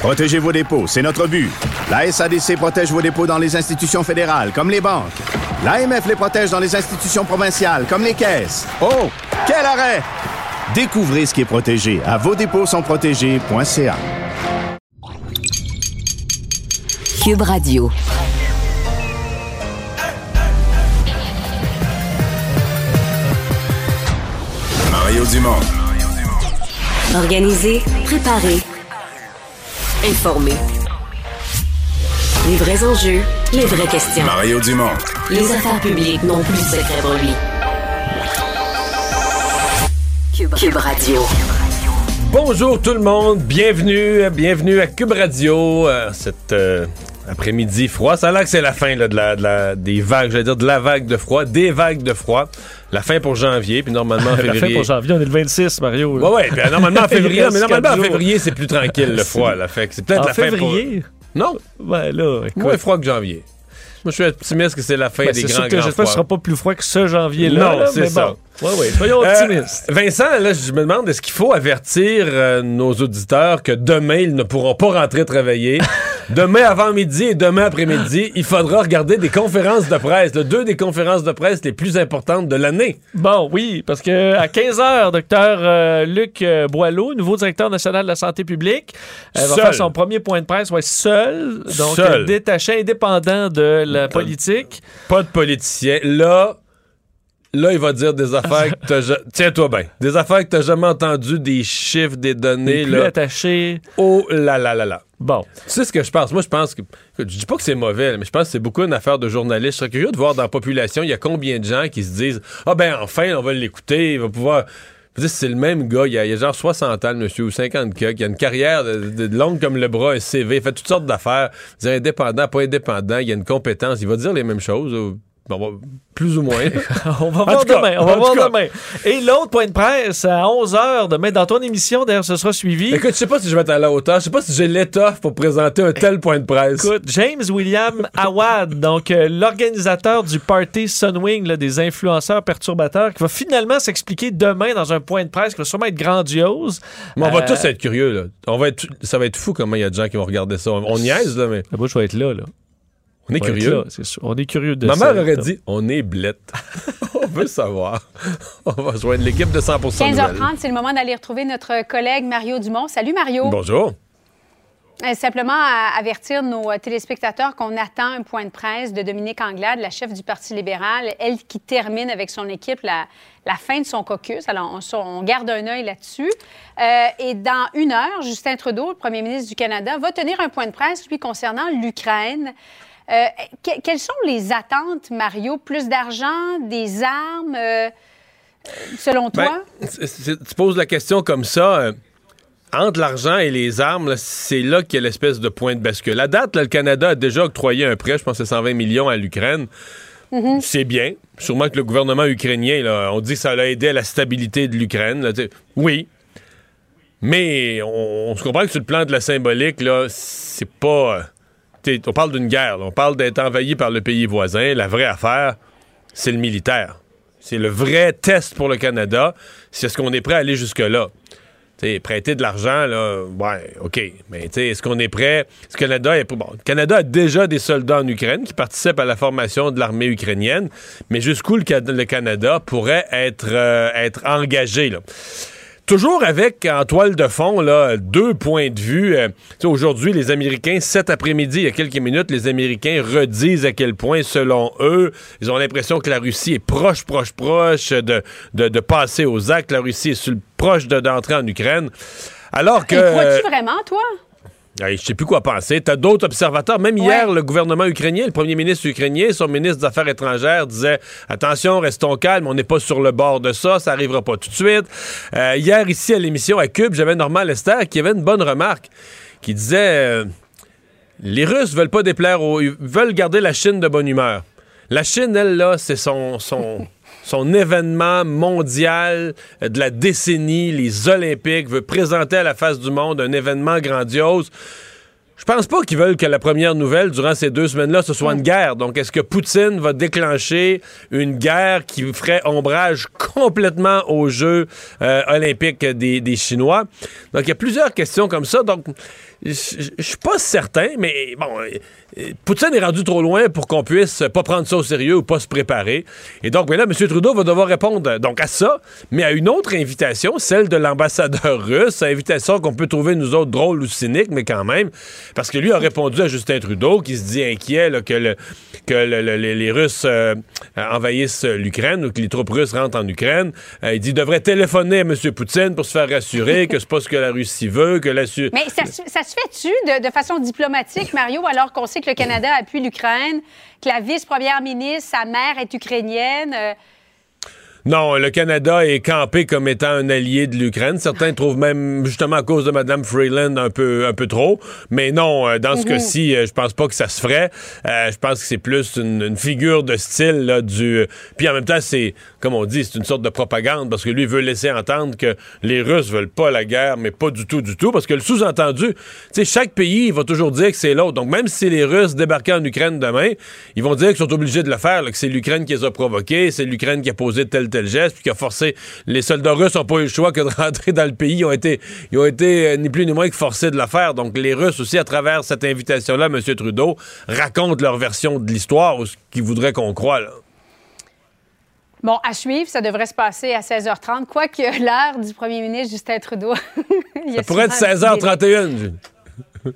Protégez vos dépôts, c'est notre but. La SADC protège vos dépôts dans les institutions fédérales, comme les banques. L'AMF les protège dans les institutions provinciales, comme les caisses. Oh, quel arrêt! Découvrez ce qui est protégé à vos dépôts sont protégés.ca. Cube Radio. Mario Dumont. Organiser, préparer, informer. Les vrais enjeux, les vraies questions. Mario Dumont. Les affaires publiques n'ont plus de secret pour lui. Cube, Cube Radio. Bonjour tout le monde, bienvenue, bienvenue à Cube Radio, euh, cet euh, après-midi froid. Ça a l'air que c'est la fin là, de, la, de la- des vagues, j'allais dire de la vague de froid, des vagues de froid. La fin pour janvier, puis normalement en La février. fin pour janvier, on est le 26, Mario. Ouais, ouais, puis, euh, normalement en février, mais normalement en février, c'est plus tranquille le froid, là. Fait c'est peut-être la fin février? pour... Non, Ouais, là, écoute. moins froid que janvier. Moi, je suis optimiste que c'est la fin Ben, des grands, grands j'espère que ce froids. sera pas plus froid que ce janvier-là. Non, c'est ça. Bon. Ouais, ouais, soyons Euh, optimistes. Vincent, là, je me demande, est-ce qu'il faut avertir euh, nos auditeurs que demain, ils ne pourront pas rentrer travailler? demain avant-midi et demain après-midi, il faudra regarder des conférences de presse. deux des conférences de presse les plus importantes de l'année. Bon, oui, parce que à 15h, docteur euh, Luc euh, Boileau, nouveau directeur national de la santé publique, euh, va faire son premier point de presse, ouais, seul, donc Seul. détaché, indépendant de la politique. Pas de politicien. Là, là, il va dire des affaires que t'as... Tiens-toi bien. Des affaires que t'as jamais entendues, des chiffres, des données, plus là. attaché. Oh là là là là. Bon. Tu sais ce que je pense? Moi, je pense que. Je dis pas que c'est mauvais, mais je pense que c'est beaucoup une affaire de journaliste. Je serais curieux de voir dans la population, il y a combien de gens qui se disent Ah ben enfin, on va l'écouter, il va pouvoir. Je veux dire, c'est le même gars, il y, a, il genre 60 ans, le monsieur, ou 50 que, qui a une carrière de, de- longue comme le bras, un CV, il fait toutes sortes d'affaires. Il est indépendant, pas indépendant, il a une compétence, il va dire les mêmes choses, ou- bon, bon, plus ou moins. On va voir cas, demain. On va voir cas. demain. Et l'autre point de presse à 11h demain dans ton émission, d'ailleurs, ce sera suivi. Écoute, je sais pas si je vais être à la hauteur, je sais pas si j'ai l'étoffe pour présenter un tel point de presse. Écoute, James William Awad, donc euh, l'organisateur du party Sunwing, là, des influenceurs perturbateurs, qui va finalement s'expliquer demain dans un point de presse qui va sûrement être grandiose. Mais on va Euh, tous être curieux, là. On va être, ça va être fou comment il y a de gens qui vont regarder ça. On, on niaise, là, mais Ah, Moi, je vais être là. là. On est curieux. là, c'est sûr. On est curieux de Ma ça. mère aurait dit on est blette. on veut savoir. on va joindre l'équipe de 100% nouvelles. 15h30, c'est le moment d'aller retrouver notre collègue Mario Dumont. Salut Mario. Bonjour. Euh, simplement à avertir nos euh, téléspectateurs qu'on attend un point de presse de Dominique Anglade, la chef du Parti libéral, elle qui termine avec son équipe la, la fin de son caucus. Alors, on, on garde un œil là-dessus. Euh, et dans une heure, Justin Trudeau, le premier ministre du Canada, va tenir un point de presse, lui, concernant l'Ukraine. Euh, que- quelles sont les attentes, Mario? Plus d'argent, des armes, euh, selon toi? Ben, c'est- tu poses la question comme ça. euh, entre l'argent et les armes, c'est là qu'il y a l'espèce de point de bascule. À date, là, le Canada a déjà octroyé un prêt, je pense que c'est 120 millions à l'Ukraine. C'est bien. Sûrement que le gouvernement ukrainien, là, on dit que ça l'a aidé à la stabilité de l'Ukraine. Oui. Mais on, on se comprend que sur le plan de la symbolique, là, c'est pas. On parle d'une guerre. On parle d'être envahi par le pays voisin. La vraie affaire, c'est le militaire. C'est le vrai test pour le Canada. C'est ce qu'on est prêt à aller jusque-là. Prêter de l'argent, là, ouais, OK. Mais est-ce qu'on est prêt? Est-ce le Canada est. Bon, Canada a déjà des soldats en Ukraine qui participent à la formation de l'armée ukrainienne, mais jusqu'où le, Ca- le Canada pourrait être, euh, engagé? Toujours avec en toile de fond là, deux points de vue. Euh, Aujourd'hui, les Américains, cet après-midi, il y a quelques minutes, les Américains redisent à quel point, selon eux, ils ont l'impression que la Russie est proche, proche, proche de, de, passer aux actes. La Russie est sur proche de- d'entrer en Ukraine. Alors que... Crois-tu vraiment, toi? Je sais plus quoi penser. T'as d'autres observateurs? Même hier, le gouvernement ukrainien, le premier ministre ukrainien, son ministre des Affaires étrangères disait attention, restons calmes, on n'est pas sur le bord de ça, ça arrivera pas tout de suite. Euh, hier, ici à l'émission à Cube, j'avais Normand Lester qui avait une bonne remarque. qui disait euh, les Russes veulent pas déplaire aux, ils veulent garder la Chine de bonne humeur. La Chine, elle, là, c'est son, son, son événement mondial de la décennie, les Olympiques, veut présenter à la face du monde un événement grandiose. Je pense pas qu'ils veulent que la première nouvelle durant ces deux semaines-là, ce soit une guerre. Donc, est-ce que Poutine va déclencher une guerre qui ferait ombrage complètement aux Jeux euh, olympiques des, des Chinois? Donc, il y a plusieurs questions comme ça. Donc, je suis pas certain, mais bon, euh, Poutine est rendu trop loin pour qu'on puisse pas prendre ça au sérieux ou pas se préparer. Et donc, ben là, M. Trudeau va devoir répondre donc à ça, mais à une autre invitation, celle de l'ambassadeur russe, invitation qu'on peut trouver nous autres drôles ou cyniques, mais quand même, parce que lui a répondu à Justin Trudeau qui se dit inquiet que, le, que le- le- les, Russes euh, envahissent l'Ukraine ou que les troupes russes rentrent en Ukraine. Euh, il dit il devrait téléphoner à M. Poutine pour se faire rassurer que c'est pas ce que la Russie veut, que la Mais se fait-tu de, de façon diplomatique, Mario, alors qu'on sait que le Canada appuie l'Ukraine, que la vice-première ministre, sa mère est ukrainienne? euh, Non, le Canada est campé comme étant un allié de l'Ukraine. Certains trouvent même, justement à cause de Mme Freeland, un peu, un peu trop. Mais non, euh, dans ce cas-ci, euh, je pense pas que ça se ferait. Euh, je pense que c'est plus une, une figure de style là, du. Puis en même temps, c'est, comme on dit, c'est une sorte de propagande parce que lui veut laisser entendre que les Russes veulent pas la guerre, mais pas du tout, du tout. Parce que le sous-entendu, tu chaque pays va toujours dire que c'est l'autre. Donc même si les Russes débarquaient en Ukraine demain, ils vont dire qu'ils sont obligés de le faire, que c'est l'Ukraine qui les a provoqués, c'est l'Ukraine qui a posé tel tel geste, puis qui a forcé. Les soldats russes n'ont pas eu le choix que de rentrer dans le pays. Ils ont été, euh, ni plus ni moins que forcés de le faire. Donc les Russes aussi, à travers cette invitation-là, M. Trudeau, racontent leur version de l'histoire ou ce qu'ils voudraient qu'on croie. Là. Bon, à suivre, ça devrait se passer à 16h30, quoique l'heure du premier ministre Justin Trudeau. Ça pourrait être souvent un petit délai. 16h31.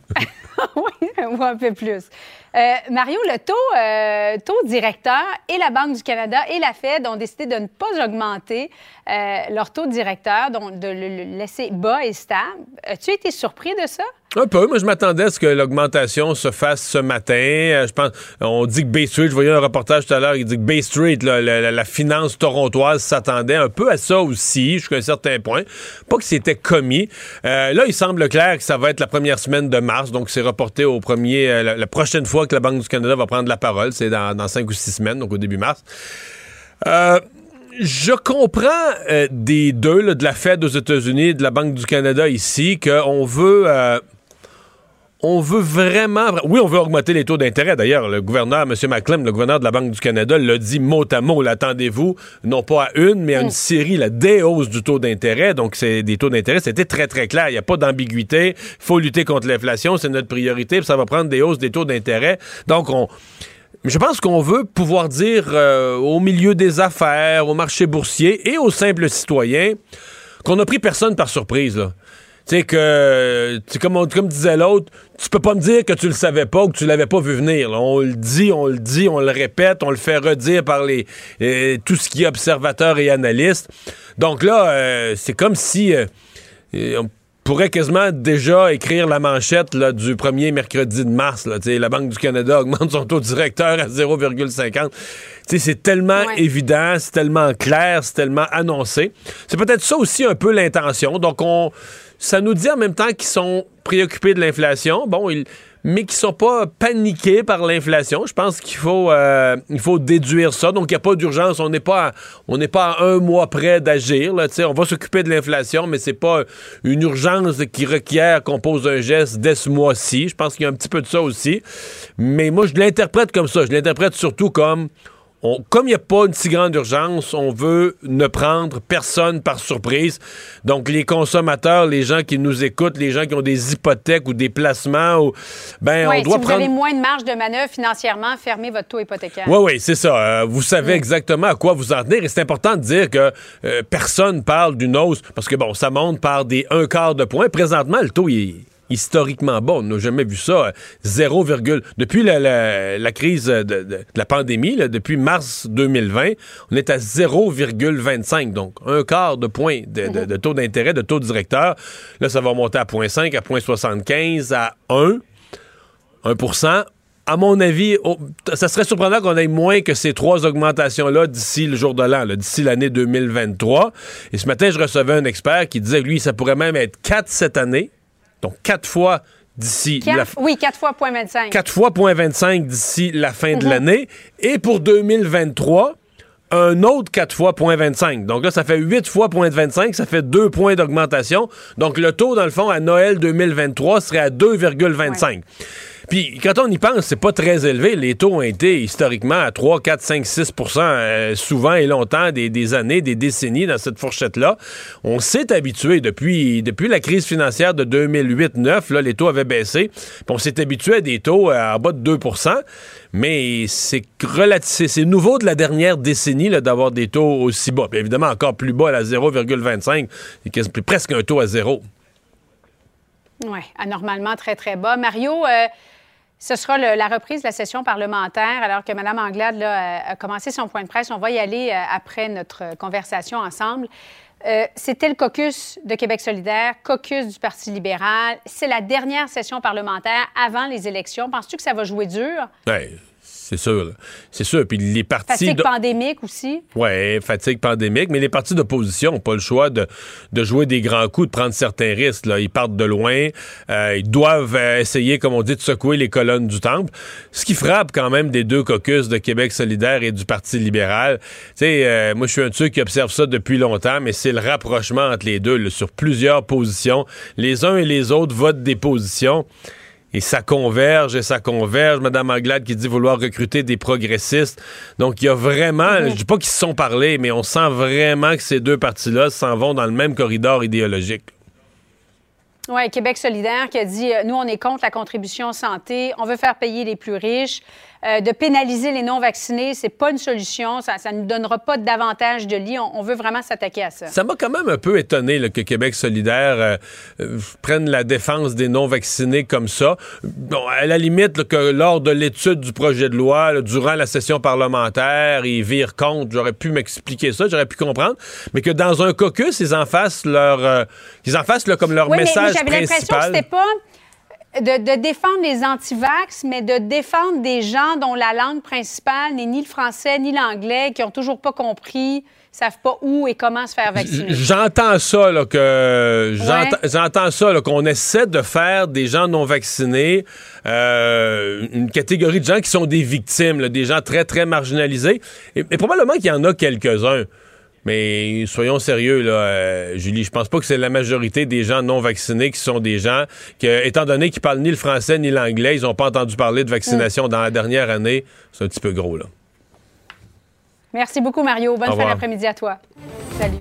oui, ou un peu plus. Euh, Mario, le taux, euh, taux directeur et la Banque du Canada et la Fed ont décidé de ne pas augmenter euh, leur taux directeur, donc de le, le laisser bas et stable. As-tu été surpris de ça? Un peu. Moi, je m'attendais à ce que l'augmentation se fasse ce matin. Euh, je pense, on dit que Bay Street, je voyais un reportage tout à l'heure, il dit que Bay Street, là, la, la- finance torontoise s'attendait un peu à ça aussi, jusqu'à un certain point. Pas que c'était commis. Euh, là, il semble clair que ça va être la première semaine de mars, donc c'est reporté au premier, euh, la, prochaine fois que la Banque du Canada va prendre la parole, c'est dans, cinq ou six semaines, donc au début mars. Je comprends des deux, de la Fed aux États-Unis et de la Banque du Canada ici, qu'on veut. On veut vraiment. Oui, on veut augmenter les taux d'intérêt. D'ailleurs, le gouverneur, M. McClem, le gouverneur de la Banque du Canada, l'a dit mot à mot. L'attendez-vous, non pas à une, mais à une série, la des hausses du taux d'intérêt. Donc, c'est des taux d'intérêt. C'était très, très clair. Il n'y a pas d'ambiguïté. Il faut lutter contre l'inflation. C'est notre priorité. Puis ça va prendre des hausses des taux d'intérêt. Donc, on. Je pense qu'on veut pouvoir dire euh, au milieu des affaires, au marché boursier et aux simples citoyens qu'on a pris personne par surprise. Là. Tu sais que, tu sais, comme, on- comme disait l'autre, tu peux pas me dire que tu le savais pas ou que tu l'avais pas vu venir. là. On le dit, on le dit, on le répète, on le fait redire par les euh, tout ce qui est observateurs et analystes. Donc là, euh, c'est comme si euh, on pourrait quasiment déjà écrire la manchette là, du premier mercredi de mars. Là, la Banque du Canada augmente son taux directeur à 0,50. Tu sais, C'est tellement Ouais. évident, c'est tellement clair, c'est tellement annoncé. C'est peut-être ça aussi un peu l'intention. Donc, on, ça nous dit en même temps qu'ils sont préoccupés de l'inflation. Bon, ils, mais qui sont pas paniqués par l'inflation. Je pense qu'il faut, euh, faut déduire ça. Donc, il n'y a pas d'urgence. On n'est pas, à- pas un mois près d'agir. On va s'occuper de l'inflation, mais c'est pas une urgence qui requiert qu'on pose un geste dès ce mois-ci. Je pense qu'il y a un petit peu de ça aussi. Mais moi, je l'interprète comme ça. Je l'interprète surtout comme on- comme il n'y a pas une si grande urgence, on veut ne prendre personne par surprise. Donc, les consommateurs, les gens qui nous écoutent, les gens qui ont des hypothèques ou des placements, ou, ben, Oui, on si doit vous prendre. avez moins de marge de manœuvre financièrement, fermez votre taux hypothécaire. Oui, oui, c'est ça. Euh, vous savez exactement à quoi vous en tenir. Et c'est important de dire que euh, personne parle d'une hausse, parce que, bon, ça monte par des un quart de point. Présentement, le taux, il est historiquement bon. On n'a jamais vu ça. euh, 0, depuis la, la- la crise de, de- de la pandémie, là, depuis mars 2020, on est à 0,25. Donc, un quart de point de, de- taux d'intérêt, de taux directeur. Là, ça va monter à 0,5, à 0,75, à 1. 1 à mon avis, oh, ça serait surprenant qu'on ait moins que ces trois augmentations-là d'ici le jour de l'an, d'ici l'année 2023. Et ce matin, je recevais un expert qui disait que lui, ça pourrait même être quatre cette année. Donc, quatre fois d'ici la Oui, 4 fois 0.25. 4 fois 0.25 d'ici la fin Mhm. de l'année. Et pour 2023, un autre 4 fois 0.25. Donc là, ça fait 8 fois 0.25, ça fait 2 points d'augmentation. Donc le taux, dans le fond, à Noël 2023 serait à 2,25. Puis quand on y pense, c'est pas très élevé. Les taux ont été historiquement à 3, 4, 5, 6% euh, souvent et longtemps, des, années, des décennies dans cette fourchette-là. On s'est habitué depuis, depuis la crise financière de 2008-9, là, les taux avaient baissé. Puis on s'est habitué à des taux euh, en bas de 2% mais c'est c'est- nouveau de la dernière décennie d'avoir des taux aussi bas. Puis évidemment, encore plus bas à la 0,25, c'est quasi- presque un taux à zéro. Oui, anormalement très, très bas. Mario, euh, ce sera la reprise de la session parlementaire alors que Mme Anglade là, a- commencé son point de presse. On va y aller euh, après notre euh, conversation ensemble. Euh, C'était le caucus de Québec solidaire, caucus du Parti libéral. C'est la dernière session parlementaire avant les élections. Penses-tu que ça va jouer dur? Ouais, c'est sûr. C'est sûr. Puis les partis. Fatigue de- pandémique aussi? Ouais, fatigue pandémique, mais les partis d'opposition n'ont pas le choix de, de jouer des grands coups, de prendre certains risques. Là. Ils partent de loin, euh, ils doivent euh, essayer, comme on dit, de secouer les colonnes du temple. Ce qui frappe quand même des deux caucus de Québec solidaire et du Parti libéral. Tu sais, euh, moi je suis un de ceux qui observe ça depuis longtemps, mais c'est le rapprochement entre les deux là, sur plusieurs positions. Les uns et les autres votent des positions. Et ça converge et ça converge. Madame Anglade qui dit vouloir recruter des progressistes. Donc, il y a vraiment, Mhm. je dis pas qu'ils se sont parlé, mais on sent vraiment que ces deux partis-là s'en vont dans le même corridor idéologique. Oui, Québec solidaire qui a dit, euh, nous, on est contre la contribution santé, on veut faire payer les plus riches. Euh, de pénaliser les non-vaccinés, c'est pas une solution, ça ne nous donnera pas davantage de lits. On, on veut vraiment s'attaquer à ça. Ça m'a quand même un peu étonné là, que Québec solidaire euh, euh, prenne la défense des non-vaccinés comme ça. Bon, à la limite, là, que lors de l'étude du projet de loi, là, durant la session parlementaire, ils virent compte, j'aurais pu m'expliquer ça, j'aurais pu comprendre, mais que dans un caucus, ils en fassent leur, euh, ils en fassent comme leur Oui, mais- mais, message j'avais l'impression que c'était pas de, de défendre les antivax, mais de défendre des gens dont la langue principale n'est ni le français ni l'anglais, qui ont toujours pas compris, savent pas où et comment se faire vacciner. J'entends ça, là, que j'entends Ouais. j'entends ça, qu'on essaie de faire des gens non vaccinés euh, une catégorie de gens qui sont des victimes, là, des gens très, très marginalisés. Et, et probablement qu'il y en a quelques-uns. Mais soyons sérieux, là, euh, Julie, je pense pas que c'est la majorité des gens non vaccinés qui sont des gens que, étant donné qu'ils parlent ni le français ni l'anglais, ils n'ont pas entendu parler de vaccination dans la dernière année. C'est un petit peu gros, là. Merci beaucoup, Mario. Bonne fin d'après-midi à toi. Salut.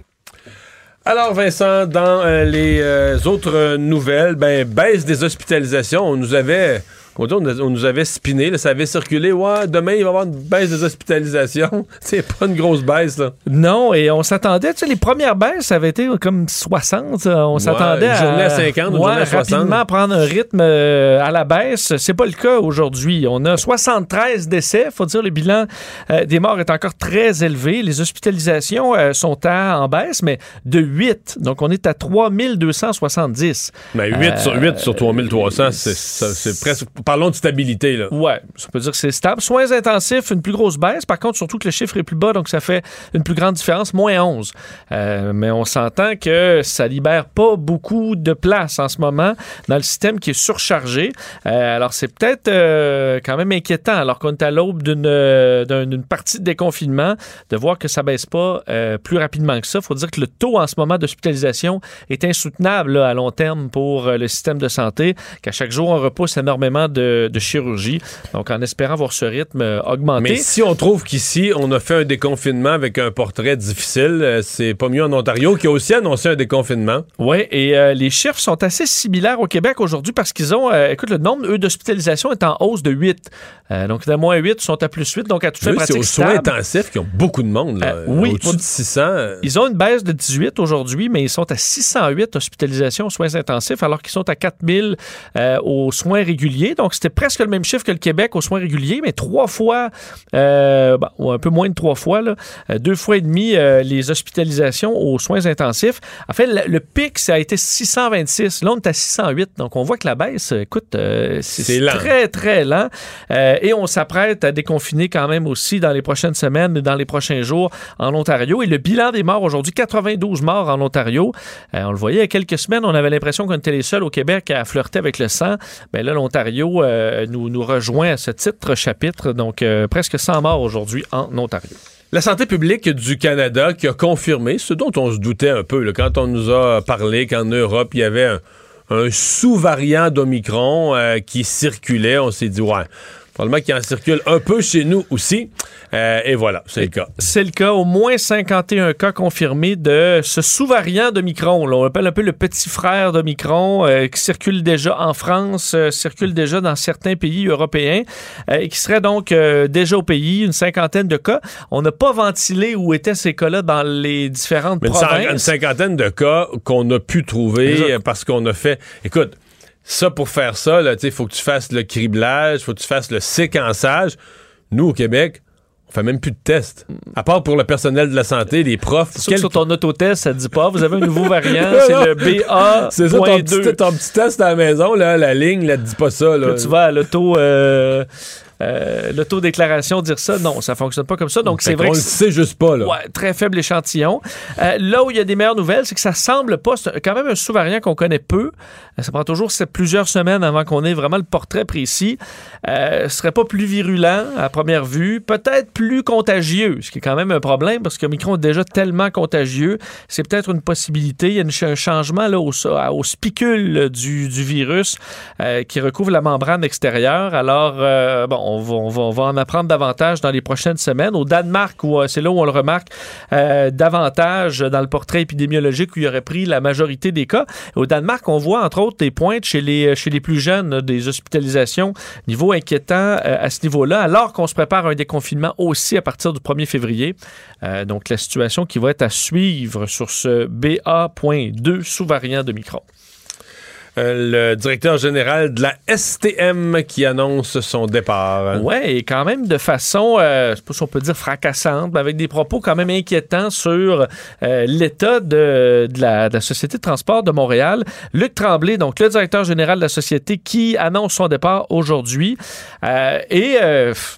Alors, Vincent, dans euh, les euh, autres nouvelles, ben, baisse des hospitalisations. On nous avait, on, on nous avait spiné, là, ça avait circulé. Ouais, demain, il va y avoir une baisse des hospitalisations. C'est pas une grosse baisse, là. Non, et on s'attendait, tu sais, les premières baisses, ça avait été comme 60. euh, On s'attendait à. journée à 50, une ouais, journée à 60. rapidement prendre un rythme euh, à la baisse. C'est pas le cas aujourd'hui. On a 73 décès. Faut dire, le bilan euh, des morts est encore très élevé. Les hospitalisations euh, sont à, en baisse, mais de 8. Donc, on est à 3270. Mais 8 Euh, sur 8 sur 3300, c'est ça- c'est presque. Parlons de stabilité, là. Ouais, ça peut dire que c'est stable. Soins intensifs, une plus grosse baisse. Par contre, surtout que le chiffre est plus bas, donc ça fait une plus grande différence, moins 11. Euh, mais on s'entend que ça libère pas beaucoup de place en ce moment dans le système qui est surchargé. Euh, alors, c'est peut-être euh, quand même inquiétant, alors qu'on est à l'aube d'une d'un- d'une partie de déconfinement, de voir que ça baisse pas plus rapidement que ça. faut dire que le taux en ce moment d'hospitalisation est insoutenable à long terme pour le système de santé, qu'à chaque jour, on repousse énormément de, de chirurgie. Donc, en espérant voir ce rythme euh, augmenter. Mais si on trouve qu'ici, on a fait un déconfinement avec un portrait difficile, euh, c'est pas mieux en Ontario qui a aussi annoncé un déconfinement. Oui, et euh, les chiffres sont assez similaires au Québec aujourd'hui parce qu'ils ont, euh, écoute, le nombre, eux, d'hospitalisations est en hausse de 8. Euh, donc, de moins 8 sont à plus 8, donc à tout fait c'est aux soins intensifs qui ont beaucoup de monde. Là. Oui. Au-dessus de 600. euh, Ils ont une baisse de 18 aujourd'hui, mais ils sont à 608 hospitalisations aux soins intensifs, alors qu'ils sont à 4000 euh, aux soins réguliers. Donc, Donc, c'était presque le même chiffre que le Québec aux soins réguliers, mais trois fois, euh, bon, ou un peu moins de trois fois, là, euh, deux fois et demi euh, les hospitalisations aux soins intensifs. En fait, le, le pic, ça a été 626. Là, on est à 608. Donc, on voit que la baisse, écoute, euh, c'est très, très lent. Et on s'apprête à déconfiner quand même aussi dans les prochaines semaines, dans les prochains jours en Ontario. Et le bilan des morts aujourd'hui, 92 morts en Ontario. On le voyait il y a quelques semaines, on avait l'impression qu'on était les seuls au Québec à flirter avec le sang. Mais là, l'Ontario euh, nous, nous rejoint à ce titre chapitre. Donc, euh, presque 100 morts aujourd'hui en Ontario. La santé publique du Canada qui a confirmé ce dont on se doutait un peu quand on nous a parlé qu'en Europe, il y avait un, un sous-variant d'Omicron euh, qui circulait. On s'est dit, ouais, probablement qu'il en circule un peu chez nous aussi. Euh, et voilà, c'est le cas. C'est le cas. Au moins 51 cas confirmés de ce sous-variant de Micron. là. on appelle un peu le petit frère de Micron, euh, qui circule déjà en France, euh, circule déjà dans certains pays européens, et qui serait donc déjà au pays, une cinquantaine de cas. On n'a pas ventilé où étaient ces cas-là dans les différentes Mais provinces. une cinquantaine de cas qu'on a pu trouver parce qu'on a fait. Écoute, ça pour faire ça, il faut que tu fasses le criblage, faut que tu fasses le séquençage. Nous, au Québec, on fait même plus de tests. À part pour le personnel de la santé, les profs. Quel- sur ton autotest, ça ne dit pas. Vous avez un nouveau variant, c'est le BA. C'est ça, ton petit, ton petit test à la maison, là, la ligne, là, te dit pas ça. Là. Là, tu vas à l'auto. Euh, euh, L'auto-déclaration dire ça, non, ça fonctionne pas comme ça. Donc, c'est vrai que le sait juste pas, là. Ouais, très faible échantillon. Euh, là où il y a des meilleures nouvelles, c'est que ça semble pas. C'est quand même un sous-variant qu'on connaît peu. Euh, Ça prend toujours plusieurs semaines avant qu'on ait vraiment le portrait précis. Euh, ce serait pas plus virulent à première vue, peut-être plus contagieux, ce qui est quand même un problème parce que Micron est déjà tellement contagieux. C'est peut-être une possibilité. Il y a une un changement là, au, au spicule du, du virus qui recouvre la membrane extérieure. Alors, bon, on va, en apprendre davantage dans les prochaines semaines. Au Danemark, où euh, c'est là où on le remarque euh, davantage dans le portrait épidémiologique où il aurait pris la majorité des cas. Au Danemark, on voit entre autres des pointes chez les, plus jeunes, des hospitalisations, niveau inquiétant euh, à ce niveau-là, alors qu'on se prépare à un déconfinement aussi à partir du 1er février. Donc, la situation qui va être à suivre sur ce BA.2 sous-variant de Micron. Le directeur général de la STM qui annonce son départ. Ouais, et quand même de façon, euh, je sais pas si on peut dire fracassante, mais avec des propos quand même inquiétants sur euh, l'état de, de la, de la Société de transport de Montréal. Luc Tremblay, donc le directeur général de la société, qui annonce son départ aujourd'hui. Euh, et,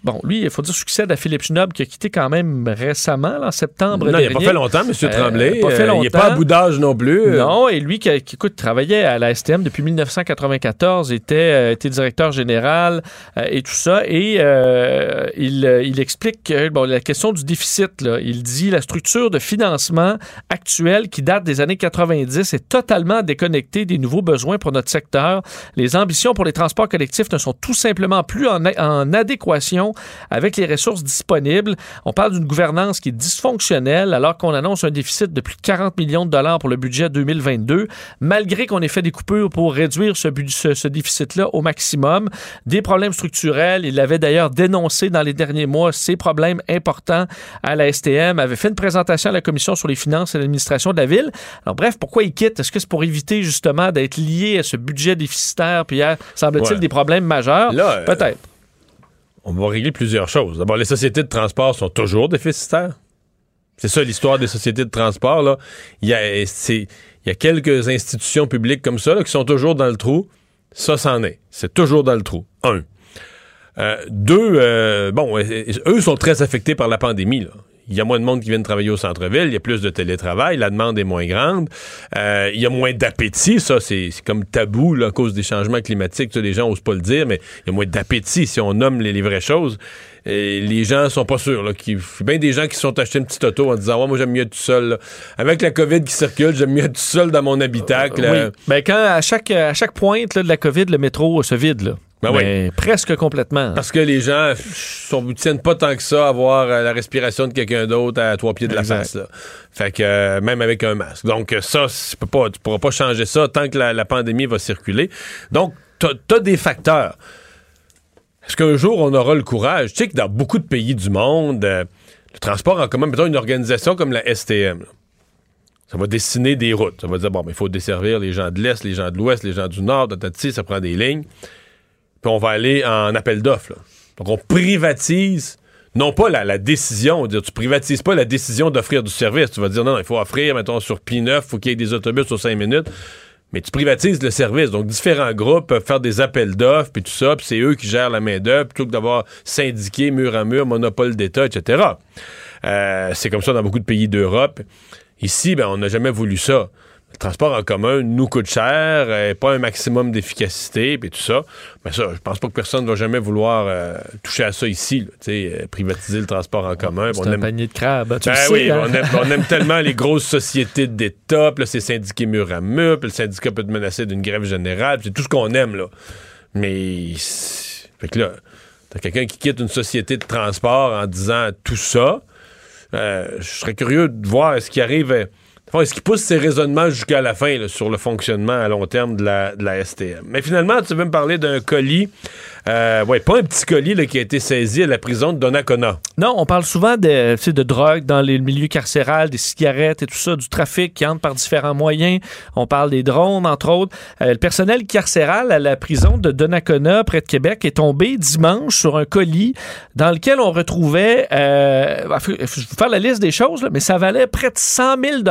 bon, lui, il faut dire succède à Philippe Schnob, qui a quitté quand même récemment, là, en septembre Non, il n'a dernier. pas fait longtemps, M. Tremblay. pas fait Euh, il n'est pas longtemps. à bout d'âge non plus. Non, et lui qui, qui, écoute, travaillait à la STM depuis 1994, était, euh, était directeur général euh, et tout ça. Et euh, il, il explique que bon, la question du déficit, il dit la structure de financement actuelle qui date des années 90 est totalement déconnectée des nouveaux besoins pour notre secteur. Les ambitions pour les transports collectifs ne sont tout simplement plus en, en adéquation avec les ressources disponibles. On parle d'une gouvernance qui est dysfonctionnelle alors qu'on annonce un déficit de plus de 40 millions de dollars pour le budget 2022, malgré qu'on ait fait des coupures pour réduire ce, bud- ce, ce déficit-là au maximum. Des problèmes structurels. Il avait d'ailleurs dénoncé dans les derniers mois ces problèmes importants à la STM, avait fait une présentation à la Commission sur les finances et l'administration de la ville. Alors bref, pourquoi il quitte? Est-ce que c'est pour éviter justement d'être lié à ce budget déficitaire puis à, semble-t-il, Ouais. des problèmes majeurs? Là, euh, Peut-être. On va régler plusieurs choses. D'abord, les sociétés de transport sont toujours déficitaires. C'est ça l'histoire des sociétés de transport. Là. Il, y a, c'est- il y a quelques institutions publiques comme ça qui sont toujours dans le trou. Ça, c'en est. C'est toujours dans le trou. Un. Euh, deux, euh, bon, euh, eux sont très affectés par la pandémie. Il y a moins de monde qui viennent travailler au centre-ville, il y a plus de télétravail, la demande est moins grande, il y a moins d'appétit, ça c'est comme tabou là, à cause des changements climatiques, les gens osent pas le dire, mais il y a moins d'appétit si on nomme les vraies choses. Et les gens sont pas sûrs. Là, qu'il- Il y a bien des gens qui se sont achetés une petite auto en disant ouais, moi j'aime mieux être tout seul. là. Avec la COVID qui circule, j'aime mieux être tout seul dans mon habitacle. Oui. Ben, quand à chaque, à chaque pointe là, de la COVID, le métro se vide. Là. Ben Mais presque complètement. Parce que les gens ne tiennent pas tant que ça à voir euh, la respiration de quelqu'un d'autre à trois pieds de la face. Là. Fait que euh, même avec un masque. Donc euh, ça, tu peux pas, tu pourras pas changer ça tant que la, la pandémie va circuler. Donc, tu as des facteurs. Est-ce qu'un jour on aura le courage? Tu sais que dans beaucoup de pays du monde, euh, le transport en commun, mettons une organisation comme la STM, ça va dessiner des routes. Ça va dire, bon, mais il faut desservir les gens de l'Est, les gens de l'Ouest, les gens du Nord, ça prend des lignes. puis on va aller en appel d'offres. Donc, on privatise, non pas la, décision, on dire, tu privatises pas la décision d'offrir du service. Tu vas dire, non, non, il faut offrir, mettons, sur P9, il faut qu'il y ait des autobus sur 5 minutes. Mais tu privatises le service. Donc, différents groupes peuvent faire des appels d'offres, puis tout ça, puis c'est eux qui gèrent la main-d'œuvre, plutôt que d'avoir syndiqué mur à mur, monopole d'État, etc. Euh, c'est comme ça dans beaucoup de pays d'Europe. Ici, ben, on n'a jamais voulu ça. Le transport en commun nous coûte cher, euh, pas un maximum d'efficacité, puis tout ça. Mais ça, je pense pas que personne ne va jamais vouloir euh, toucher à ça ici, là, euh, privatiser le transport en commun. C'est On un aime- panier de crabes. Tu ben oui, hein? on, aime, on aime tellement les grosses sociétés d'État, puis là, c'est syndiqué mur à mur, puis le syndicat peut te menacer d'une grève générale, puis c'est tout ce qu'on aime, là. Mais, fait que là, t'as quelqu'un qui quitte une société de transport en disant tout ça. Euh, je serais curieux de voir ce qui arrive. Enfin, Est-ce qu'il pousse ses raisonnements jusqu'à la fin sur le fonctionnement à long terme de la, de la STM? Mais finalement, tu veux me parler d'un colis, euh, ouais, pas un petit colis là, qui a été saisi à la prison de Donnacona. Non, on parle souvent de, de drogue dans les milieux carcérales, des cigarettes et tout ça, du trafic qui entre par différents moyens. On parle des drones, entre autres. Euh, le personnel carcéral à la prison de Donnacona, près de Québec, est tombé dimanche sur un colis dans lequel on retrouvait, euh, je vais vous faire la liste des choses, là, mais ça valait près de 100 000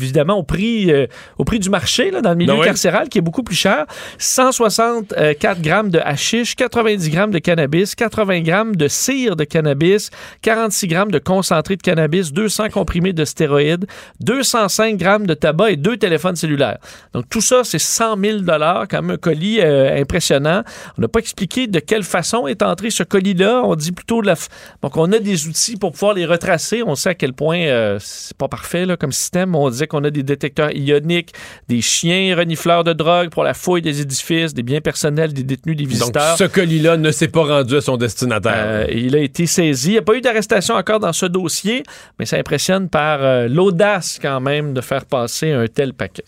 évidemment au prix, euh, au prix du marché là, dans le milieu Ben oui. carcéral, qui est beaucoup plus cher. 164 grammes de hashish, 90 grammes de cannabis, 80 grammes de cire de cannabis, 46 grammes de concentré de cannabis, 200 comprimés de stéroïdes, 205 grammes de tabac et deux téléphones cellulaires. Donc tout ça, c'est 100 000 quand même un colis euh, impressionnant. On n'a pas expliqué de quelle façon est entré ce colis-là. On dit plutôt de la... f- Donc on a des outils pour pouvoir les retracer. On sait à quel point euh, c'est pas parfait là, comme système. On disait qu'on a des détecteurs ioniques, des chiens renifleurs de drogue pour la fouille des édifices, des biens personnels des détenus, des Donc, visiteurs. ce colis-là ne s'est pas rendu à son destinataire. Euh, il a été saisi. Il n'y a pas eu d'arrestation encore dans ce dossier, mais ça impressionne par euh, l'audace quand même de faire passer un tel paquet.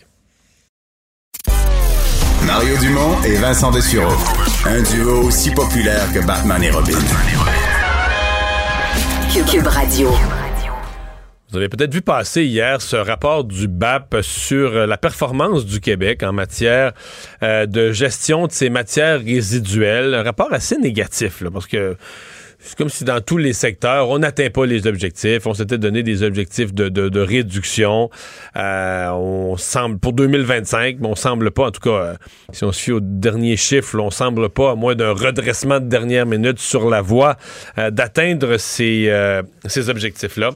Mario Dumont et Vincent Dessureau. Un duo aussi populaire que Batman et Robin. Cube, Cube Radio. Vous avez peut-être vu passer hier ce rapport du BAP sur la performance du Québec en matière euh, de gestion de ces matières résiduelles. Un rapport assez négatif, là, parce que c'est comme si dans tous les secteurs, on n'atteint pas les objectifs. On s'était donné des objectifs de, de- de réduction. Euh, on semble pour 2025, mais on semble pas, en tout cas, euh, si on se fie aux derniers chiffres, on semble pas, à moins d'un redressement de dernière minute, sur la voie euh, d'atteindre ces, euh, ces objectifs-là.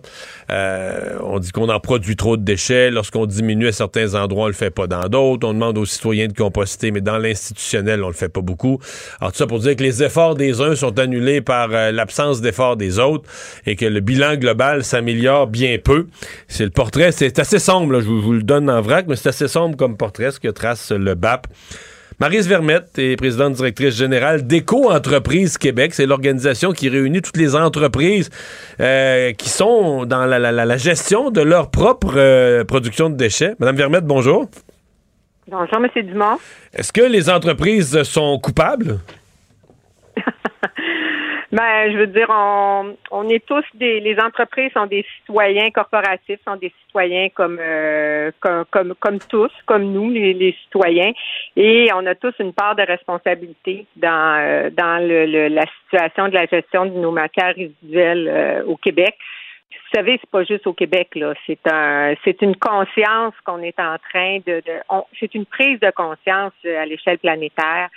Euh, on dit qu'on en produit trop de déchets. Lorsqu'on diminue à certains endroits, on le fait pas dans d'autres. On demande aux citoyens de composter, mais dans l'institutionnel, on le fait pas beaucoup. Alors tout ça pour dire que les efforts des uns sont annulés par euh, l'absence d'efforts des autres et que le bilan global s'améliore bien peu. C'est le portrait, c'est assez sombre, je vous, vous le donne en vrac, mais c'est assez sombre comme portrait ce que trace le BAP. Marise Vermette est présidente directrice générale d'Éco-entreprise Québec. C'est l'organisation qui réunit toutes les entreprises euh, qui sont dans la, la- la- la gestion de leur propre euh, production de déchets. Madame Vermette, bonjour. Bonjour, M. Dumont. Est-ce que les entreprises sont coupables? Ben, je veux dire, on, on est tous des, les entreprises sont des citoyens corporatifs, sont des citoyens comme, euh, comme, comme, comme tous, comme nous, les, les citoyens, et on a tous une part de responsabilité dans, euh, dans le, le- la situation de la gestion de nos matières résiduelles euh, au Québec. Vous savez, c'est pas juste au Québec, là. C'est un, c'est une conscience qu'on est en train de, de on- c'est une prise de conscience euh, à l'échelle planétaire.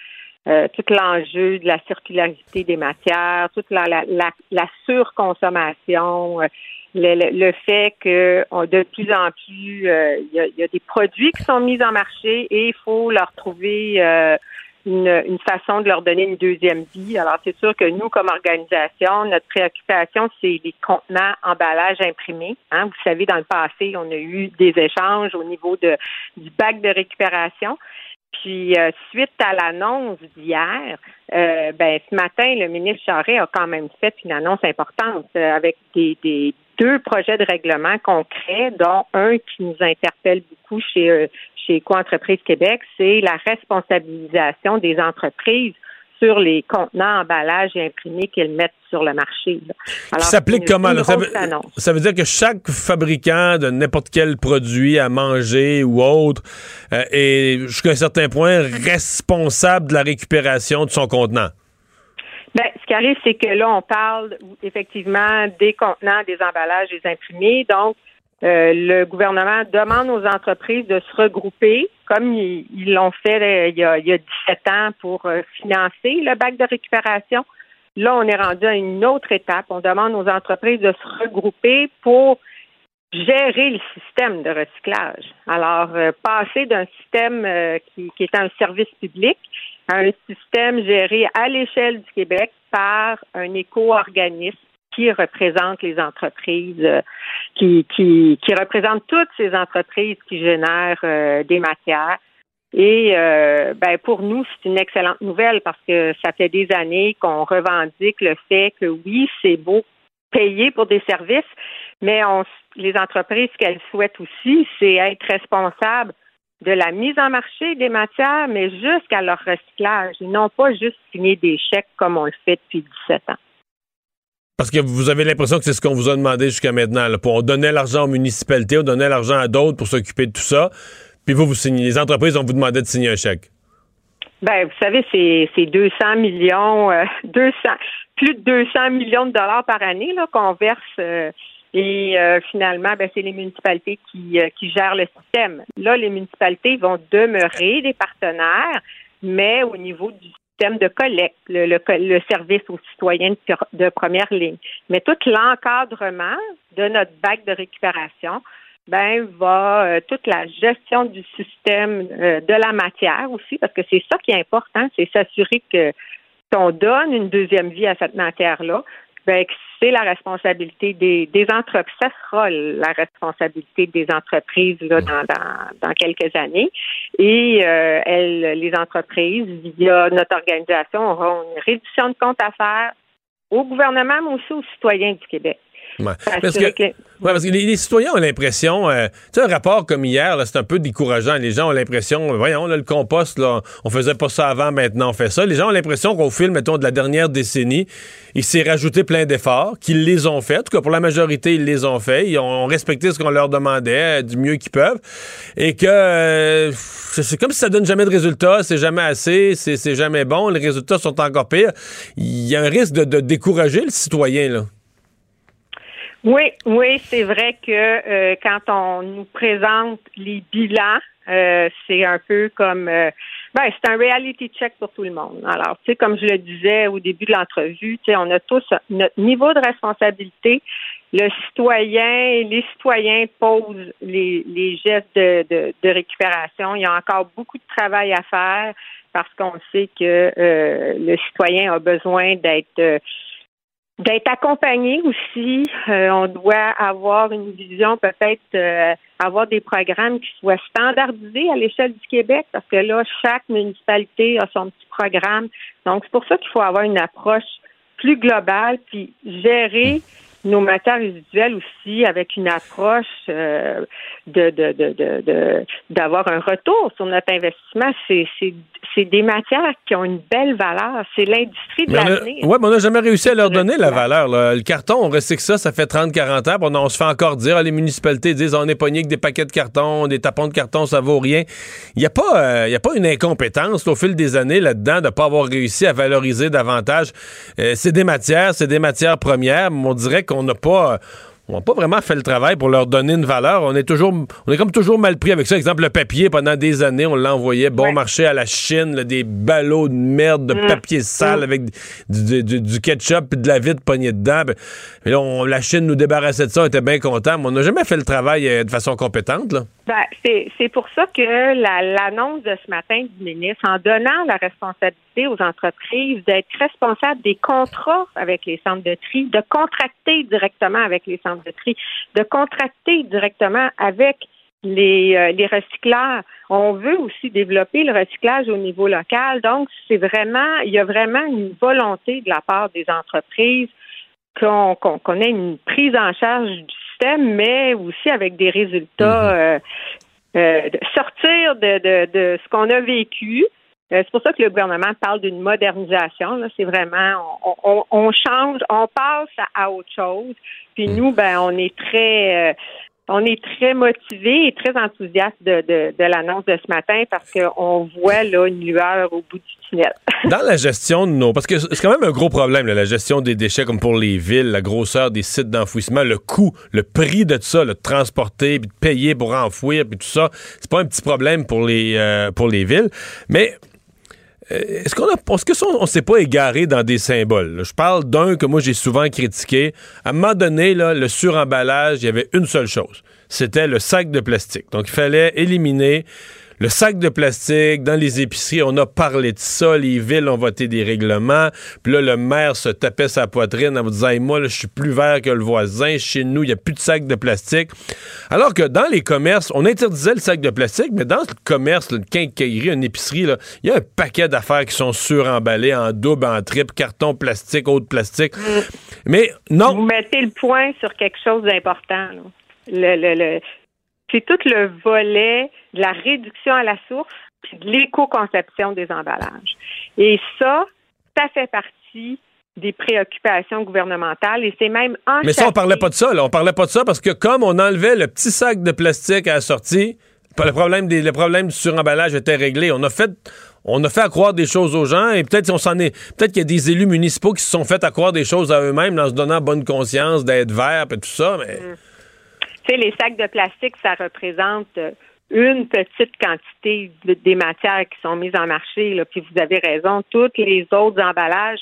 Euh, tout l'enjeu de la circularité des matières, toute la, la, la, la surconsommation, euh, le, le, le fait que de plus en plus, euh, il y, y a des produits qui sont mis en marché et il faut leur trouver euh, une, une façon de leur donner une deuxième vie. Alors, c'est sûr que nous, comme organisation, notre préoccupation, c'est les contenants emballages imprimés. Hein. Vous savez, dans le passé, on a eu des échanges au niveau de, du bac de récupération. Puis euh, suite à l'annonce d'hier, euh, ben ce matin, le ministre Charest a quand même fait une annonce importante euh, avec des, des deux projets de règlement concrets, dont un qui nous interpelle beaucoup chez euh, chez Eco-entreprise Québec, c'est la responsabilisation des entreprises sur les contenants, emballages et imprimés qu'ils mettent sur le marché. là. Alors, Ça s'applique comment? là? Ça, veut, ça veut dire que chaque fabricant de n'importe quel produit à manger ou autre euh, est jusqu'à un certain point responsable de la récupération de son contenant. Ben, ce qui arrive, c'est que là, on parle effectivement des contenants, des emballages, des imprimés. Donc, euh, le gouvernement demande aux entreprises de se regrouper, comme ils l'ont fait euh, il, y a, il y a 17 ans pour euh, financer le bac de récupération. Là, on est rendu à une autre étape. On demande aux entreprises de se regrouper pour gérer le système de recyclage. Alors, euh, passer d'un système qui, qui est un service public à un système géré à l'échelle du Québec par un éco-organisme qui représente les entreprises, euh, qui, qui, qui représente toutes ces entreprises qui génèrent euh, des matières. Et euh, ben pour nous, c'est une excellente nouvelle parce que ça fait des années qu'on revendique le fait que oui, c'est beau payer pour des services, mais on, les entreprises, ce qu'elles souhaitent aussi, c'est être responsables de la mise en marché des matières, mais jusqu'à leur recyclage. Ils n'ont pas juste signé des chèques comme on le fait depuis 17 ans. Parce que vous avez l'impression que c'est ce qu'on vous a demandé jusqu'à maintenant. on donnait l'argent aux municipalités, on donnait l'argent à d'autres pour s'occuper de tout ça. Puis vous, vous signez. Les entreprises, on vous demandait de signer un chèque. Ben, vous savez, c'est c'est 200 millions, euh, 200, plus de 200 millions de dollars par année qu'on verse. euh, et euh, finalement, ben, c'est les municipalités qui, qui gèrent le système. Là, les municipalités vont demeurer des partenaires, mais au niveau du système de collecte, le, le, le service aux citoyens de première ligne. Mais tout l'encadrement de notre bac de récupération, ben va euh, toute la gestion du système euh, de la matière aussi, parce que c'est ça qui est important, c'est s'assurer que qu'on donne une deuxième vie à cette matière-là, ben c'est la responsabilité des, entreprises. Ça sera la responsabilité des entreprises là, dans quelques années. Et euh, elles, les entreprises, via notre organisation, auront une réduction de compte à faire au gouvernement, mais aussi aux citoyens du Québec. Ouais. Parce que, que- ouais, parce que les, les citoyens ont l'impression, euh, tu sais, un rapport comme hier, c'est un peu décourageant. Les gens ont l'impression, voyons, là, le compost, là, on faisait pas ça avant, maintenant on fait ça. Les gens ont l'impression qu'au fil, mettons, de la dernière décennie, il s'est rajouté plein d'efforts, qu'ils les ont faits. En tout cas, pour la majorité, ils les ont faits. Ils ont respecté ce qu'on leur demandait, euh, du mieux qu'ils peuvent. Et que euh, c'est comme si ça donne jamais de résultats, c'est jamais assez, c'est c'est jamais bon, les résultats sont encore pires. Il y a un risque de, de décourager le citoyen, là. Oui, oui, c'est vrai que euh, quand on nous présente les bilans, euh, c'est un peu comme euh, ben, c'est un reality check pour tout le monde. Alors, tu sais, comme je le disais au début de l'entrevue, tu sais, on a tous notre niveau de responsabilité. Le citoyen, les citoyens posent les, les gestes de, de, de récupération. Il y a encore beaucoup de travail à faire parce qu'on sait que euh, le citoyen a besoin d'être euh, d'être accompagné aussi. Euh, on doit avoir une vision, peut-être euh, avoir des programmes qui soient standardisés à l'échelle du Québec, parce que là, chaque municipalité a son petit programme. Donc, c'est pour ça qu'il faut avoir une approche plus globale, puis gérer nos matières résiduelles aussi avec une approche euh, de, de, de, de, d'avoir un retour sur notre investissement. C'est, c'est des matières qui ont une belle valeur. C'est l'industrie de l'avenir. ouais, mais on n'a jamais réussi à leur donner la valeur. là. Le carton, on recycle ça, ça fait 30-40 ans. On, on se fait encore dire, ah, les municipalités disent, on est pogné avec des paquets de carton, des tapons de carton, ça vaut rien. Il n'y a, pas, euh, il y a pas une incompétence au fil des années là-dedans de ne pas avoir réussi à valoriser davantage. Euh, c'est des matières, c'est des matières premières, mais on dirait qu'on n'a pas... on n'a pas vraiment fait le travail pour leur donner une valeur. On est toujours, on est comme toujours mal pris avec ça. Exemple, le papier, pendant des années, on l'envoyait bon Ouais. marché à la Chine, là, des ballots de merde, de Mm. papier sale Mm. avec du, du- du ketchup et de la vitre pognée dedans. Ben, mais là, on- la Chine nous débarrassait de ça, on était bien contents, mais on n'a jamais fait le travail euh, de façon compétente. Là. Ben, c'est, c'est pour ça que la- l'annonce de ce matin du ministre, en donnant la responsabilité aux entreprises d'être responsables des contrats avec les centres de tri, de contracter directement avec les centres de tri, de contracter directement avec les, euh, les recycleurs. On veut aussi développer le recyclage au niveau local. Donc, c'est vraiment, il y a vraiment une volonté de la part des entreprises qu'on ait une prise en charge du système, mais aussi avec des résultats, euh, euh, de sortir de, de, de ce qu'on a vécu, c'est pour ça que le gouvernement parle d'une modernisation. C'est vraiment, on, on, on change, on passe à, autre chose. Puis nous, ben, on est très, euh, on est très motivés et très enthousiastes de, de, de l'annonce de ce matin parce qu'on voit là une lueur au bout du tunnel. Dans la gestion de nos. Parce que c'est quand même un gros problème, là, la gestion des déchets, comme pour les villes, la grosseur des sites d'enfouissement, le coût, le prix de tout ça, le transporter, puis de payer pour enfouir, puis tout ça. C'est pas un petit problème pour les, euh, pour les villes. Mais euh, est-ce qu'on a, est-ce que ça, on, s'est pas égaré dans des symboles? Je parle d'un que moi j'ai souvent critiqué. À un moment donné, le suremballage, il y avait une seule chose. C'était le sac de plastique. Donc, il fallait éliminer le sac de plastique dans les épiceries. On a parlé de ça. Les villes ont voté des règlements. Puis là, le maire se tapait sa poitrine en vous disant, Hey, moi, je suis plus vert que le voisin. Chez nous, il n'y a plus de sac de plastique. Alors que dans les commerces, on interdisait le sac de plastique, mais dans le commerce, là, une quincaillerie, une épicerie, il y a un paquet d'affaires qui sont suremballées en double, en triple, carton plastique, autre plastique. Mais non. Vous mettez le point sur quelque chose d'important. là. Le, le, le- c'est tout le volet de la réduction à la source puis de l'éco-conception des emballages. Et ça, ça fait partie des préoccupations gouvernementales et c'est même en Mais ça, on parlait pas de ça. Là. On parlait pas de ça parce que comme on enlevait le petit sac de plastique à la sortie, le problème, des, le problème du suremballage était réglé. On a fait, on a fait accroire des choses aux gens et peut-être on s'en est, peut-être qu'il y a des élus municipaux qui se sont fait accroire des choses à eux-mêmes en se donnant bonne conscience d'être vert et tout ça. Mais Les sacs de plastique, ça représente euh, une petite quantité de- des matières qui sont mises en marché. Puis vous avez raison, tous les autres emballages,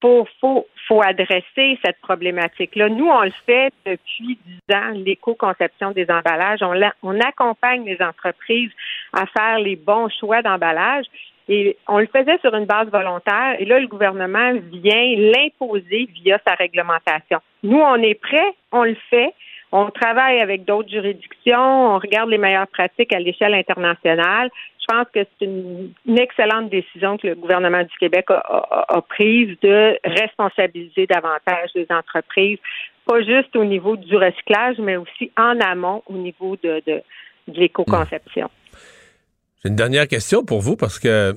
faut, faut, faut adresser cette problématique-là. Nous, on le fait depuis dix ans, l'éco-conception des emballages. On, on accompagne les entreprises à faire les bons choix d'emballage. Et on le faisait sur une base volontaire. Et là, le gouvernement vient l'imposer via sa réglementation. Nous, on est prêts, on le fait. On travaille avec d'autres juridictions, on regarde les meilleures pratiques à l'échelle internationale. Je pense que c'est une, excellente décision que le gouvernement du Québec a, prise de responsabiliser davantage les entreprises, pas juste au niveau du recyclage, mais aussi en amont au niveau de, l'éco-conception. j'ai une dernière question pour vous parce que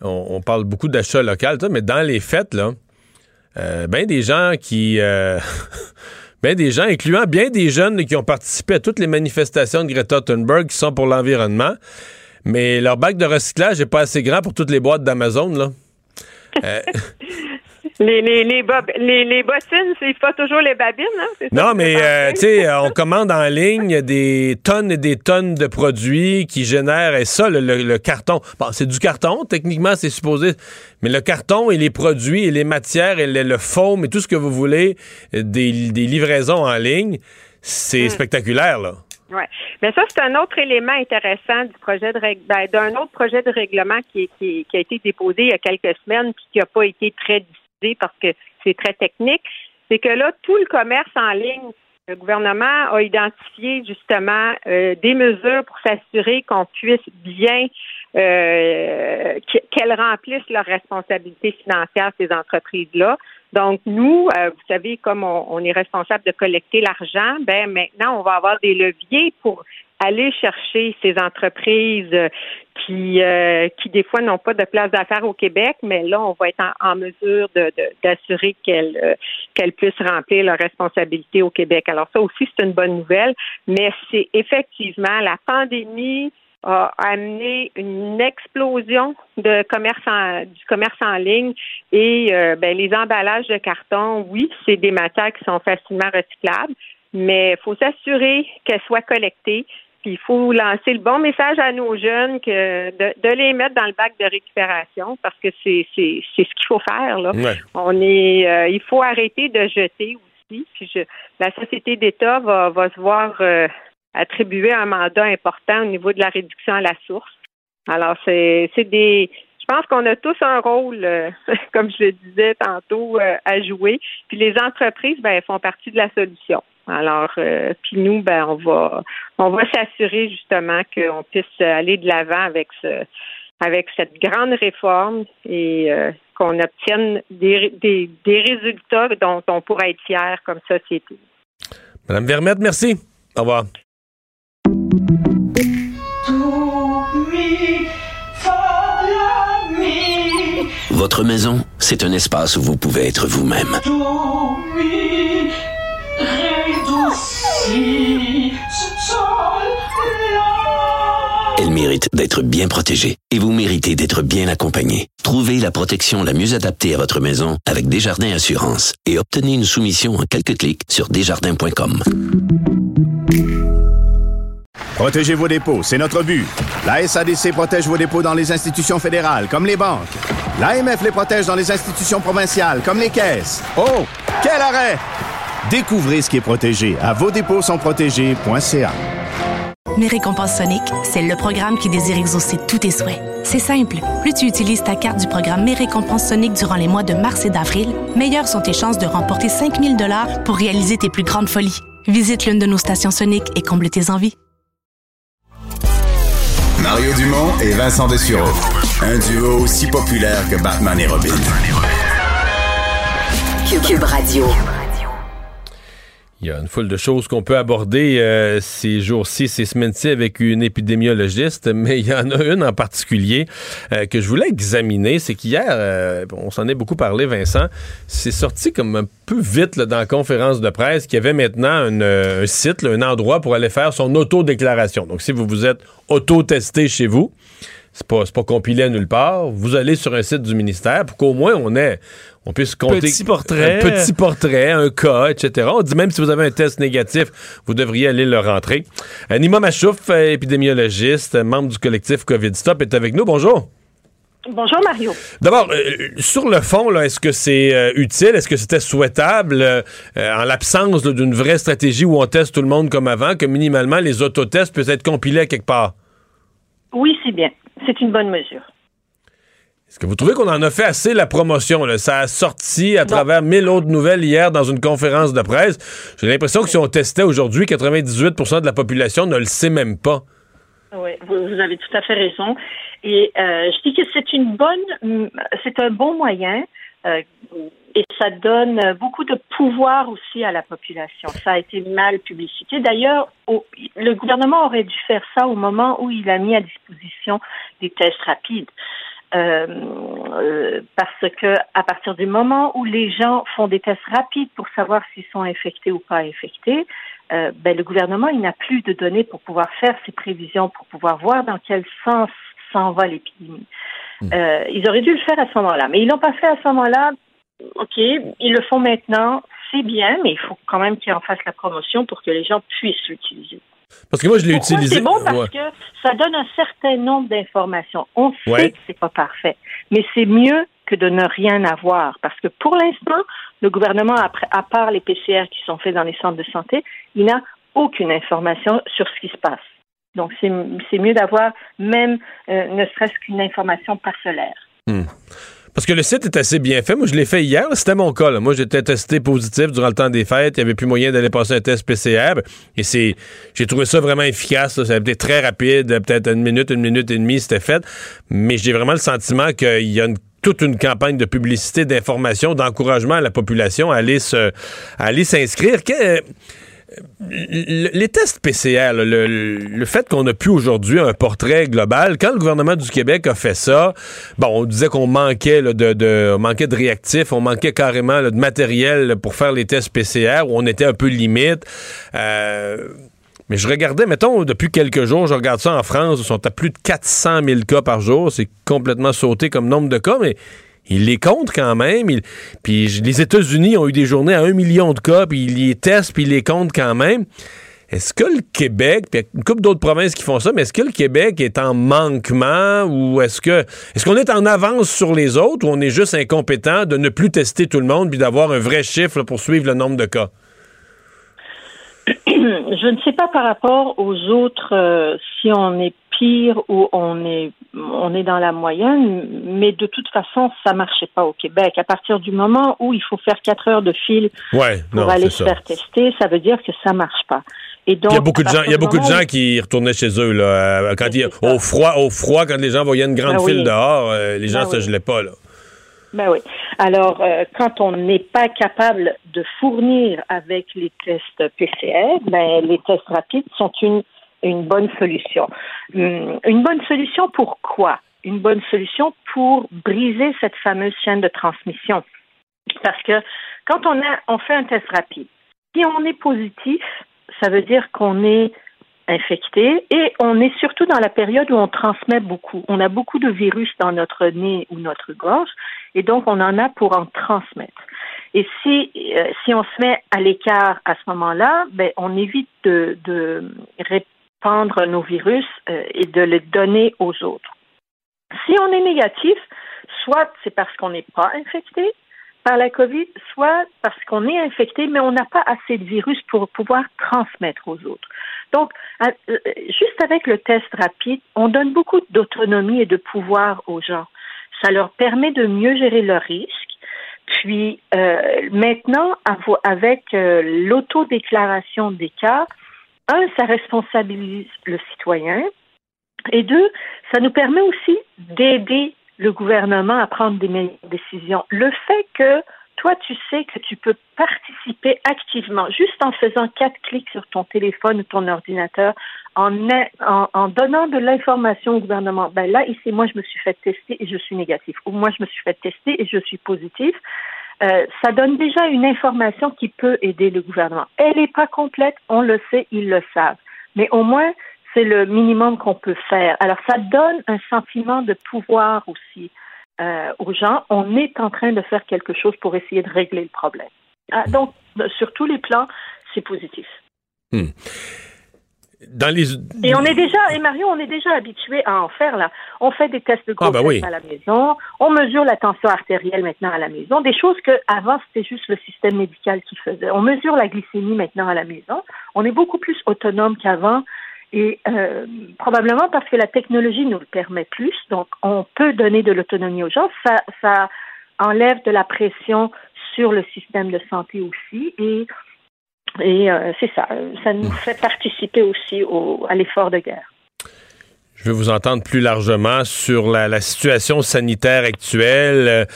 on, parle beaucoup d'achat local, mais dans les fêtes, là, euh, ben des gens qui. euh, ben des gens, incluant bien des jeunes qui ont participé à toutes les manifestations de Greta Thunberg qui sont pour l'environnement, mais leur bac de recyclage n'est pas assez grand pour toutes les boîtes d'Amazon, là. Euh, Les, les, les, les, les bottines, c'est pas toujours les babines, hein? ça Non, mais euh, tu sais, euh, on commande en ligne des tonnes et des tonnes de produits qui génèrent et ça, le, le- le carton. Bon, c'est du carton, techniquement, c'est supposé, mais le carton et les produits et les matières et le, le foam et tout ce que vous voulez, euh, des, des livraisons en ligne, c'est Hmm. spectaculaire, là. Ouais. Mais ça, c'est un autre élément intéressant du projet de ben, d'un autre projet de règlement qui, qui, qui a été déposé il y a quelques semaines puis qui n'a pas été très parce que c'est très technique. C'est que là, tout le commerce en ligne, le gouvernement a identifié justement euh, des mesures pour s'assurer qu'on puisse bien euh, qu- qu'elles remplissent leurs responsabilités financières, ces entreprises-là. Donc, nous, euh, vous savez, comme on, on est responsable de collecter l'argent, ben maintenant, on va avoir des leviers pour aller chercher ces entreprises euh, qui, euh, qui des fois n'ont pas de place d'affaires au Québec, mais là, on va être en, mesure de- de- d'assurer qu'elles euh, qu'elles puissent remplir leurs responsabilités au Québec. Alors ça aussi, c'est une bonne nouvelle, mais c'est effectivement la pandémie a amené une explosion de commerce en, du commerce en ligne et euh, ben, les emballages de carton, oui, c'est des matières qui sont facilement recyclables, mais il faut s'assurer qu'elles soient collectées. Puis il faut lancer le bon message à nos jeunes que de, de les mettre dans le bac de récupération parce que c'est c'est c'est ce qu'il faut faire là. Ouais. On est euh, il faut arrêter de jeter aussi. Puis je, la société d'État va va se voir euh, attribuer un mandat important au niveau de la réduction à la source. Alors c'est c'est des je pense qu'on a tous un rôle, euh, comme je le disais tantôt, euh, à jouer. Puis les entreprises, ben, font partie de la solution. Alors, euh, puis nous, ben, on va, on va s'assurer justement qu'on puisse aller de l'avant avec ce, avec cette grande réforme et euh, qu'on obtienne des, des, des résultats dont on pourra être fier comme société. Madame Vermette, merci. Au revoir. Votre maison, c'est un espace où vous pouvez être vous-même. Elle mérite d'être bien protégée et vous méritez d'être bien accompagnée. Trouvez la protection la mieux adaptée à votre maison avec Desjardins Assurance et obtenez une soumission en quelques clics sur desjardins.com. Protégez vos dépôts, c'est notre but. La SADC protège vos dépôts dans les institutions fédérales, comme les banques. L'AMF les protège dans les institutions provinciales, comme les caisses. Oh, quel arrêt! Découvrez ce qui est protégé à vos dépôts sont protégés.ca. Mes récompenses Sonic, c'est le programme qui désire exaucer tous tes souhaits. C'est simple. Plus tu utilises ta carte du programme Mes récompenses Sonic durant les mois de mars et d'avril, meilleures sont tes chances de remporter 5000 dollars pour réaliser tes plus grandes folies. Visite l'une de nos stations Sonic et comble tes envies. Mario Dumont et Vincent Dessureau. Un duo aussi populaire que Batman et Robin. Cube Radio. Il y a une foule de choses qu'on peut aborder euh, ces jours-ci, ces semaines-ci avec une épidémiologiste, mais il y en a une en particulier euh, que je voulais examiner. C'est qu'hier, euh, on s'en est beaucoup parlé, Vincent, c'est sorti comme un peu vite dans la conférence de presse qu'il y avait maintenant une, un site, un endroit pour aller faire son autodéclaration. Donc, si vous vous êtes auto-testé chez vous, c'est pas, c'est pas compilé à nulle part. Vous allez sur un site du ministère pour qu'au moins on ait, on puisse compter Petit portrait. un petit portrait, un cas, etc. On dit même si vous avez un test négatif, vous devriez aller le rentrer. Nima Machouf, épidémiologiste, membre du collectif COVID Stop, est avec nous. Bonjour. Bonjour Mario. D'abord, euh, sur le fond, là, est-ce que c'est euh, utile? Est-ce que c'était souhaitable, euh, en l'absence d'une vraie stratégie où on teste tout le monde comme avant, que minimalement les autotests puissent être compilés à quelque part? Oui, c'est bien. C'est une bonne mesure. Est-ce que vous trouvez qu'on en a fait assez la promotion? Là? Ça a sorti à travers mille autres nouvelles hier dans une conférence de presse. J'ai l'impression que si on testait aujourd'hui, 98% de la population ne le sait même pas. Oui, vous, vous avez tout à fait raison. Et euh, je dis que c'est une bonne, c'est un bon moyen. euh, et ça donne beaucoup de pouvoir aussi à la population. Ça a été mal publicité. D'ailleurs, le gouvernement aurait dû faire ça au moment où il a mis à disposition des tests rapides. Euh, euh, parce que à partir du moment où les gens font des tests rapides pour savoir s'ils sont infectés ou pas infectés, euh, ben, le gouvernement il n'a plus de données pour pouvoir faire ses prévisions, pour pouvoir voir dans quel sens s'en va l'épidémie. Euh, ils auraient dû le faire à ce moment-là, mais ils l'ont pas fait à ce moment-là. Ok, ils le font maintenant, c'est bien, mais il faut quand même qu'ils en fassent la promotion pour que les gens puissent l'utiliser. Parce que moi, je l'ai utilisé. C'est bon parce Ouais. que ça donne un certain nombre d'informations. On sait Ouais. que c'est pas parfait, mais c'est mieux que de ne rien avoir parce que pour l'instant, le gouvernement, à part les PCR qui sont faits dans les centres de santé, il n'a aucune information sur ce qui se passe. Donc, c'est c'est mieux d'avoir même euh, ne serait-ce qu'une information parcellaire. Hmm. Parce que le site est assez bien fait. Moi, je l'ai fait hier. C'était mon cas. là. Moi, j'étais testé positif durant le temps des fêtes. Il n'y avait plus moyen d'aller passer un test PCR. Et c'est, j'ai trouvé ça vraiment efficace. Ça a été très rapide. Peut-être une minute, une minute et demie, c'était fait. Mais j'ai vraiment le sentiment qu'il y a toute une campagne de publicité, d'information, d'encouragement à la population à aller s'inscrire. Le- les tests PCR, le, fait qu'on n'a plus aujourd'hui un portrait global, quand le gouvernement du Québec a fait ça, bon, on disait qu'on manquait de, manquait de réactifs, on manquait carrément de matériel pour faire les tests PCR, où on était un peu limite. Euh, mais je regardais, mettons, depuis quelques jours, je regarde ça en France, ils sont à plus de 400 000 cas par jour. C'est complètement sauté comme nombre de cas, mais ils les comptent quand même. Puis les États-Unis ont eu des journées à un million de cas, puis ils les testent, puis ils les comptent quand même. Est-ce que le Québec, puis il y a une couple d'autres provinces qui font ça, mais est-ce que le Québec est en manquement ou est-ce que est-ce qu'on est en avance sur les autres ou on est juste incompétent de ne plus tester tout le monde puis d'avoir un vrai chiffre pour suivre le nombre de cas? Je ne sais pas par rapport aux autres euh, si on est pire ou on est on est dans la moyenne, mais de toute façon, ça marchait pas au Québec. À partir du moment où il faut faire quatre heures de fil Ouais, pour non, aller se faire tester, ça veut dire que ça marche pas. Et donc, Il y a beaucoup de gens, il y a beaucoup de gens qui retournaient chez eux là, euh, quand il au froid, au froid quand les gens voyaient une grande Ben oui. file dehors, euh, les gens Ben se oui. gelaient pas là. Ben oui. Alors, euh, quand on n'est pas capable de fournir avec les tests PCR, ben les tests rapides sont une une bonne solution. Hum, Une bonne solution pourquoi une bonne solution pour briser cette fameuse chaîne de transmission. Parce que quand on, a, on fait un test rapide, si on est positif, ça veut dire qu'on est infecté et on est surtout dans la période où on transmet beaucoup. On a beaucoup de virus dans notre nez ou notre gorge et donc on en a pour en transmettre. Et si, euh, si on se met à l'écart à ce moment-là, ben, on évite de, de répandre nos virus euh, et de les donner aux autres. Si on est négatif, soit c'est parce qu'on n'est pas infecté, par la COVID, soit parce qu'on est infecté, mais on n'a pas assez de virus pour pouvoir transmettre aux autres. Donc, euh, juste avec le test rapide, on donne beaucoup d'autonomie et de pouvoir aux gens. Ça leur permet de mieux gérer leurs risques. Puis euh, maintenant, avec euh, l'autodéclaration des cas, un, ça responsabilise le citoyen, et deux, ça nous permet aussi d'aider le gouvernement à prendre des meilleures décisions. Le fait que toi, tu sais que tu peux participer activement, juste en faisant quatre clics sur ton téléphone ou ton ordinateur, en, donnant de l'information au gouvernement. Ben là, ici, moi, je me suis fait tester et je suis négatif. Ou moi, je me suis fait tester et je suis positif. Euh, ça donne déjà une information qui peut aider le gouvernement. Elle n'est pas complète, on le sait, ils le savent. Mais au moins, c'est le minimum qu'on peut faire. Alors, ça donne un sentiment de pouvoir aussi euh, aux gens. On est en train de faire quelque chose pour essayer de régler le problème. Ah, donc, sur tous les plans, c'est positif. Hmm. Dans les... Et on est déjà, et Mario, on est déjà habitué à en faire là. On fait des tests de ah, ben grossesse à la maison, on mesure la tension artérielle maintenant à la maison, des choses que avant c'était juste le système médical qui faisait. On mesure la glycémie maintenant à la maison. On est beaucoup plus autonome qu'avant et euh, probablement parce que la technologie nous le permet plus, donc on peut donner de l'autonomie aux gens. Ça, ça enlève de la pression sur le système de santé aussi, et, et euh, c'est ça. Ça nous fait participer aussi au, à l'effort de guerre. Je veux vous entendre plus largement sur la, la situation sanitaire actuelle,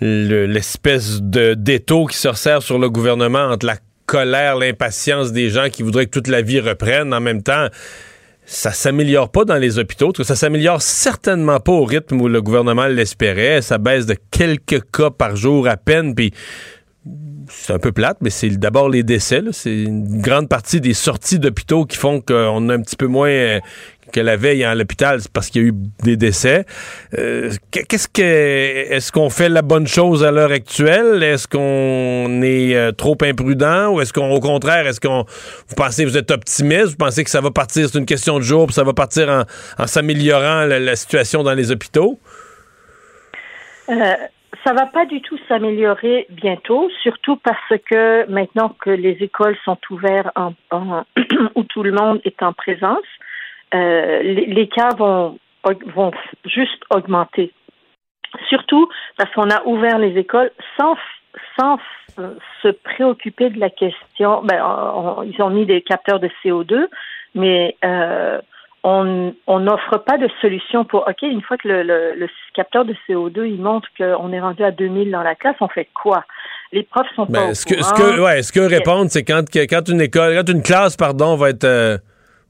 euh, l'espèce de d'étau qui se resserre sur le gouvernement entre la colère, l'impatience des gens qui voudraient que toute la vie reprenne. En même temps, ça s'améliore pas dans les hôpitaux. Ça s'améliore certainement pas au rythme où le gouvernement l'espérait. Ça baisse de quelques cas par jour à peine. Puis c'est un peu plate, mais c'est d'abord les décès. C'est une grande partie des sorties d'hôpitaux qui font qu'on a un petit peu moins euh, que la veille à l'hôpital, parce qu'il y a eu des décès. Euh, qu'est-ce que est-ce qu'on fait la bonne chose à l'heure actuelle? Est-ce qu'on est euh, trop imprudent? Ou est-ce qu'on au contraire est-ce qu'on vous pensez vous êtes optimiste? Vous pensez que ça va partir C'est une question de jour, puis ça va partir en, s'améliorant la, situation dans les hôpitaux? Euh, ça va pas du tout s'améliorer bientôt, surtout parce que maintenant que les écoles sont ouvertes où tout le monde est en présence, euh, les, cas vont, vont juste augmenter. Surtout parce qu'on a ouvert les écoles sans, sans se préoccuper de la question. Ben, ils ont mis des capteurs de CO2, mais euh, on n'offre pas de solution pour, OK, une fois que le, le, capteur de CO2, il montre qu'on est rendu à 2000 dans la classe, on fait quoi? Les profs sont ben, pas ce, que, ce que, ouais, ce que répondent, c'est quand, quand une école, quand une classe, pardon, va être... Euh,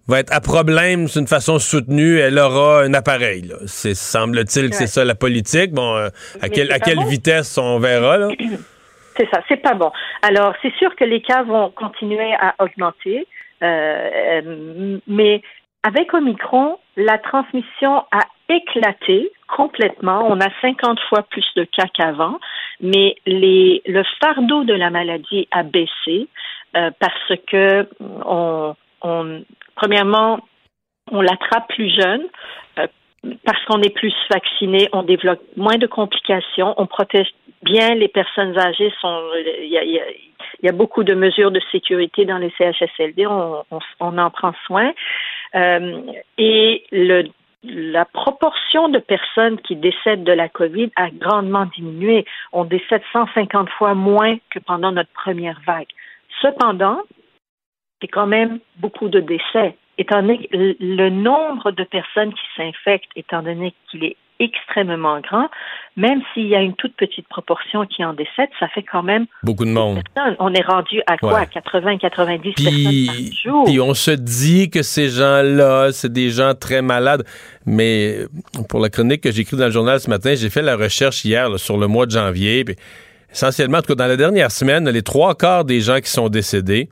va être à problème d'une façon soutenue, elle aura un appareil. C'est semble-t-il que c'est ça la politique. Bon, euh, à, quelle, à quelle vitesse on verra là? C'est ça, c'est pas bon. Alors, c'est sûr que les cas vont continuer à augmenter, euh, euh, mais avec Omicron, la transmission a éclaté complètement. On a 50 fois plus de cas qu'avant, mais le fardeau de la maladie a baissé parce que on, premièrement, on l'attrape plus jeune euh, parce qu'on est plus vacciné, on développe moins de complications, on protège bien les personnes âgées. il, y a, beaucoup de mesures de sécurité dans les CHSLD, on, en prend soin. Euh, et le, la proportion de personnes qui décèdent de la COVID a grandement diminué. On décède 150 fois moins que pendant notre première vague. Cependant, c'est quand même beaucoup de décès. Étant donné le nombre de personnes qui s'infectent, étant donné qu'il est extrêmement grand. Même s'il y a une toute petite proportion qui en décède, ça fait quand même beaucoup de monde. Personnes. On est rendu à quoi? Ouais. À 80, 90 Puis, personnes par jour. puis on se dit que ces gens-là, c'est des gens très malades. Mais pour la chronique que j'ai écrite dans le journal ce matin, j'ai fait la recherche hier là, sur le mois de janvier. Puis essentiellement, en tout cas, dans la dernière semaine, les trois quarts des gens qui sont décédés,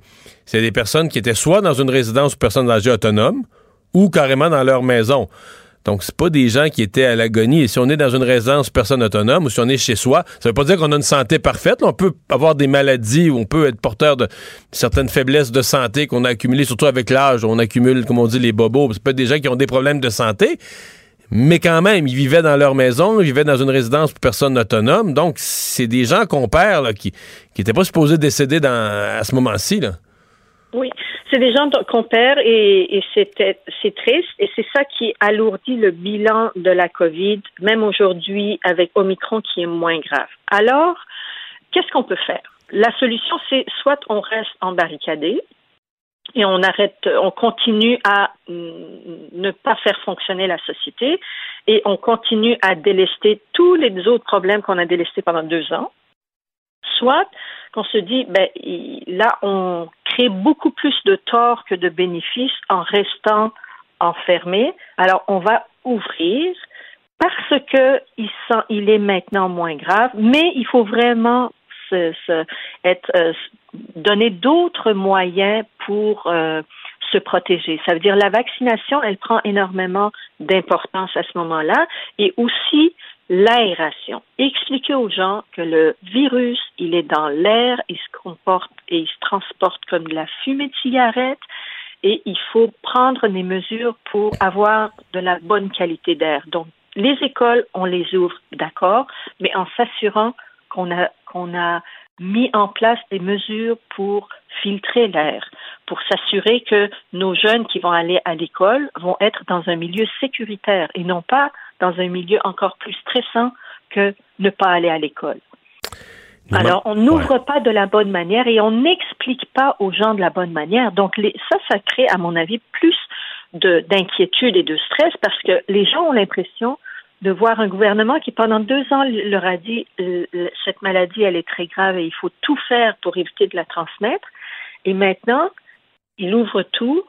c'est des personnes qui étaient soit dans une résidence pour personnes âgées autonomes ou carrément dans leur maison. Donc, c'est pas des gens qui étaient à l'agonie. Et si on est dans une résidence personne autonome ou si on est chez soi, ça veut pas dire qu'on a une santé parfaite. On peut avoir des maladies ou on peut être porteur de certaines faiblesses de santé qu'on a accumulées, surtout avec l'âge. On accumule, comme on dit, les bobos. C'est pas des gens qui ont des problèmes de santé. Mais quand même, ils vivaient dans leur maison, ils vivaient dans une résidence pour personnes autonomes. Donc, c'est des gens qu'on perd, qui n'étaient pas supposés décéder dans, à ce moment-ci. Là. Oui, c'est des gens qu'on perd et, c'est triste et c'est ça qui alourdit le bilan de la COVID, même aujourd'hui avec Omicron qui est moins grave. Alors, qu'est-ce qu'on peut faire? La solution, c'est soit on reste embarricadé et on arrête, on continue à ne pas faire fonctionner la société et on continue à délester tous les autres problèmes qu'on a délestés pendant deux ans. Soit qu'on se dit, ben, là, on beaucoup plus de torts que de bénéfices en restant enfermé. Alors, on va ouvrir parce que il, sent, il est maintenant moins grave, mais il faut vraiment se, euh, donner d'autres moyens pour euh, se protéger. Ça veut dire la vaccination, elle prend énormément d'importance à ce moment-là et aussi l'aération. Expliquer aux gens que le virus, il est dans l'air, il se comporte et il se transporte comme de la fumée de cigarette et il faut prendre des mesures pour avoir de la bonne qualité d'air. Donc, les écoles, on les ouvre, d'accord, mais en s'assurant qu'on a, qu'on a mis en place des mesures pour filtrer l'air, pour s'assurer que nos jeunes qui vont aller à l'école vont être dans un milieu sécuritaire et non pas dans un milieu encore plus stressant que ne pas aller à l'école. Alors, on n'ouvre ouais. pas de la bonne manière et on n'explique pas aux gens de la bonne manière. Donc, les, ça, ça crée, à mon avis, plus d'inquiétude et de stress parce que les gens ont l'impression de voir un gouvernement qui, pendant deux ans, leur a dit cette maladie, elle est très grave et il faut tout faire pour éviter de la transmettre. Et maintenant, il ouvre tout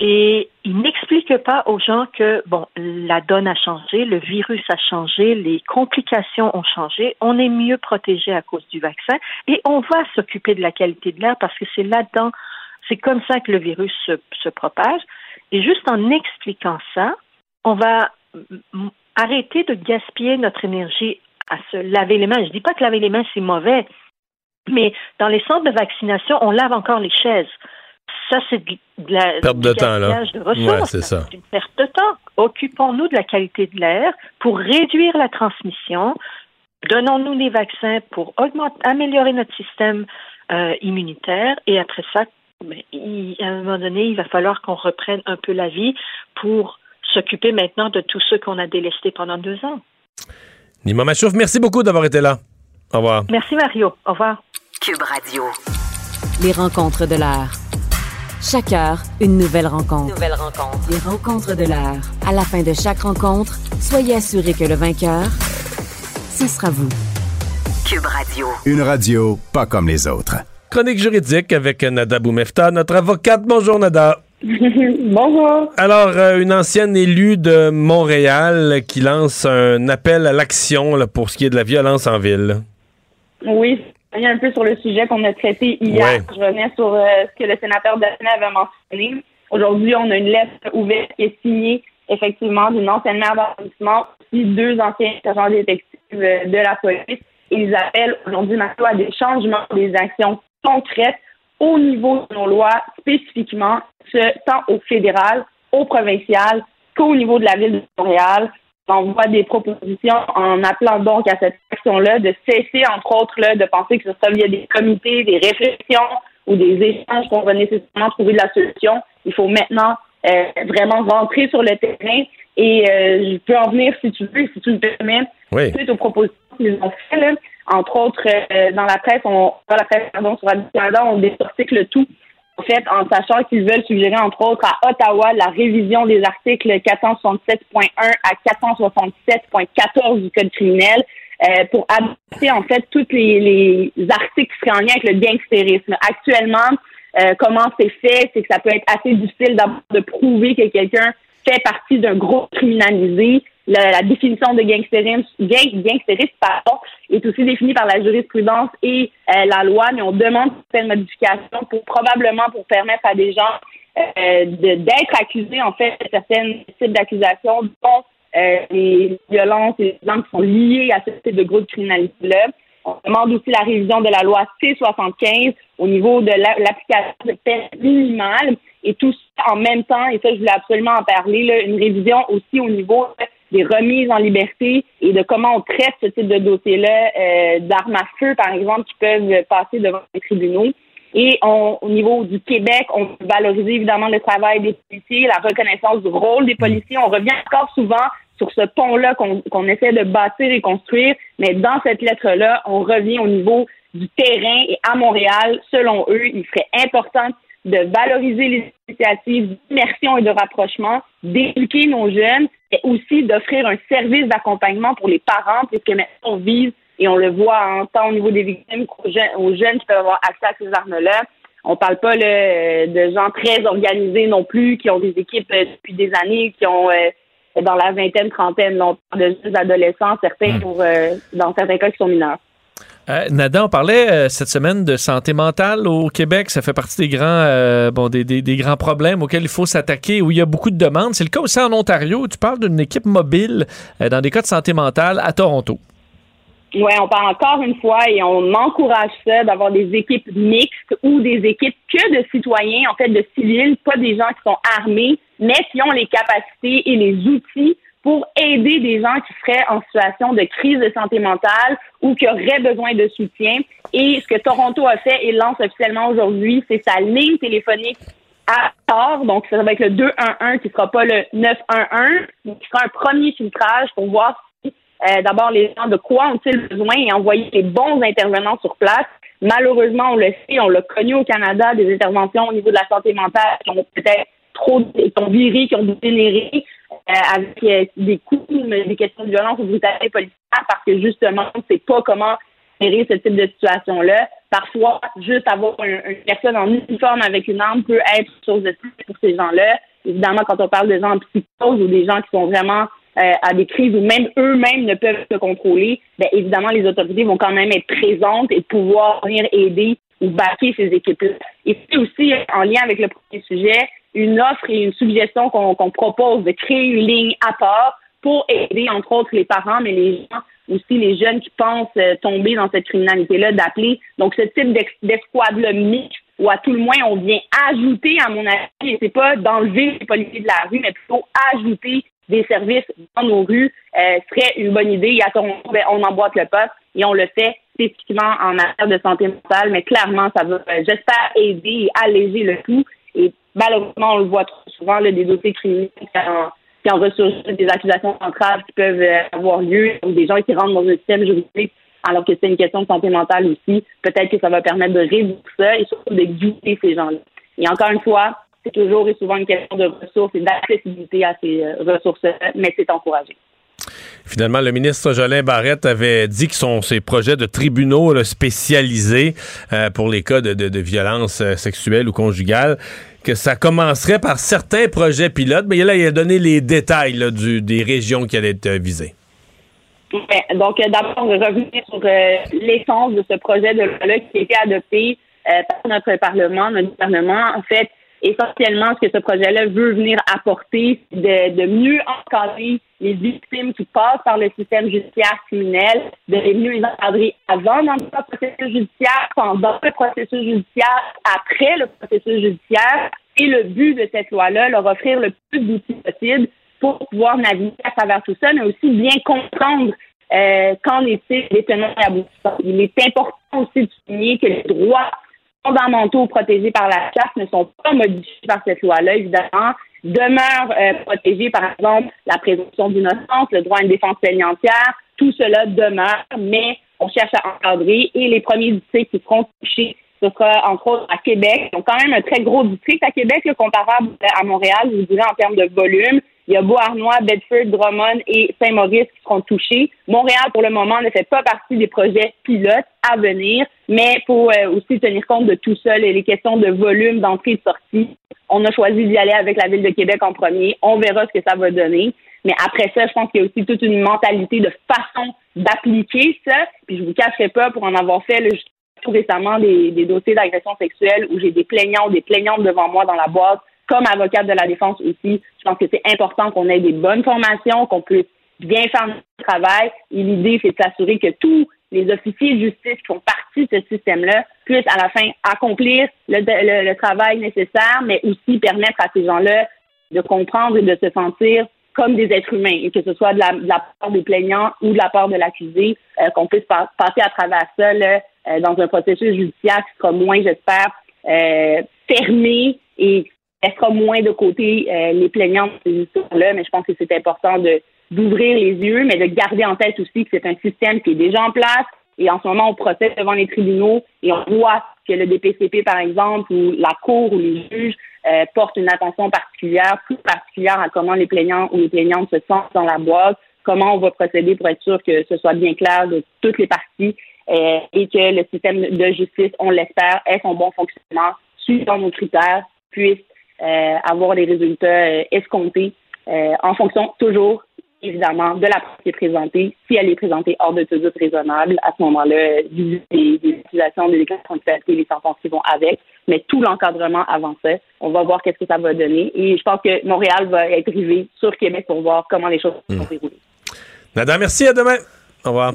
et il n'explique pas aux gens que, bon, la donne a changé, le virus a changé, les complications ont changé, on est mieux protégé à cause du vaccin et on va s'occuper de la qualité de l'air parce que c'est là-dedans, c'est comme ça que le virus se, se propage. Et juste en expliquant ça, on va arrêter de gaspiller notre énergie à se laver les mains. Je dis pas que laver les mains, c'est mauvais, mais dans les centres de vaccination, on lave encore les chaises. Ça, c'est de la perte de temps, là. de ressources. Ouais, c'est ça. C'est une perte de temps. Occupons-nous de la qualité de l'air pour réduire la transmission. Donnons-nous des vaccins pour augmenter, améliorer notre système euh, immunitaire. Et après ça, ben, il, à un moment donné, il va falloir qu'on reprenne un peu la vie pour s'occuper maintenant de tous ceux qu'on a délestés pendant deux ans. Nima Machouf, merci beaucoup d'avoir été là. Au revoir. Merci Mario. Au revoir. Cube Radio. Les rencontres de l'heure. Chaque heure, une nouvelle rencontre. Nouvelle rencontre. Les rencontres de l'heure. À la fin de chaque rencontre, soyez assurés que le vainqueur, ce sera vous. Cube Radio. Une radio pas comme les autres. Chronique juridique avec Nada Boumefta, notre avocate. Bonjour Nada. Bonjour. Alors, euh, une ancienne élue de Montréal qui lance un appel à l'action pour ce qui est de la violence en ville. Oui, un peu sur le sujet qu'on a traité hier. Ouais. Je revenais sur euh, ce que le sénateur Daphné avait mentionné. Aujourd'hui, on a une lettre ouverte qui est signée effectivement d'une ancienne maire d'arrondissement, aussi deux anciens agents détectives euh, de la police. Ils appellent aujourd'hui Marco à des changements, des actions concrètes au niveau de nos lois, spécifiquement, ce, tant au fédéral, au provincial, qu'au niveau de la ville de Montréal. On voit des propositions en appelant donc à cette action-là de cesser, entre autres, là, de penser que ce soit via des comités, des réflexions ou des échanges qu'on va nécessairement trouver de la solution. Il faut maintenant euh, vraiment rentrer sur le terrain et euh, je peux en venir, si tu veux, si tu me permets, oui. suite aux propositions qu'ils ont faites. Entre autres, euh, dans la presse, on, dans la presse, pardon, sur Radio Canada, on décortique le tout. En fait, en sachant qu'ils veulent suggérer, entre autres, à Ottawa la révision des articles 467.1 à 467.14 du Code criminel euh, pour adapter, en fait, tous les, les articles qui seraient en lien avec le gangstérisme. Actuellement, euh, comment c'est fait, c'est que ça peut être assez difficile de prouver que quelqu'un fait partie d'un groupe criminalisé. La, définition de gangstérisme, gangstérisme pardon, est aussi définie par la jurisprudence et euh, la loi, mais on demande certaines modifications pour probablement pour permettre à des gens euh, d'être accusés en fait de certains types d'accusations, dont euh, les violences et les gens qui sont liés à ce type de groupe criminalisé-là. On demande aussi la révision de la loi C-75 au niveau de l'application de peine minimale et tout ça en même temps, et ça je voulais absolument en parler, là, une révision aussi au niveau des remises en liberté et de comment on traite ce type de dossier-là euh, d'armes à feu, par exemple, qui peuvent passer devant les tribunaux. Et on, au niveau du Québec, on veut valoriser évidemment le travail des policiers, la reconnaissance du rôle des policiers. On revient encore souvent sur ce pont-là qu'on essaie de bâtir et construire, mais dans cette lettre-là, on revient au niveau du terrain et à Montréal, selon eux, il serait important de valoriser les initiatives d'immersion et de rapprochement, d'éduquer nos jeunes et aussi d'offrir un service d'accompagnement pour les parents, puisque maintenant on vise, et on le voit en tant au niveau des victimes qu'aux jeunes, aux jeunes qui peuvent avoir accès à ces armes-là. On parle pas là, de gens très organisés non plus, qui ont des équipes euh, depuis des années, qui ont euh, dans la vingtaine, trentaine, on parle de jeunes adolescents, certains hmm. pour euh, dans certains cas qui sont mineurs. Euh, Nada, on parlait euh, cette semaine de santé mentale au Québec. Ça fait partie des grands, euh, bon, des, des, grands problèmes auxquels il faut s'attaquer, où il y a beaucoup de demandes. C'est le cas aussi en Ontario. Tu parles d'une équipe mobile dans des cas de santé mentale à Toronto. Oui, on parle encore une fois et on encourage ça d'avoir des équipes mixtes ou des équipes que de citoyens, en fait, de civils, pas des gens qui sont armés, mais qui ont les capacités et les outils pour aider des gens qui seraient en situation de crise de santé mentale ou qui auraient besoin de soutien. Et ce que Toronto a fait et lance officiellement aujourd'hui, c'est sa ligne téléphonique à tort. Donc, ça va être le 211 qui sera pas le 911, mais qui sera un premier filtrage pour voir si, euh, d'abord, les gens de quoi ont-ils besoin et envoyer les bons intervenants sur place. Malheureusement, on le sait, on l'a connu au Canada, des interventions au niveau de la santé mentale qui ont peut-être trop, qui ont viré, qui ont dégénéré. Euh, avec euh, des coups, des questions de violence ou brutalité policière parce que justement, on ne sait pas comment gérer ce type de situation-là. Parfois, juste avoir une, personne en uniforme avec une arme peut être chose de plus pour ces gens-là. Évidemment, quand on parle de gens en psychose ou des gens qui sont vraiment euh, à des crises où même eux-mêmes ne peuvent se contrôler, bien évidemment, les autorités vont quand même être présentes et pouvoir venir aider ou baquer ces équipes-là. Et c'est aussi en lien avec le premier sujet, une offre et une suggestion qu'on propose de créer une ligne à part pour aider, entre autres, les parents, mais les gens aussi, les jeunes qui pensent euh, tomber dans cette criminalité-là, d'appeler. Donc, ce type d'escouade-là mixte, ou à tout le moins, on vient ajouter, à mon avis, et c'est pas d'enlever les policiers de la rue, mais plutôt ajouter des services dans nos rues, euh, serait une bonne idée. Et à Toronto, ben, on emboîte le poste et on le fait spécifiquement en matière de santé mentale, mais clairement, ça va, euh, j'espère, aider et alléger le tout. Malheureusement, on le voit trop souvent, des dossiers criminels qui en ressurgissent, des accusations centrales qui peuvent euh, avoir lieu, ou des gens qui rentrent dans un système juridique alors que c'est une question de santé mentale aussi. Peut-être que ça va permettre de réduire ça et surtout de guider ces gens-là. Et encore une fois, c'est toujours et souvent une question de ressources et d'accessibilité à ces euh, ressources-là, mais c'est encouragé. Finalement, le ministre Jolin Barrette avait dit que son, ses projets de tribunaux spécialisés euh, pour les cas de, de, de violence sexuelle ou conjugale, que ça commencerait par certains projets pilotes, mais là, il a donné les détails du, des régions qui allaient être euh, visées. Donc, d'abord, revenir sur l'essence de ce projet de loi qui a été adopté par notre Parlement, notre gouvernement. En fait, essentiellement, ce que ce projet-là veut venir apporter, c'est de, mieux encadrer les victimes qui passent par le système judiciaire criminel, de mieux les encadrer avant dans le processus judiciaire, pendant le processus judiciaire, après le processus judiciaire. Et le but de cette loi-là, leur offrir le plus d'outils possible pour pouvoir naviguer à travers tout ça, mais aussi bien comprendre euh, qu'en est-il des tenants et aboutissants. Il est important aussi de souligner que les droits fondamentaux protégés par la charte ne sont pas modifiés par cette loi-là, évidemment, demeurent euh, par exemple, la présomption d'innocence, le droit à une défense plaignantière, tout cela demeure, mais on cherche à encadrer et les premiers dossiers qui seront touchés Ce sera entre autres à Québec. Donc quand même un très gros district à Québec, comparable à Montréal, je vous dirais en termes de volume. Il y a Beauharnois, Bedford, Drummond et Saint-Maurice qui seront touchés. Montréal, pour le moment, ne fait pas partie des projets pilotes à venir, mais pour euh, aussi tenir compte de tout ça, les questions de volume d'entrée et de sortie, on a choisi d'y aller avec la Ville de Québec en premier. On verra ce que ça va donner. Mais après ça, je pense qu'il y a aussi toute une mentalité de façon d'appliquer ça. Puis je vous cacherai pas pour en avoir fait tout récemment des, des dossiers d'agression sexuelle où j'ai des plaignants des plaignantes devant moi dans la boîte comme avocate de la défense aussi, je pense que c'est important qu'on ait des bonnes formations, qu'on puisse bien faire notre travail. Et l'idée, c'est de s'assurer que tous les officiers de justice qui font partie de ce système-là puissent à la fin accomplir le, travail nécessaire, mais aussi permettre à ces gens-là de comprendre et de se sentir comme des êtres humains, et que ce soit de la, part des plaignants ou de la part de l'accusé, euh, qu'on puisse passer à travers ça euh, dans un processus judiciaire qui sera moins, j'espère, euh, fermé et sera moins de côté euh, les plaignants de ces histoires-là, mais je pense que c'est important de d'ouvrir les yeux, mais de garder en tête aussi que c'est un système qui est déjà en place. Et en ce moment, on procède devant les tribunaux et on voit que le DPCP, par exemple, ou la Cour ou les juges euh, portent une attention particulière, plus particulière à comment les plaignants ou les plaignantes se sentent dans la boîte, comment on va procéder pour être sûr que ce soit bien clair de toutes les parties euh, et que le système de justice, on l'espère, ait son bon fonctionnement, suivant nos critères, puisse avoir les résultats euh, escomptés euh, en fonction toujours évidemment de la preuve qui est présentée. Si elle est présentée hors de tout doute raisonnable, à ce moment-là, des, des utilisations des déclarations de les sentences qui vont avec, mais tout l'encadrement avant ça, on va voir qu'est-ce que ça va donner. Et je pense que Montréal va être rivé sur Québec pour voir comment les choses vont se dérouler. Nada, merci, à demain. Au revoir.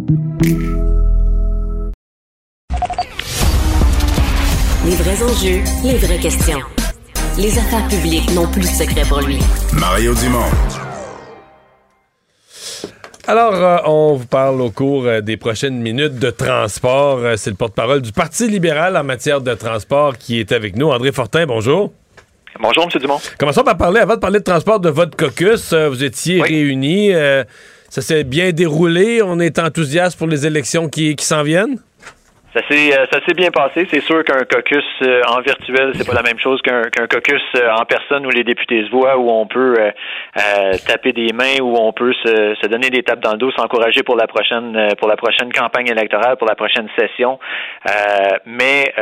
vrais enjeux, les vraies questions. Les affaires publiques n'ont plus de secret pour lui. Mario Dumont. Alors, euh, on vous parle au cours euh, des prochaines minutes de transport. Euh, c'est le porte-parole du Parti libéral en matière de transport qui est avec nous. André Fortin, bonjour. Bonjour, M. Dumont. Commençons par parler, avant de parler de transport, de votre caucus. vous étiez réunis. ça s'est bien déroulé. On est enthousiaste pour les élections qui s'en viennent? Ça s'est euh, ça s'est bien passé. C'est sûr qu'un caucus euh, en virtuel, c'est pas la même chose qu'un qu'un caucus euh, en personne où les députés se voient, où on peut taper des mains, où on peut se, se, donner des tapes dans le dos, s'encourager pour la prochaine pour la prochaine campagne électorale, pour la prochaine session. mais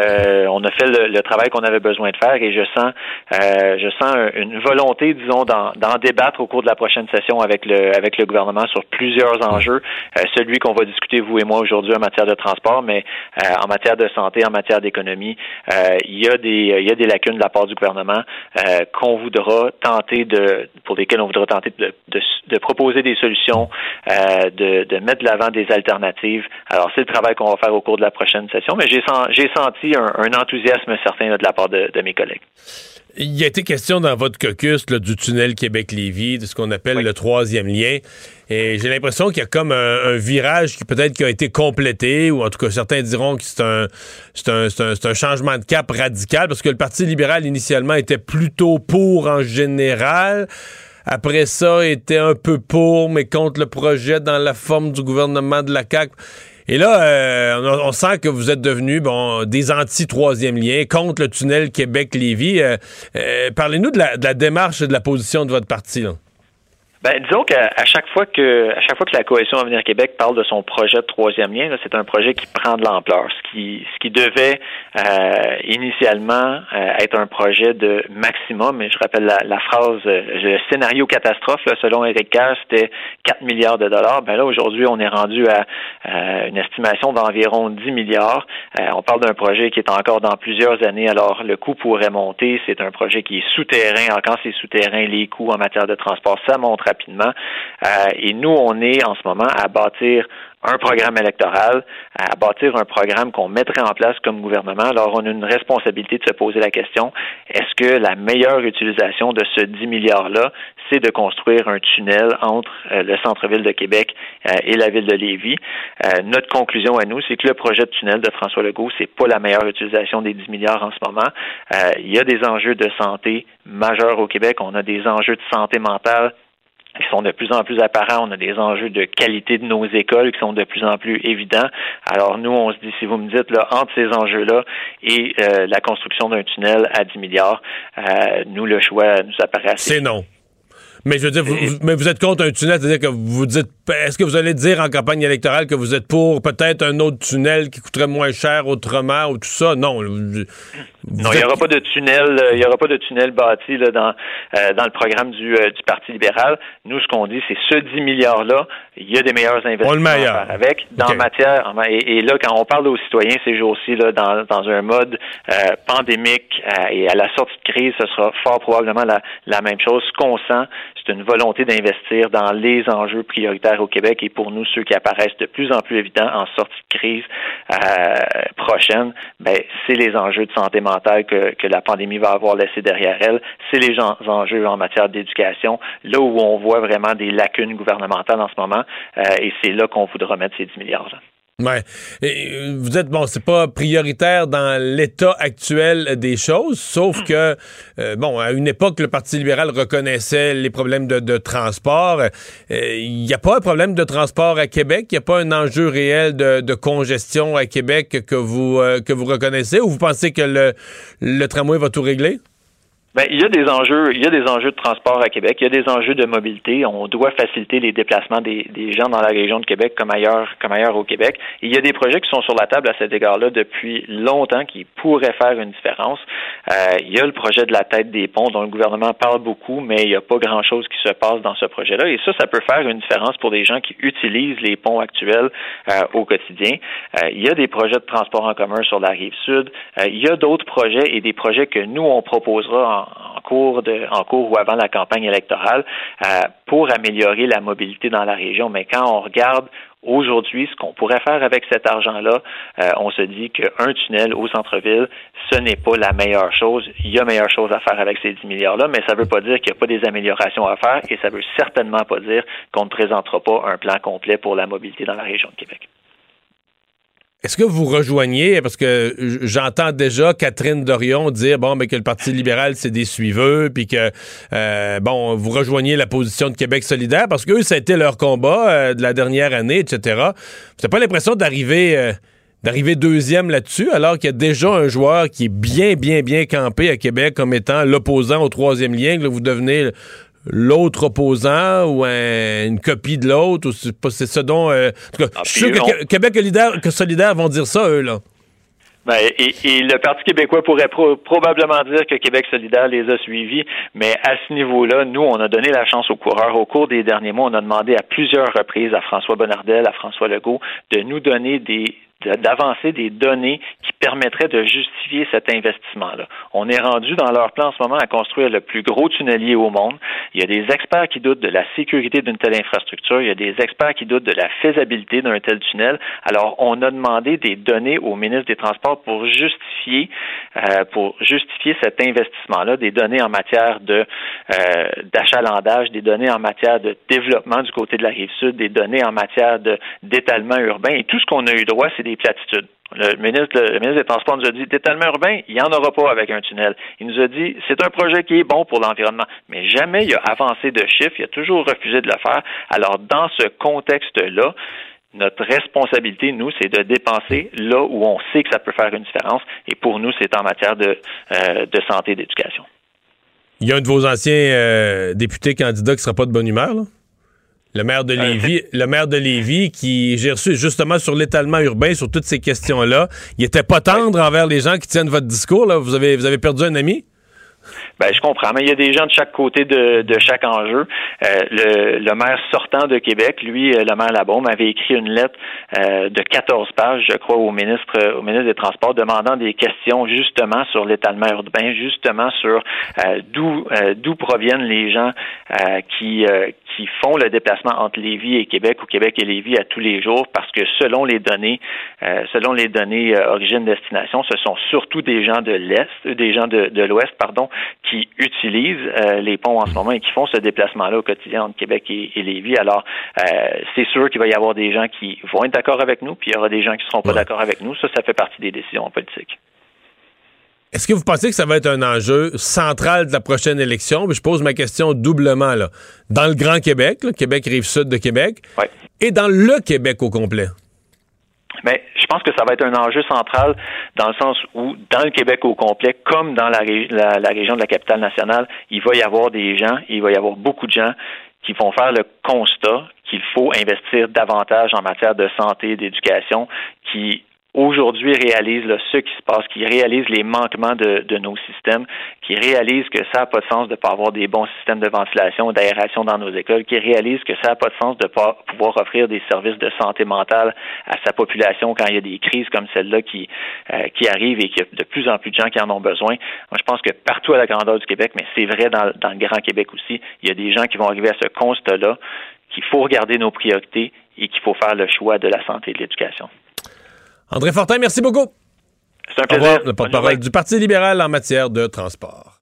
on a fait le, travail qu'on avait besoin de faire et je sens je sens une volonté, disons, d'en débattre au cours de la prochaine session avec le avec le gouvernement sur plusieurs enjeux. celui qu'on va discuter vous et moi aujourd'hui en matière de transport, mais euh, en matière de santé, en matière d'économie, euh, il y a des il y a des lacunes de la part du gouvernement euh, qu'on voudra tenter de pour lesquelles on voudra tenter de, de, proposer des solutions, de, de mettre de l'avant des alternatives. Alors c'est le travail qu'on va faire au cours de la prochaine session, mais j'ai j'ai senti un, enthousiasme certain de la part de, de mes collègues. Il y a été question dans votre caucus du tunnel Québec-Lévis, de ce qu'on appelle le troisième lien. Et j'ai l'impression qu'il y a comme un, virage qui peut-être qui a été complété, ou en tout cas certains diront que c'est un, un, changement de cap radical, parce que le Parti libéral initialement était plutôt pour en général. Après ça, était un peu pour, mais contre le projet dans la forme du gouvernement de la CAQ. Et là, euh, on, sent que vous êtes devenus bon, des anti-troisième lien contre le tunnel Québec-Lévis. Euh, euh, parlez-nous de la, démarche et de la position de votre parti. Ben, disons qu'à chaque fois que à chaque fois que la coalition Avenir Québec parle de son projet de troisième lien, c'est un projet qui prend de l'ampleur. Ce qui ce qui devait euh, initialement euh, être un projet de maximum, et je rappelle la, la phrase euh, le scénario catastrophe selon Eric Kerr, c'était 4 milliards de dollars. Ben là aujourd'hui, on est rendu à une estimation d'environ 10 milliards. on parle d'un projet qui est encore dans plusieurs années, alors le coût pourrait monter. C'est un projet qui est souterrain. quand c'est souterrain, les coûts en matière de transport, ça monte Euh, et nous, on est en ce moment à bâtir un programme électoral, à bâtir un programme qu'on mettrait en place comme gouvernement, alors on a une responsabilité de se poser la question, est-ce que la meilleure utilisation de ce 10 milliards-là, c'est de construire un tunnel entre euh, le centre-ville de Québec euh, et la ville de Lévis? Euh, notre conclusion à nous, c'est que le projet de tunnel de François Legault, c'est pas la meilleure utilisation des 10 milliards en ce moment. il y a des enjeux de santé majeurs au Québec. On a des enjeux de santé mentale qui sont de plus en plus apparents. On a des enjeux de qualité de nos écoles qui sont de plus en plus évidents. Alors nous, on se dit, si vous me dites, là, entre ces enjeux-là et euh, la construction d'un tunnel à 10 milliards, euh, nous, le choix nous apparaît assez... C'est non. Mais je veux dire, vous, mais vous êtes contre un tunnel, c'est-à-dire que vous dites, est-ce que vous allez dire en campagne électorale que vous êtes pour peut-être un autre tunnel qui coûterait moins cher autrement ou tout ça? Non. Non, il n'y aura pas de tunnel, euh, il y aura pas de tunnel bâti là, dans, euh, dans le programme du, euh, du Parti libéral. Nous, ce qu'on dit, c'est ce 10 milliards-là, il y a des meilleurs investissements à faire avec. Dans matière, et, là, quand on parle aux citoyens ces jours-ci, là, dans, dans un mode pandémique et à la sortie de crise, ce sera fort probablement la, la même chose. Ce qu'on sent, c'est une volonté d'investir dans les enjeux prioritaires au Québec et pour nous, ceux qui apparaissent de plus en plus évidents en sortie de crise euh, prochaine, ben, c'est les enjeux de santé mentale que, la pandémie va avoir laissé derrière elle. C'est les enjeux en matière d'éducation, là où on voit vraiment des lacunes gouvernementales en ce moment, euh, et c'est là qu'on voudra mettre ces 10 milliards-là. Ouais. Et euh, vous êtes bon, c'est pas prioritaire dans l'état actuel des choses, sauf que euh, bon, à une époque, le Parti libéral reconnaissait les problèmes de, transport. Euh, il n'y a pas un problème de transport à Québec? Il n'y a pas un enjeu réel de, congestion à Québec que vous que vous reconnaissez, ou vous pensez que le, le tramway va tout régler? Ben, il y a des enjeux, il y a des enjeux de transport à Québec, il y a des enjeux de mobilité. On doit faciliter les déplacements des, des gens dans la région de Québec comme ailleurs, comme ailleurs au Québec. il y a des projets qui sont sur la table à cet égard-là depuis longtemps qui pourraient faire une différence. Euh, il y a le projet de la tête des ponts dont le gouvernement parle beaucoup, mais il n'y a pas grand-chose qui se passe dans ce projet-là. Et ça, ça peut faire une différence pour des gens qui utilisent les ponts actuels euh, au quotidien. Euh, il y a des projets de transport en commun sur la rive sud. Euh, il y a d'autres projets et des projets que nous on proposera en, cours de, en cours ou avant la campagne électorale euh, pour améliorer la mobilité dans la région. Mais quand on regarde Aujourd'hui, ce qu'on pourrait faire avec cet argent-là, euh, on se dit qu'un tunnel au centre-ville, ce n'est pas la meilleure chose. Il y a meilleure chose à faire avec ces 10 milliards-là, mais ça ne veut pas dire qu'il n'y a pas des améliorations à faire et ça ne veut certainement pas dire qu'on ne présentera pas un plan complet pour la mobilité dans la région de Québec. Est-ce que vous rejoignez, parce que j'entends déjà Catherine Dorion dire bon, mais que le Parti libéral c'est des suiveux, puis que euh, bon, vous rejoignez la position de Québec solidaire, parce que eux, ça a été leur combat euh, de la dernière année, etc. Vous n'avez pas l'impression d'arriver euh, d'arriver deuxième là-dessus, alors qu'il y a déjà un joueur qui est bien, bien, bien campé à Québec comme étant l'opposant au troisième lien, que vous devenez l'autre opposant ou une copie de l'autre. C'est ce dont. Euh, en tout cas, ah, je suis sûr que Québec que solidaire vont dire ça, eux, là. Ben, et, le Parti québécois pourrait probablement dire que Québec solidaire les a suivis, mais à ce niveau-là, nous, on a donné la chance aux coureurs. Au cours des derniers mois, on a demandé à plusieurs reprises à François Bonnardel, à François Legault, de nous donner des, d'avancer des données qui permettraient de justifier cet investissement-là. On est rendu dans leur plan en ce moment à construire le plus gros tunnelier au monde. Il y a des experts qui doutent de la sécurité d'une telle infrastructure. Il y a des experts qui doutent de la faisabilité d'un tel tunnel. Alors, on a demandé des données au ministre des Transports pour justifier, euh, pour justifier cet investissement-là, des données en matière de euh, d'achalandage, des données en matière de développement du côté de la rive sud, des données en matière de d'étalement urbain. Et tout ce qu'on a eu droit, c'est des platitudes. Le ministre, des Transports nous a dit d'étalement urbain, il n'y en aura pas avec un tunnel. Il nous a dit c'est un projet qui est bon pour l'environnement, mais jamais il a avancé de chiffres, il a toujours refusé de le faire. Alors, dans ce contexte-là, notre responsabilité, nous, c'est de dépenser là où on sait que ça peut faire une différence. Et pour nous, c'est en matière de, euh, santé et d'éducation. Il y a un de vos anciens euh, députés candidats qui ne sera pas de bonne humeur, là? Le maire de euh, Lévis, le maire de Lévis qui j'ai reçu justement sur l'étalement urbain sur toutes ces questions-là. Il était pas tendre envers les gens qui tiennent votre discours là. Vous avez vous avez perdu un ami? Ben, je comprends, mais il y a des gens de chaque côté de, de chaque enjeu. Euh, le, le, maire sortant de Québec, lui, euh, le maire Labaume, avait écrit une lettre euh, de 14 pages, je crois, au ministre, au ministre des Transports, demandant des questions justement sur l'étalement urbain, justement sur d'où d'où proviennent les gens qui qui font le déplacement entre Lévis et Québec ou Québec et Lévis à tous les jours, parce que selon les données, selon les données origine-destination, ce sont surtout des gens de l'Est, des gens de, de l'Ouest, pardon, qui utilisent euh, les ponts en ce moment et qui font ce déplacement-là au quotidien entre Québec et, Lévis. Alors, euh, c'est sûr qu'il va y avoir des gens qui vont être d'accord avec nous, puis il y aura des gens qui ne seront pas d'accord avec nous. Ça, ça fait partie des décisions politiques. Est-ce que vous pensez que ça va être un enjeu central de la prochaine élection? je pose ma question doublement. Là. Dans le Grand Québec, Québec rive sud de Québec, et dans le Québec au complet. Mais je pense que ça va être un enjeu central dans le sens où, dans le Québec au complet, comme dans la, la, région de la capitale nationale, il va y avoir des gens, il va y avoir beaucoup de gens qui vont faire le constat qu'il faut investir davantage en matière de santé, d'éducation, qui aujourd'hui réalisent ce qui se passe, qui réalisent les manquements de, nos systèmes, qui réalisent que ça n'a pas de sens de ne pas avoir des bons systèmes de ventilation, d'aération dans nos écoles, qui réalisent que ça n'a pas de sens de ne pas pouvoir offrir des services de santé mentale à sa population quand il y a des crises comme celle-là qui, euh, qui arrivent et qu'il y a de plus en plus de gens qui en ont besoin. Moi, je pense que partout à la grandeur du Québec, mais c'est vrai dans, dans le Grand Québec aussi, il y a des gens qui vont arriver à ce constat-là qu'il faut regarder nos priorités et qu'il faut faire le choix de la santé et de l'éducation. André Fortin, merci beaucoup. C'est un plaisir. le porte-parole du Parti libéral en matière de transport.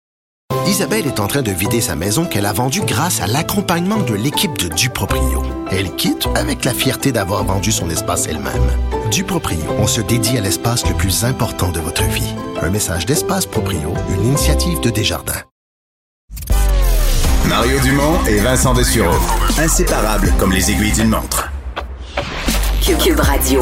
Isabelle est en train de vider sa maison qu'elle a vendue grâce à l'accompagnement de l'équipe de Duproprio. Elle quitte avec la fierté d'avoir vendu son espace elle-même. Duproprio, on se dédie à l'espace le plus important de votre vie. Un message d'Espace Proprio, une initiative de Desjardins. Mario Dumont et Vincent Dessureau. Inséparables comme les aiguilles d'une montre. Cube Radio.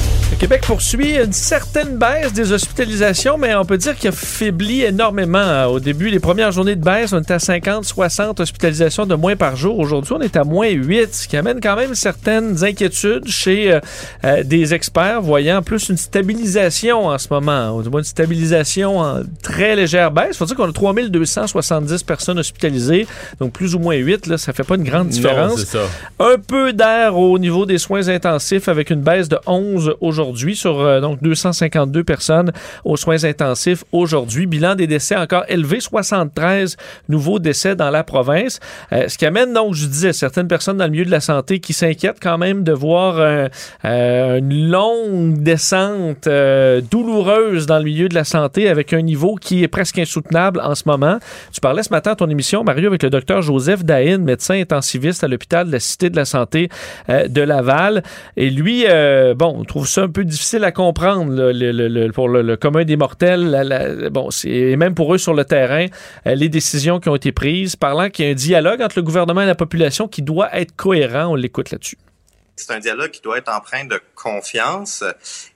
Québec poursuit une certaine baisse des hospitalisations, mais on peut dire qu'il a faibli énormément. Au début, les premières journées de baisse, on était à 50, 60 hospitalisations de moins par jour. Aujourd'hui, on est à moins 8, ce qui amène quand même certaines inquiétudes chez euh, euh, des experts, voyant plus une stabilisation en ce moment, ou du moins une stabilisation en très légère baisse. Il faut dire qu'on a 3270 personnes hospitalisées, donc plus ou moins 8, là, ça fait pas une grande différence. Non, ça. Un peu d'air au niveau des soins intensifs avec une baisse de 11 aujourd'hui sur euh, donc 252 personnes aux soins intensifs aujourd'hui. Bilan des décès encore élevé, 73 nouveaux décès dans la province. Euh, ce qui amène donc, je disais, certaines personnes dans le milieu de la santé qui s'inquiètent quand même de voir euh, une longue descente douloureuse dans le milieu de la santé avec un niveau qui est presque insoutenable en ce moment. Tu parlais ce matin à ton émission, Mario, avec le docteur Joseph Dahin, médecin intensiviste à l'hôpital de la Cité de la Santé de Laval. Et lui, bon, on trouve ça un peu difficile à comprendre pour le, commun des mortels. bon, c'est même pour eux sur le terrain, euh, les décisions qui ont été prises, parlant qu'il y a un dialogue entre le gouvernement et la population qui doit être cohérent. On l'écoute là-dessus. C'est un dialogue qui doit être empreint de confiance.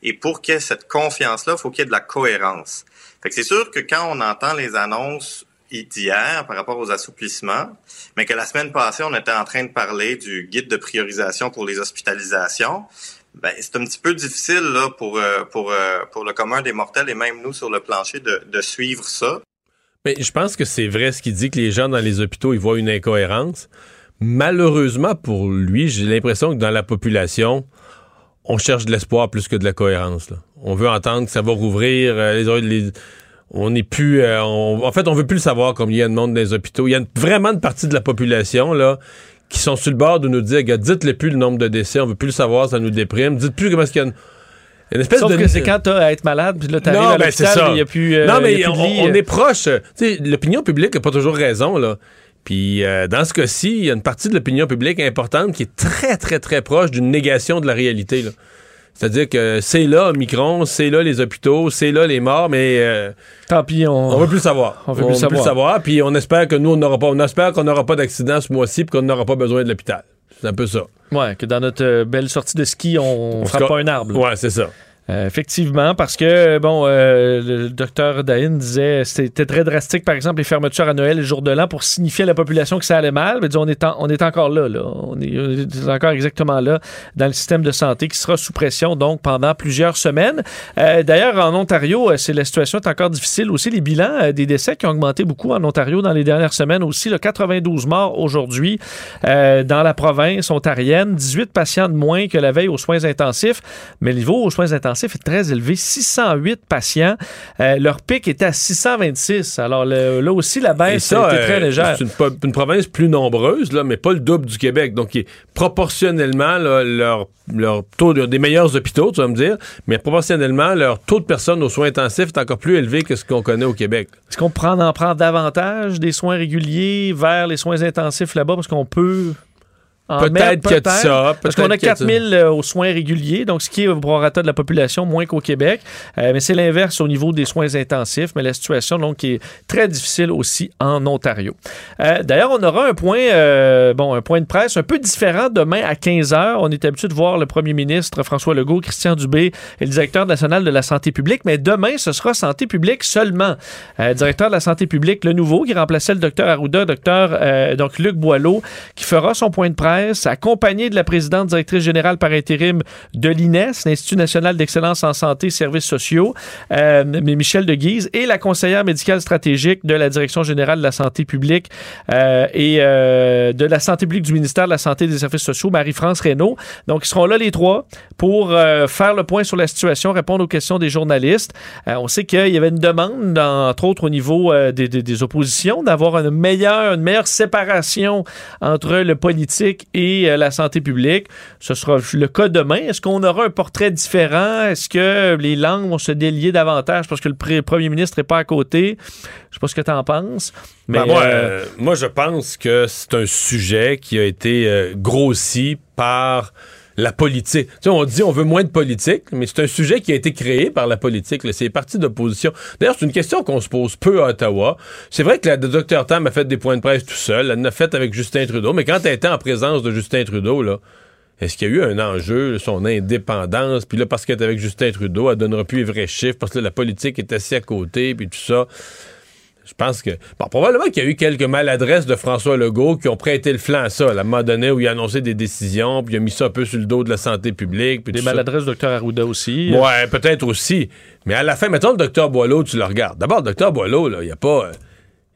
Et pour qu'il y ait cette confiance-là, il faut qu'il y ait de la cohérence. c'est sûr que quand on entend les annonces d'hier par rapport aux assouplissements, mais que la semaine passée, on était en train de parler du guide de priorisation pour les hospitalisations, ben, c'est un petit peu difficile là, pour, euh, pour, euh, pour le commun des mortels et même nous sur le plancher de, suivre ça. Mais je pense que c'est vrai ce qu'il dit que les gens dans les hôpitaux ils voient une incohérence. Malheureusement pour lui, j'ai l'impression que dans la population, on cherche de l'espoir plus que de la cohérence. On veut entendre que ça va rouvrir. Euh, les, on n'est plus. en fait, on veut plus le savoir comme il y a de monde dans les hôpitaux. Il y a vraiment une partie de la population là qui sont sur le bord de nous dire, dites-le plus le nombre de décès, on veut plus le savoir, ça nous déprime. Dites plus comment est-ce qu'il y a une... espèce Sauf de... que c'est quand t'as à être malade, puis là, t'arrives à ben, l'hôpital, il y a plus... Euh, non, mais on, est proche. L'opinion publique n'a pas toujours raison, là. Puis euh, dans ce cas-ci, il y a une partie de l'opinion publique importante qui est très, très, très proche d'une négation de la réalité, là. C'est-à-dire que c'est là Micron, c'est là les hôpitaux, c'est là les morts, mais euh, tant pis, on on veut plus savoir. On veut plus, savoir. savoir. Puis on espère que nous on n'aura pas, on espère qu'on n'aura pas d'accident ce mois-ci, puis qu'on n'aura pas besoin de l'hôpital. C'est un peu ça. Ouais, que dans notre euh, belle sortie de ski, on, ne frappe pas un arbre. Ouais, c'est ça. Euh, effectivement, parce que, bon, euh, le docteur Dahin disait c'était très drastique, par exemple, les fermetures à Noël et jour de l'an pour signifier à la population que ça allait mal. Mais on, est on est encore là, là. On est, encore exactement là dans le système de santé qui sera sous pression, donc, pendant plusieurs semaines. Euh, D'ailleurs, en Ontario, euh, la situation est encore difficile aussi. Les bilans des décès qui ont augmenté beaucoup en Ontario dans les dernières semaines aussi. Là, 92 morts aujourd'hui dans la province ontarienne. 18 patients de moins que la veille aux soins intensifs. Mais le niveau aux soins intensifs est très élevé. 608 patients. Leur pic était à 626. Alors là aussi, la baisse ça, a été très légère. C'est une, province plus nombreuse, là, mais pas le double du Québec. Donc, proportionnellement, leur, leur taux de- des meilleurs hôpitaux, tu vas me dire, mais proportionnellement, leur taux de personnes aux soins intensifs est encore plus élevé que ce qu'on connaît au Québec. Est-ce qu'on prend, en prend davantage des soins réguliers vers les soins intensifs là-bas parce qu'on peut. En Peut-être a de ça, Parce qu'on a peut-être qu'il y a de ça. 4000 euh, aux soins réguliers, donc ce qui est au prorata de la population, moins qu'au Québec. Euh, mais c'est l'inverse au niveau des soins intensifs. Mais la situation, donc, est très difficile aussi en Ontario. Euh, D'ailleurs, on aura un point, euh, bon, un point de presse un peu différent demain à 15h. On est habitué de voir le premier ministre François Legault, Christian Dubé et le directeur national de la santé publique. Mais demain, ce sera santé publique seulement. Directeur de la santé publique, le nouveau, qui remplaçait le docteur Arruda, docteur donc Luc Boileau, qui fera son point de presse, accompagné de la présidente directrice générale par intérim de l'INES, l'Institut national d'excellence en santé et services sociaux, euh, Michel de Guise, et la conseillère médicale stratégique de la Direction générale de la santé publique euh, et euh, de la santé publique du ministère de la Santé et des Services sociaux, Marie-France Reynaud. Donc, ils seront là les trois pour euh, faire le point sur la situation, répondre aux questions des journalistes. On sait qu'il y avait une demande, entre autres au niveau des oppositions, d'avoir une meilleure, une meilleure séparation entre le politique et euh, la santé publique. Ce sera le cas demain. Est-ce qu'on aura un portrait différent? Est-ce que les langues vont se délier davantage parce que le premier ministre n'est pas à côté? Je sais pas ce que tu en penses. Mais Ben, moi, euh, euh, moi, je pense que c'est un sujet qui a été grossi par la politique. Tu sais, on dit on veut moins de politique, mais c'est un sujet qui a été créé par la politique. C'est les partis d'opposition. D'ailleurs, c'est une question qu'on se pose peu à Ottawa. C'est vrai que la Dr Tam a fait des points de presse tout seul. Elle en a fait avec Justin Trudeau. Mais quand elle était en présence de Justin Trudeau, là, est-ce qu'il y a eu un enjeu, son indépendance? Puis là, parce qu'elle est avec Justin Trudeau, elle donnera plus les vrais chiffres, parce que la politique est assise à côté, puis tout ça. Je pense que. Bon, probablement qu'il y a eu quelques maladresses de François Legault qui ont prêté le flanc à ça, à un moment donné où il a annoncé des décisions, puis il a mis ça un peu sur le dos de la santé publique. Puis des maladresses du docteur Arruda aussi. Ouais, peut-être aussi. Mais à la fin, mettons le docteur Boileau, tu le regardes. D'abord, le docteur Boileau, là, il n'y a pas. euh,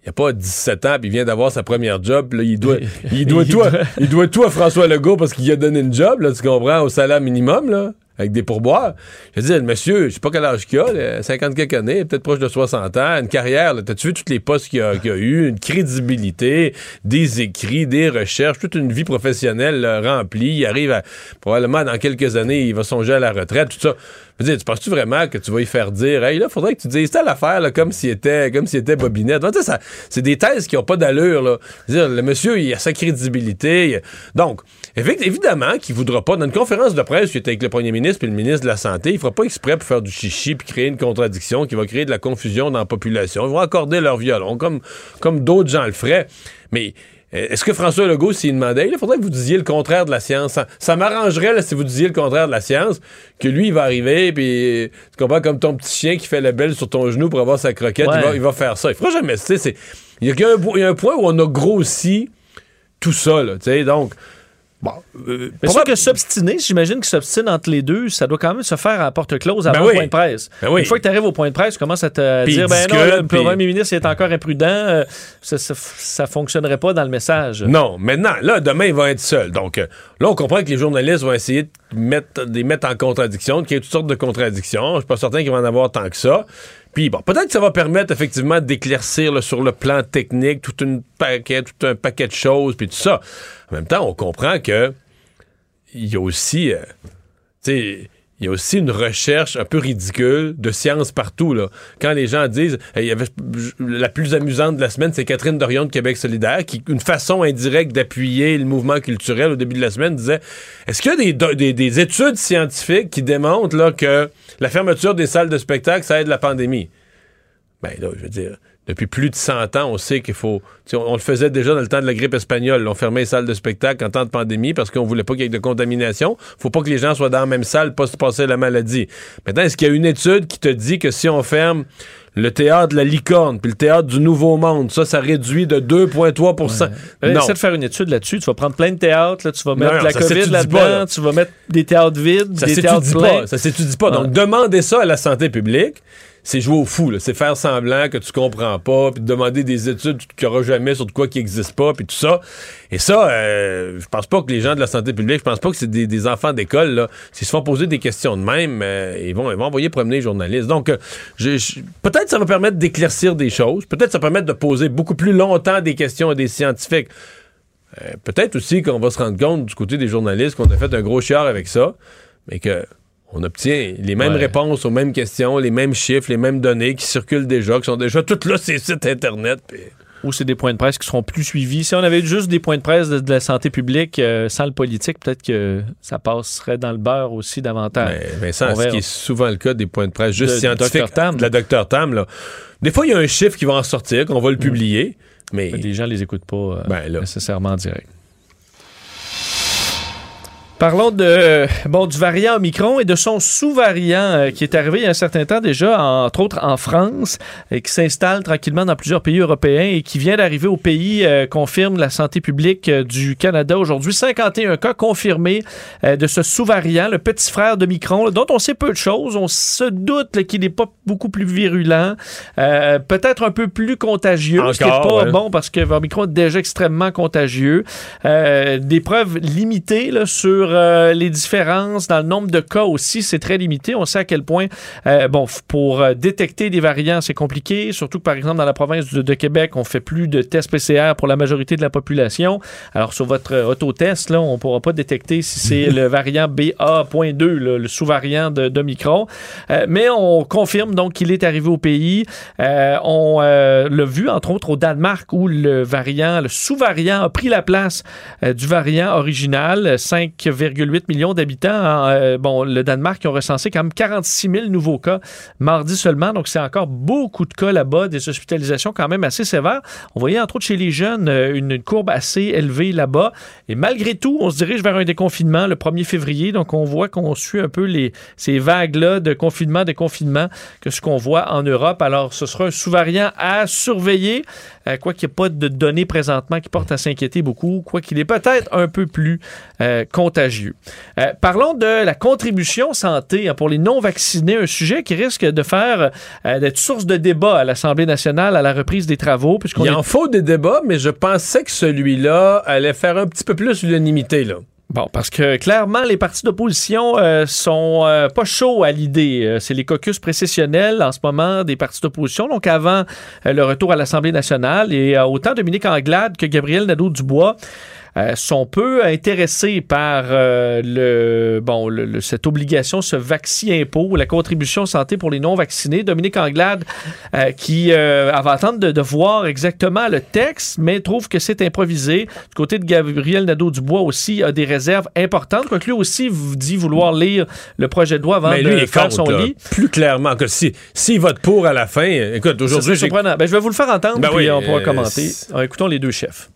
il a pas 17 ans, puis il vient d'avoir sa première job. Là, il, doit, il, doit Il tout à, doit- il doit tout à François Legault parce qu'il a donné une job, là, tu comprends, au salaire minimum, là, avec des pourboires. Je le monsieur, je sais pas quel âge qu'il a, là, 50 quelques années, peut-être proche de 60 ans, une carrière, t'as-tu vu tous les postes qu'il a, eu, une crédibilité, des écrits, des recherches, toute une vie professionnelle là, remplie. Il arrive à, probablement dans quelques années, il va songer à la retraite, tout ça. Je veux dire, tu penses-tu vraiment que tu vas y faire dire, hey, là, faudrait que tu dises telle affaire, là, comme s'il était, comme s'il était bobinette? Tu sais, ça, c'est des thèses qui ont pas d'allure, là. Je veux dire, le monsieur, il a sa crédibilité. il- Donc, évidemment qu'il voudra pas, dans une conférence de presse, qui était avec le premier ministre et le ministre de la Santé, il fera pas exprès pour faire du chichi puis créer une contradiction qui va créer de la confusion dans la population. Ils vont accorder leur violon, comme, comme d'autres gens le feraient. Mais, est-ce que François Legault, s'il demandait, il faudrait que vous disiez le contraire de la science. Ça, ça m'arrangerait là, si vous disiez le contraire de la science, que lui, il va arriver, puis tu comprends, comme ton petit chien qui fait la belle sur ton genou pour avoir sa croquette, Ouais. il, va, il va faire ça. Il fera jamais, tu sais, c'est- il y, y a un point où on a grossi tout ça, là, tu sais, donc... Bon, euh, Mais sûr probable- que s'obstiner, j'imagine que s'obstine entre les deux, ça doit quand même se faire à porte close avant Ben le point de presse. Ben oui. Une fois que tu arrives au point de presse, tu commences à te dire ben non, discute, le puis- premier ministre est encore imprudent, euh, ça, ça fonctionnerait pas dans le message. Non, maintenant, là, demain, il va être seul. Donc, euh, là, on comprend que les journalistes vont essayer de mettre, de les mettre en contradiction, qu'il y ait toutes sortes de contradictions. Je suis pas certain qu'il va en avoir tant que ça. Puis, bon, peut-être que ça va permettre, effectivement, d'éclaircir sur le plan technique tout, une paquet, tout un paquet de choses, puis tout ça. En même temps, on comprend que il y a aussi, euh, tu sais, il y a aussi une recherche un peu ridicule de science partout. Là. Quand les gens disent, il y avait, la plus amusante de la semaine, c'est Catherine Dorion de Québec solidaire, qui, une façon indirecte d'appuyer le mouvement culturel au début de la semaine, disait, est-ce qu'il y a des études scientifiques qui démontrent là, que la fermeture des salles de spectacle, ça aide la pandémie? Ben là, je veux dire, depuis plus de 100 ans, on sait qu'il faut. On, on, le faisait déjà dans le temps de la grippe espagnole. On fermait les salles de spectacle en temps de pandémie parce qu'on voulait pas qu'il y ait de contamination. faut pas que les gens soient dans la même salle, pas se passer la maladie. Maintenant, est-ce qu'il y a une étude qui te dit que si on ferme le théâtre de la licorne puis le théâtre du Nouveau Monde, ça, ça réduit de 2,3% ouais. Essaie de faire une étude là-dessus. Tu vas prendre plein de théâtres, là, tu vas mettre non, non, la COVID là-dedans, tu vas mettre des théâtres vides, ça des théâtres pleins. Pas, ça s'étudie pas. Donc, demandez ça à la santé publique c'est jouer au fou. C'est faire semblant que tu comprends pas, puis demander des études qu'il n'y aura jamais sur de quoi qui n'existe pas, puis tout ça. Et ça, euh, je pense pas que les gens de la santé publique, je pense pas que c'est des, enfants d'école, là. S'ils se font poser des questions de même, euh, ils, vont, ils vont envoyer promener les journalistes. Donc, euh, peut-être ça va permettre d'éclaircir des choses. Peut-être ça va permettre de poser beaucoup plus longtemps des questions à des scientifiques. Euh, peut-être aussi qu'on va se rendre compte du côté des journalistes qu'on a fait un gros chiard avec ça, mais que on obtient les mêmes Ouais. réponses aux mêmes questions, les mêmes chiffres, les mêmes données qui circulent déjà, qui sont déjà toutes là sur les sites Internet. Ou c'est des points de presse qui seront plus suivis. Si on avait juste des points de presse de, de la santé publique euh, sans le politique, peut-être que ça passerait dans le beurre aussi davantage. Mais Vincent, ce qui est souvent le cas des points de presse juste De- scientifiques. Tam. de la Dr Tam, là. des fois il y a un chiffre qui va en sortir, qu'on va le publier, mais Mais les gens les écoutent pas euh, Ben, nécessairement en direct. Parlons de, bon, du variant Omicron et de son sous-variant euh, qui est arrivé il y a un certain temps déjà, entre autres en France, et qui s'installe tranquillement dans plusieurs pays européens et qui vient d'arriver au pays, euh, confirme la santé publique euh, du Canada aujourd'hui. 51 cas confirmés euh, de ce sous-variant, le petit frère de Micron, là, dont on sait peu de choses. On se doute qu'il n'est pas beaucoup plus virulent, euh, peut-être un peu plus contagieux, ce qui n'est pas ouais. bon parce que Omicron est déjà extrêmement contagieux. Des preuves limitées là, sur euh, les différences dans le nombre de cas aussi, c'est très limité. On sait à quel point, euh, bon, pour euh, détecter des variants, c'est compliqué. Surtout que, par exemple, dans la province de, de Québec, on fait plus de tests PCR pour la majorité de la population. Alors, sur votre autotest, là, on ne pourra pas détecter si c'est le variant BA.2, là, le sous-variant de, d'Omicron. Euh, mais on confirme donc qu'il est arrivé au pays. On l'a vu, entre autres, au Danemark, où le variant, le sous-variant a pris la place du variant original. 5,8 millions d'habitants. en, euh, bon, le Danemark, ils ont recensé quand même 46 000 nouveaux cas mardi seulement. Donc, c'est encore beaucoup de cas là-bas, des hospitalisations quand même assez sévères. On voyait, entre autres, chez les jeunes, euh, une, une courbe assez élevée là-bas. Et malgré tout, on se dirige vers un déconfinement le 1er février. Donc, on voit qu'on suit un peu les, ces vagues-là de confinement, déconfinement que ce qu'on voit en Europe. Alors, ce sera un sous-variant à surveiller, euh, quoi qu'il n'y ait pas de données présentement qui portent à s'inquiéter beaucoup, quoi qu'il est peut-être un peu plus euh, contagieux. Euh, parlons de la contribution santé hein, pour les non-vaccinés, un sujet qui risque de faire euh, d'être source de débat à l'Assemblée nationale à la reprise des travaux, Il est en faut des débats, mais je pensais que celui-là allait faire un petit peu plus l'unanimité. là. Bon, parce que clairement, les partis d'opposition euh, sont euh, pas chauds à l'idée. Euh, c'est les caucus précessionnels en ce moment des partis d'opposition. Donc, avant le retour à l'Assemblée nationale, et autant Dominique Anglade que Gabriel Nadeau-Dubois euh, sont peu intéressés par euh, le, bon, le- le- cette obligation, ce vaccin-impôt, la contribution santé pour les non-vaccinés. Dominique Anglade, euh, qui euh, va attendre de, de voir exactement le texte, mais trouve que c'est improvisé. Du côté de Gabriel Nadeau-Dubois aussi, a des réserves importantes, quoique lui aussi dit vouloir lire le projet de loi avant mais de lui, il est faire son là. lit. Plus clairement que si s'il vote pour à la fin, écoute, aujourd'hui, surprenant. Ben, je vais vous le faire entendre, Ben puis oui, on pourra euh, commenter. Alors, écoutons les deux chefs.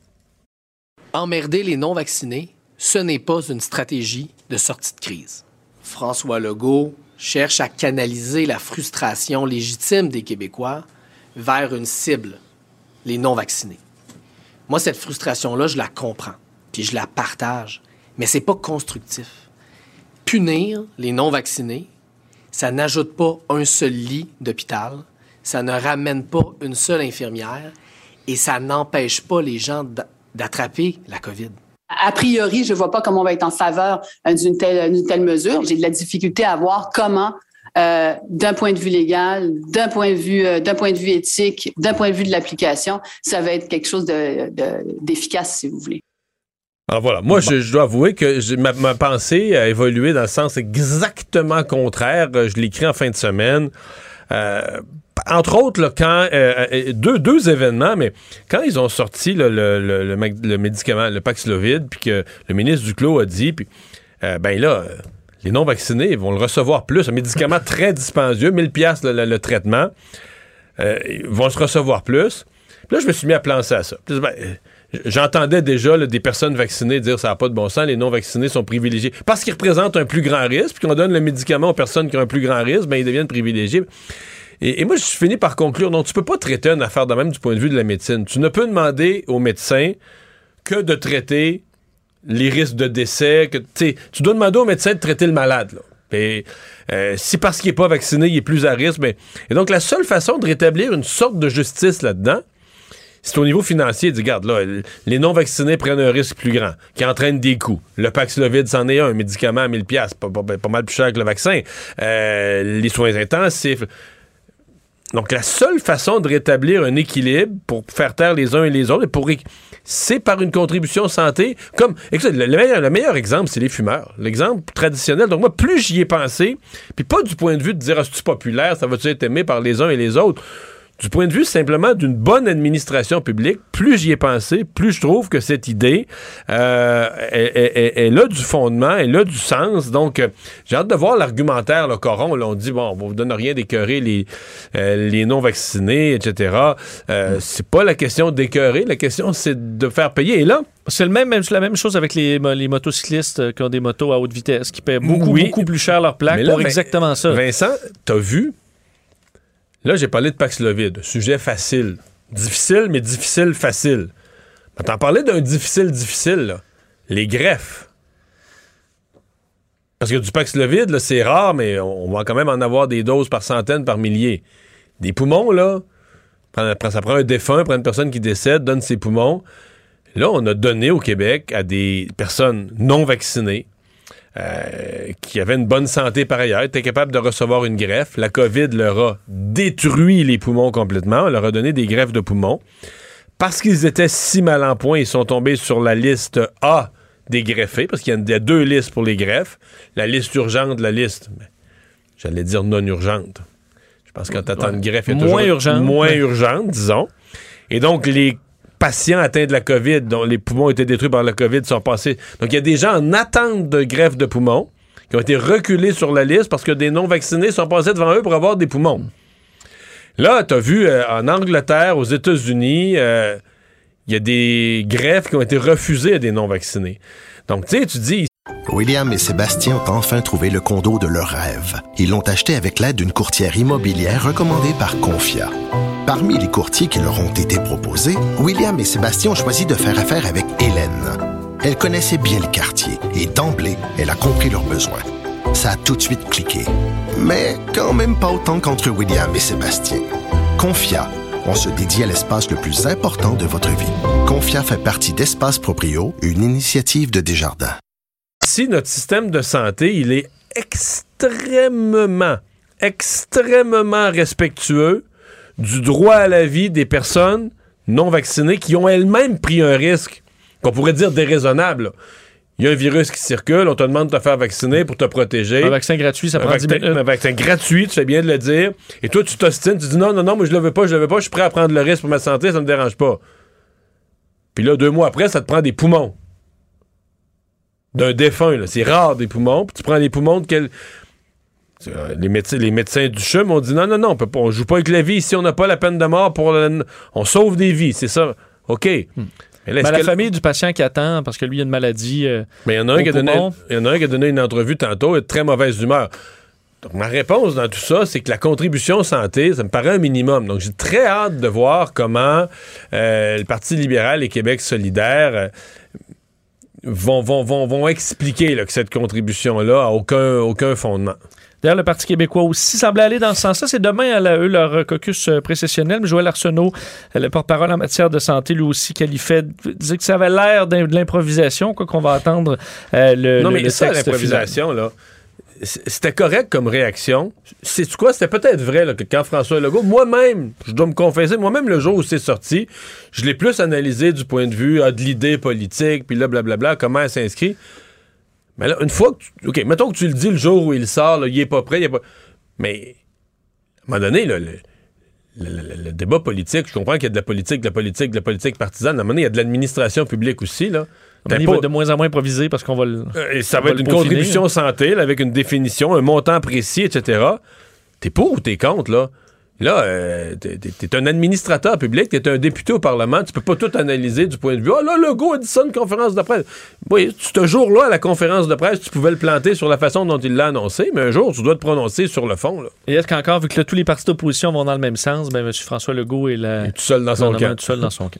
Emmerder les non-vaccinés, ce n'est pas une stratégie de sortie de crise. François Legault cherche à canaliser la frustration légitime des Québécois vers une cible, les non-vaccinés. Moi, cette frustration-là, je la comprends, puis je la partage, mais c'est pas constructif. Punir les non-vaccinés, ça n'ajoute pas un seul lit d'hôpital, ça ne ramène pas une seule infirmière, et ça n'empêche pas les gens d'attraper la COVID. A priori, je ne vois pas comment on va être en faveur euh, d'une telle, mesure. J'ai de la difficulté à voir comment, euh, d'un point de vue légal, d'un point de vue, euh, d'un point de vue éthique, d'un point de vue de l'application, ça va être quelque chose de- de- d'efficace, si vous voulez. Alors voilà, moi je, je dois avouer que ma, ma pensée a évolué dans le sens exactement contraire. Je l'écris en fin de semaine. Euh, entre autres, là, quand euh, euh, deux, deux événements, mais quand ils ont sorti là, le, le, le, médicament, le Paxlovid, puis que le ministre Duclos a dit, puis euh, ben là, les non-vaccinés vont le recevoir plus, un médicament très dispendieux, 1000 pièces le, le- traitement. euh, vont se recevoir plus. Puis là, je me suis mis à penser à ça. Puis, ben, J'entendais déjà là, des personnes vaccinées dire ça n'a pas de bon sens, les non-vaccinés sont privilégiés. Parce qu'ils représentent un plus grand risque, puis qu'on donne le médicament aux personnes qui ont un plus grand risque, ben, ils deviennent privilégiés. Et, et moi, je finis par conclure, non, tu peux pas traiter une affaire de même du point de vue de la médecine. Tu ne peux demander aux médecins que de traiter les risques de décès. Tu dois demander au médecin de traiter le malade. Là. Puis, euh, si parce qu'il n'est pas vacciné, il est plus à risque. Et donc, la seule façon de rétablir une sorte de justice là-dedans, c'est au niveau financier. Dit, regarde, là, les non-vaccinés prennent un risque plus grand, qui entraîne des coûts. Le Paxlovid, c'en est un, un médicament à 1000 pièces, pas, pas- pas mal plus cher que le vaccin. Euh, les soins intensifs. Donc, la seule façon de rétablir un équilibre pour faire taire les uns et les autres, pour c'est par une contribution santé. Comme, écoute, le, le meilleur, le meilleur exemple, c'est les fumeurs. L'exemple traditionnel. Donc, moi, plus j'y ai pensé, puis pas du point de vue de dire, ah, c'est populaire, ça va-tu être aimé par les uns et les autres? Du point de vue simplement d'une bonne administration publique, plus j'y ai pensé, plus je trouve que cette idée, euh, elle, a du fondement, elle a du sens. Donc, euh, j'ai hâte de voir l'argumentaire, le coron. Là, on dit, bon, on vous donne rien d'écœurer les, euh, les non-vaccinés, etc. Euh, C'est pas la question d'écœurer, la question, c'est de faire payer. Et là, C'est le même, la même chose avec les, mo- les motocyclistes euh, qui ont des motos à haute vitesse, qui paient beaucoup, Oui. beaucoup plus cher leur plaque là, pour exactement ça. Vincent, t'as vu? Là, j'ai parlé de Paxlovid, sujet facile. Difficile, mais difficile, facile. Mais t'en parlais d'un difficile, difficile, là. Les greffes. Parce que du Paxlovid, c'est rare, mais on, va quand même en avoir des doses par centaines, par milliers. Des poumons, là, ça prend un défunt, prend une personne qui décède, donne ses poumons. Là, on a donné au Québec à des personnes non vaccinées euh, qui avaient une bonne santé par ailleurs, étaient capables de recevoir une greffe. La COVID leur a détruit les poumons complètement. On leur a donné des greffes de poumons. Parce qu'ils étaient si mal en point, ils sont tombés sur la liste A des greffés, parce qu'il y a- il y a deux listes pour les greffes. La liste urgente, la liste, j'allais dire non urgente. Je pense que quand t'attends une greffe, elle est Moins toujours urgente. Moins Ouais. urgente, disons. Et donc, les patients atteints de la COVID, dont les poumons étaient détruits par la COVID, sont passés. Donc, il y a des gens en attente de greffe de poumons qui ont été reculés sur la liste parce que des non-vaccinés sont passés devant eux pour avoir des poumons. Là, tu as vu euh, en Angleterre, aux États-Unis, euh, il y a des greffes qui ont été refusées à des non-vaccinés. Donc, tu sais, tu dis, William et Sébastien ont enfin trouvé le condo de leur rêve. Ils l'ont acheté avec l'aide d'une courtière immobilière recommandée par Confia. Parmi les courtiers qui leur ont été proposés, William et Sébastien ont choisi de faire affaire avec Hélène. Elle connaissait bien le quartier et d'emblée, elle a compris leurs besoins. Ça a tout de suite cliqué. Mais quand même pas autant qu'entre William et Sébastien. Confia, on se dédie à l'espace le plus important de votre vie. Confia fait partie d'Espace Proprio, une initiative de Desjardins. si notre système de santé, il est extrêmement, extrêmement respectueux du droit à la vie des personnes non vaccinées qui ont elles-mêmes pris un risque qu'on pourrait dire déraisonnable. là. Il y a un virus qui circule, on te demande de te faire vacciner pour te protéger. Un vaccin gratuit, ça un prend 10 vaccin, minutes. un vaccin gratuit, tu fais bien de le dire. Et toi, tu t'ostines, tu dis non, non, non, moi je le veux pas, je le veux pas, je suis prêt à prendre le risque pour ma santé, ça me dérange pas. Puis là, deux mois après, ça te prend des poumons. D'un défunt, là. C'est rare des poumons. Puis tu prends les poumons de quel. Euh, Les médecins, les médecins du CHUM ont dit non, non, non, on peut pas, on joue pas avec la vie ici, on n'a pas la peine de mort pour. le- on sauve des vies, c'est ça. OK. Mais là, est-ce Ben, la que- famille du patient qui attend parce que lui, il a une maladie. euh, mais il y en a un qui a donné, poumon. il y en a un qui a donné une entrevue tantôt, de très mauvaise humeur. Donc, ma réponse dans tout ça, c'est que la contribution santé, ça me paraît un minimum. Donc, j'ai très hâte de voir comment euh, le Parti libéral et Québec solidaire euh, vont, vont, vont, vont expliquer là, que cette contribution-là a aucun, aucun fondement. D'ailleurs, le Parti québécois aussi semblait aller dans ce sens-là. C'est demain, à la- eux, leur euh, caucus euh, précessionnel. Mais Joël Arsenault, euh, le porte-parole en matière de santé, lui aussi qualifiait, disait que ça avait l'air de l'improvisation, quoi qu'on va attendre euh, le, non, mais le ça, texte l'improvisation, là, c'était correct comme réaction. C'est quoi? C'était peut-être vrai que quand François Legault, moi-même, je dois me confesser, moi-même, le jour où c'est sorti, je l'ai plus analysé du point de vue ah, de l'idée politique, puis là, blablabla, comment elle s'inscrit. Mais là, une fois que tu. OK, mettons que tu le dis le jour où il sort, là, il est pas prêt, il est pas. Mais, à un moment donné, le- le débat politique, je comprends qu'il y a de la politique, de la politique, de la politique partisane. À un moment donné, il y a de l'administration publique aussi, là. Il va pas- de moins en moins improvisé parce qu'on va le. euh, Et ça va être une peaufiner. contribution santé là, avec une définition, un montant précis, etc. T'es pour ou t'es contre, là? Là, euh, t'es, un administrateur public, t'es un député au Parlement, tu peux pas tout analyser du point de vue. Ah là, le go a dit ça, une conférence de presse. Oui, ce jour-là, à la conférence de presse, tu pouvais le planter sur la façon dont il l'a annoncé, mais un jour, tu dois te prononcer sur le fond. Là. Et est-ce qu'encore, vu que là, tous les partis d'opposition vont dans le même sens, ben, M. François Legault est, là, tout seul dans son camp. Tout seul dans son camp.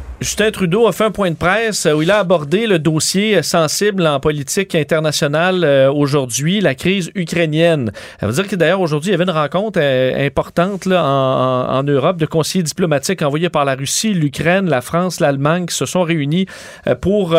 Justin Trudeau a fait un point de presse où il a abordé le dossier sensible en politique internationale euh, aujourd'hui, la crise ukrainienne. Ça veut dire que d'ailleurs aujourd'hui, il y avait une rencontre euh, importante là, en, Europe de conseillers diplomatiques envoyés par la Russie, l'Ukraine, la France, l'Allemagne qui se sont réunis euh, pour,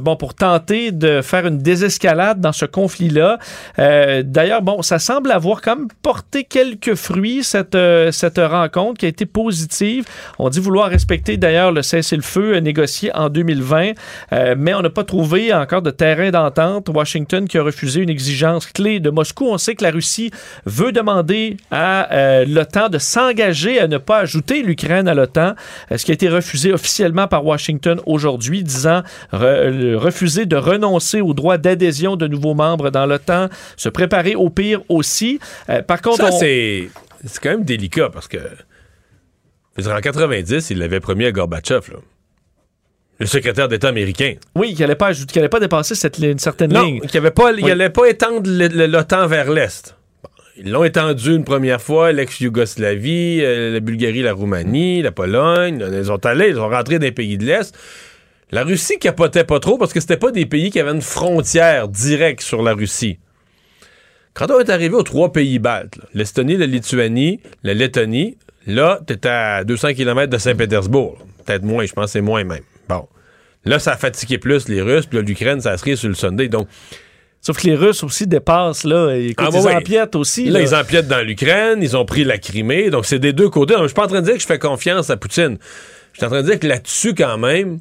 bon, pour tenter de faire une désescalade dans ce conflit-là. D'ailleurs, bon, ça semble avoir quand même porté quelques fruits, cette, cette rencontre qui a été positive. On dit vouloir respecter d'ailleurs le cessez-le-feu négocié en 2020, euh, mais on n'a pas trouvé encore de terrain d'entente. Washington qui a refusé une exigence clé de Moscou. On sait que la Russie veut demander à euh, l'OTAN de s'engager à ne pas ajouter l'Ukraine à l'OTAN, euh, ce qui a été refusé officiellement par Washington aujourd'hui, disant re- refuser de renoncer au droit d'adhésion de nouveaux membres dans l'OTAN, se préparer au pire aussi. Euh, par contre, Ça, on- c'est, c'est quand même délicat parce que. je veux dire, en 90, il l'avait promis à Gorbatchev, là. Le secrétaire d'État américain. Oui, qu'il n'allait pas, allait pas dépasser cette, une certaine Non, ligne. Oui. n'allait pas étendre le- le- l'OTAN vers l'Est. Ils l'ont étendu une première fois, l'ex-Yougoslavie, euh, la Bulgarie, la Roumanie, la Pologne. Ils sont allés, ils sont rentrés dans les pays de l'Est. La Russie capotait pas trop parce que c'était pas des pays qui avaient une frontière directe sur la Russie. Quand on est arrivé aux trois pays baltes, l'Estonie, la Lituanie, la Lettonie, là, t'étais à 200 km de Saint-Pétersbourg. Peut-être moins, je pense que c'est moins même. Bon. Là, ça a fatigué plus les Russes, puis là, l'Ukraine, ça serait sur le Sunday. Donc, Sauf que les Russes aussi dépassent, là. Écoute, Ah, ils empiètent aussi. Là, là. ils empiètent dans l'Ukraine, ils ont pris la Crimée, donc c'est des deux côtés. Non, Je suis pas en train de dire que je fais confiance à Poutine. Je suis en train de dire que là-dessus, quand même,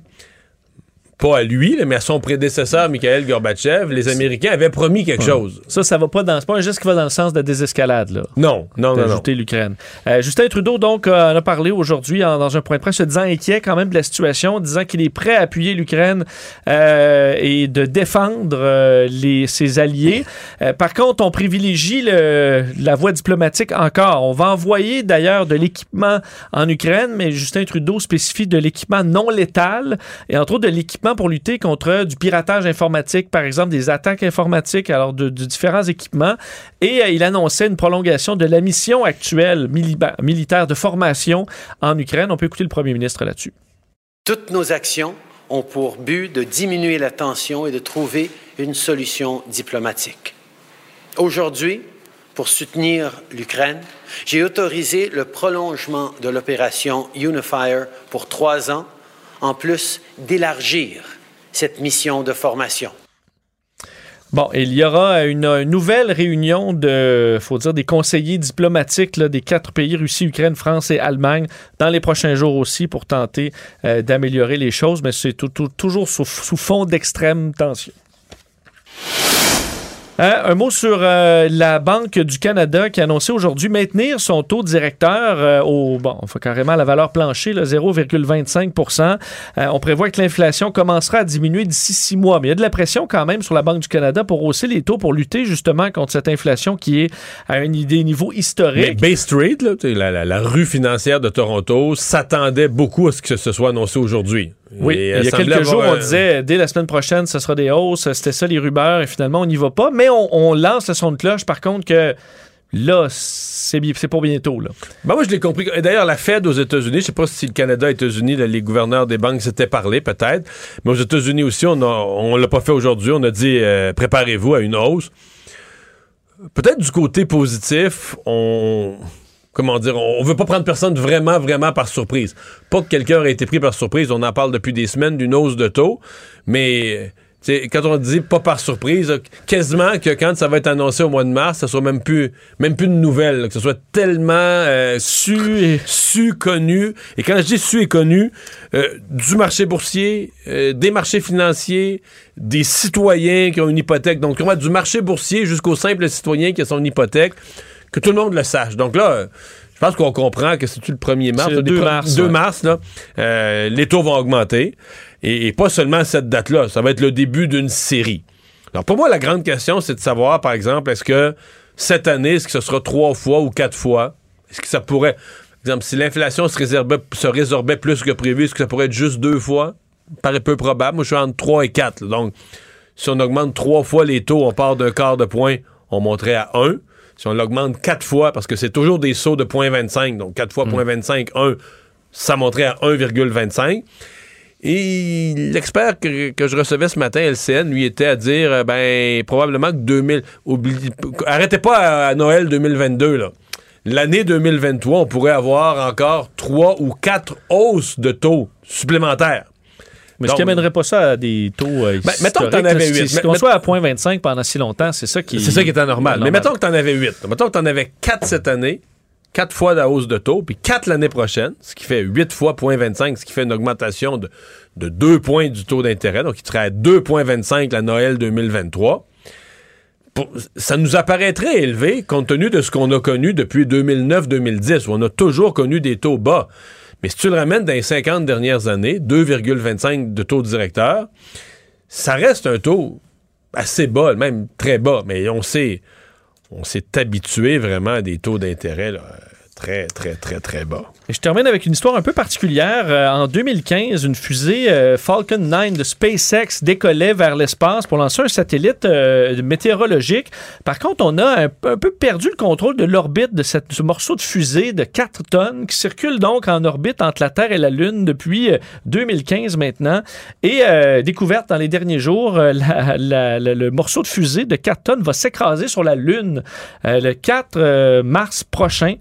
pas à lui, là, mais à son prédécesseur, Mikhail Gorbatchev, les Américains avaient promis quelque chose. Ça, ça va pas dans. C'est pas un geste qui va dans le sens de la désescalade, là. Non, non, non, d'ajouter l'Ukraine. Euh, Justin Trudeau, donc, euh, en a parlé aujourd'hui dans un point de presse, se disant inquiet quand même de la situation, disant qu'il est prêt à appuyer l'Ukraine euh, et de défendre euh, les, ses alliés. Euh, par contre, on privilégie le- la voie diplomatique encore. On va envoyer d'ailleurs de l'équipement en Ukraine, mais Justin Trudeau spécifie de l'équipement non létal et entre autres de l'équipement pour lutter contre du piratage informatique, par exemple des attaques informatiques, alors de, de différents équipements. Et euh, il annonçait une prolongation de la mission actuelle mili- militaire de formation en Ukraine. On peut écouter le premier ministre là-dessus. Toutes nos actions ont pour but de diminuer la tension et de trouver une solution diplomatique. Aujourd'hui, pour soutenir l'Ukraine, j'ai autorisé le prolongement de l'opération Unifier pour trois ans, en plus d'élargir cette mission de formation. Bon, il y aura une, nouvelle réunion de, faut dire, des conseillers diplomatiques des quatre pays, Russie, Ukraine, France et Allemagne, dans les prochains jours aussi pour tenter euh, d'améliorer les choses, mais c'est toujours sous, sous fond d'extrême tension. Euh, un mot sur euh, la Banque du Canada qui a annoncé aujourd'hui maintenir son taux directeur euh, au, bon, on fait carrément la valeur plancher, là, 0,25% Euh, On prévoit que l'inflation commencera à diminuer d'ici six mois. Mais il y a de la pression quand même sur la Banque du Canada pour hausser les taux pour lutter justement contre cette inflation qui est à un des niveaux Mais historiques. Bay Street, là, tu sais, la, la- la rue financière de Toronto, s'attendait beaucoup à ce que ce soit annoncé aujourd'hui. Oui, Et, il euh, y a quelques jours, on disait dès la semaine prochaine, ce sera des hausses. C'était ça les rumeurs et finalement, on n'y va pas. Mais on, on lance le son de cloche, par contre, que là, c'est pour bientôt. Là. Ben moi, je l'ai compris. Et D'ailleurs, la Fed aux États-Unis, je sais pas si le Canada, les États-Unis, les gouverneurs des banques s'étaient parlé, peut-être. Mais aux États-Unis aussi, on on l'a pas fait aujourd'hui. On a dit, euh, préparez-vous à une hausse. Peut-être du côté positif, on, comment dire, on veut pas prendre personne vraiment, vraiment par surprise. Pas que quelqu'un ait été pris par surprise. On en parle depuis des semaines d'une hausse de taux. Mais, quand on dit pas par surprise, quasiment que quand ça va être annoncé au mois de mars, ça soit même plus, même plus de nouvelles, là, que ce soit tellement euh, su, et, su, connu. Et quand je dis su et connu, euh, du marché boursier, euh, des marchés financiers, des citoyens qui ont une hypothèque. Donc, du marché boursier jusqu'au simple citoyen qui a son hypothèque, que tout le monde le sache. Donc là, je pense qu'on comprend que c'est-tu le 1er mars? Le des 2 pre- mars, 2 ouais. mars, là, euh, les taux vont augmenter. Et, et pas seulement cette date-là, ça va être le début d'une série. Alors pour moi, la grande question, c'est de savoir, par exemple, est-ce que cette année, est-ce que ce sera trois fois ou quatre fois? Est-ce que ça pourrait. Par exemple, si l'inflation se, résorbait, se résorbait plus que prévu, est-ce que ça pourrait être juste deux fois? paraît peu probable. Moi, je suis entre 3 et 4. là. Donc, si on augmente trois fois les taux, on part d'un quart de point, on monterait à 1. Si on l'augmente quatre fois, parce que c'est toujours des sauts de 0.25, donc 4 fois 0.25, 1, ça monterait à 1,25. Et l'expert que, que je recevais ce matin, LCN, lui était à dire, euh, ben, probablement que 2000. oublie- arrêtez pas à, à Noël 2022, là. L'année 2023, on pourrait avoir encore trois ou quatre hausses de taux supplémentaires. Mais ce qui amènerait pas ça à des taux. euh, Ben, mettons que t'en avais là, huit. si- Mais- Qu'on mais- soit à 0.25 pendant si longtemps, c'est ça qui. C'est ça qui est anormal. Mais mettons que tu en avais 8. Mettons que tu en avais 4 cette année, 4 fois la hausse de taux, puis 4 l'année prochaine, ce qui fait 8 fois 0.25, ce qui fait une augmentation de, de 2 points du taux d'intérêt. Donc, il serait à 2,25 la Noël 2023. Pour- ça nous apparaîtrait élevé compte tenu de ce qu'on a connu depuis 2009-2010, où on a toujours connu des taux bas. Mais si tu le ramènes dans les 50 dernières années, 2,25 de taux directeur, ça reste un taux assez bas, même très bas, mais on s'est on s'est habitué vraiment à des taux d'intérêt très, très, très, très bas. Et je termine avec une histoire un peu particulière. Euh, en 2015, une fusée euh, Falcon 9 de SpaceX décollait vers l'espace pour lancer un satellite euh, météorologique. Par contre, on a un, peu- perdu le contrôle de l'orbite de ce morceau de fusée de 4 tonnes qui circule donc en orbite entre la Terre et la Lune depuis euh, 2015 maintenant. Et découverte dans les derniers jours, le morceau de fusée de 4 tonnes va s'écraser sur la Lune le 4 euh, mars prochain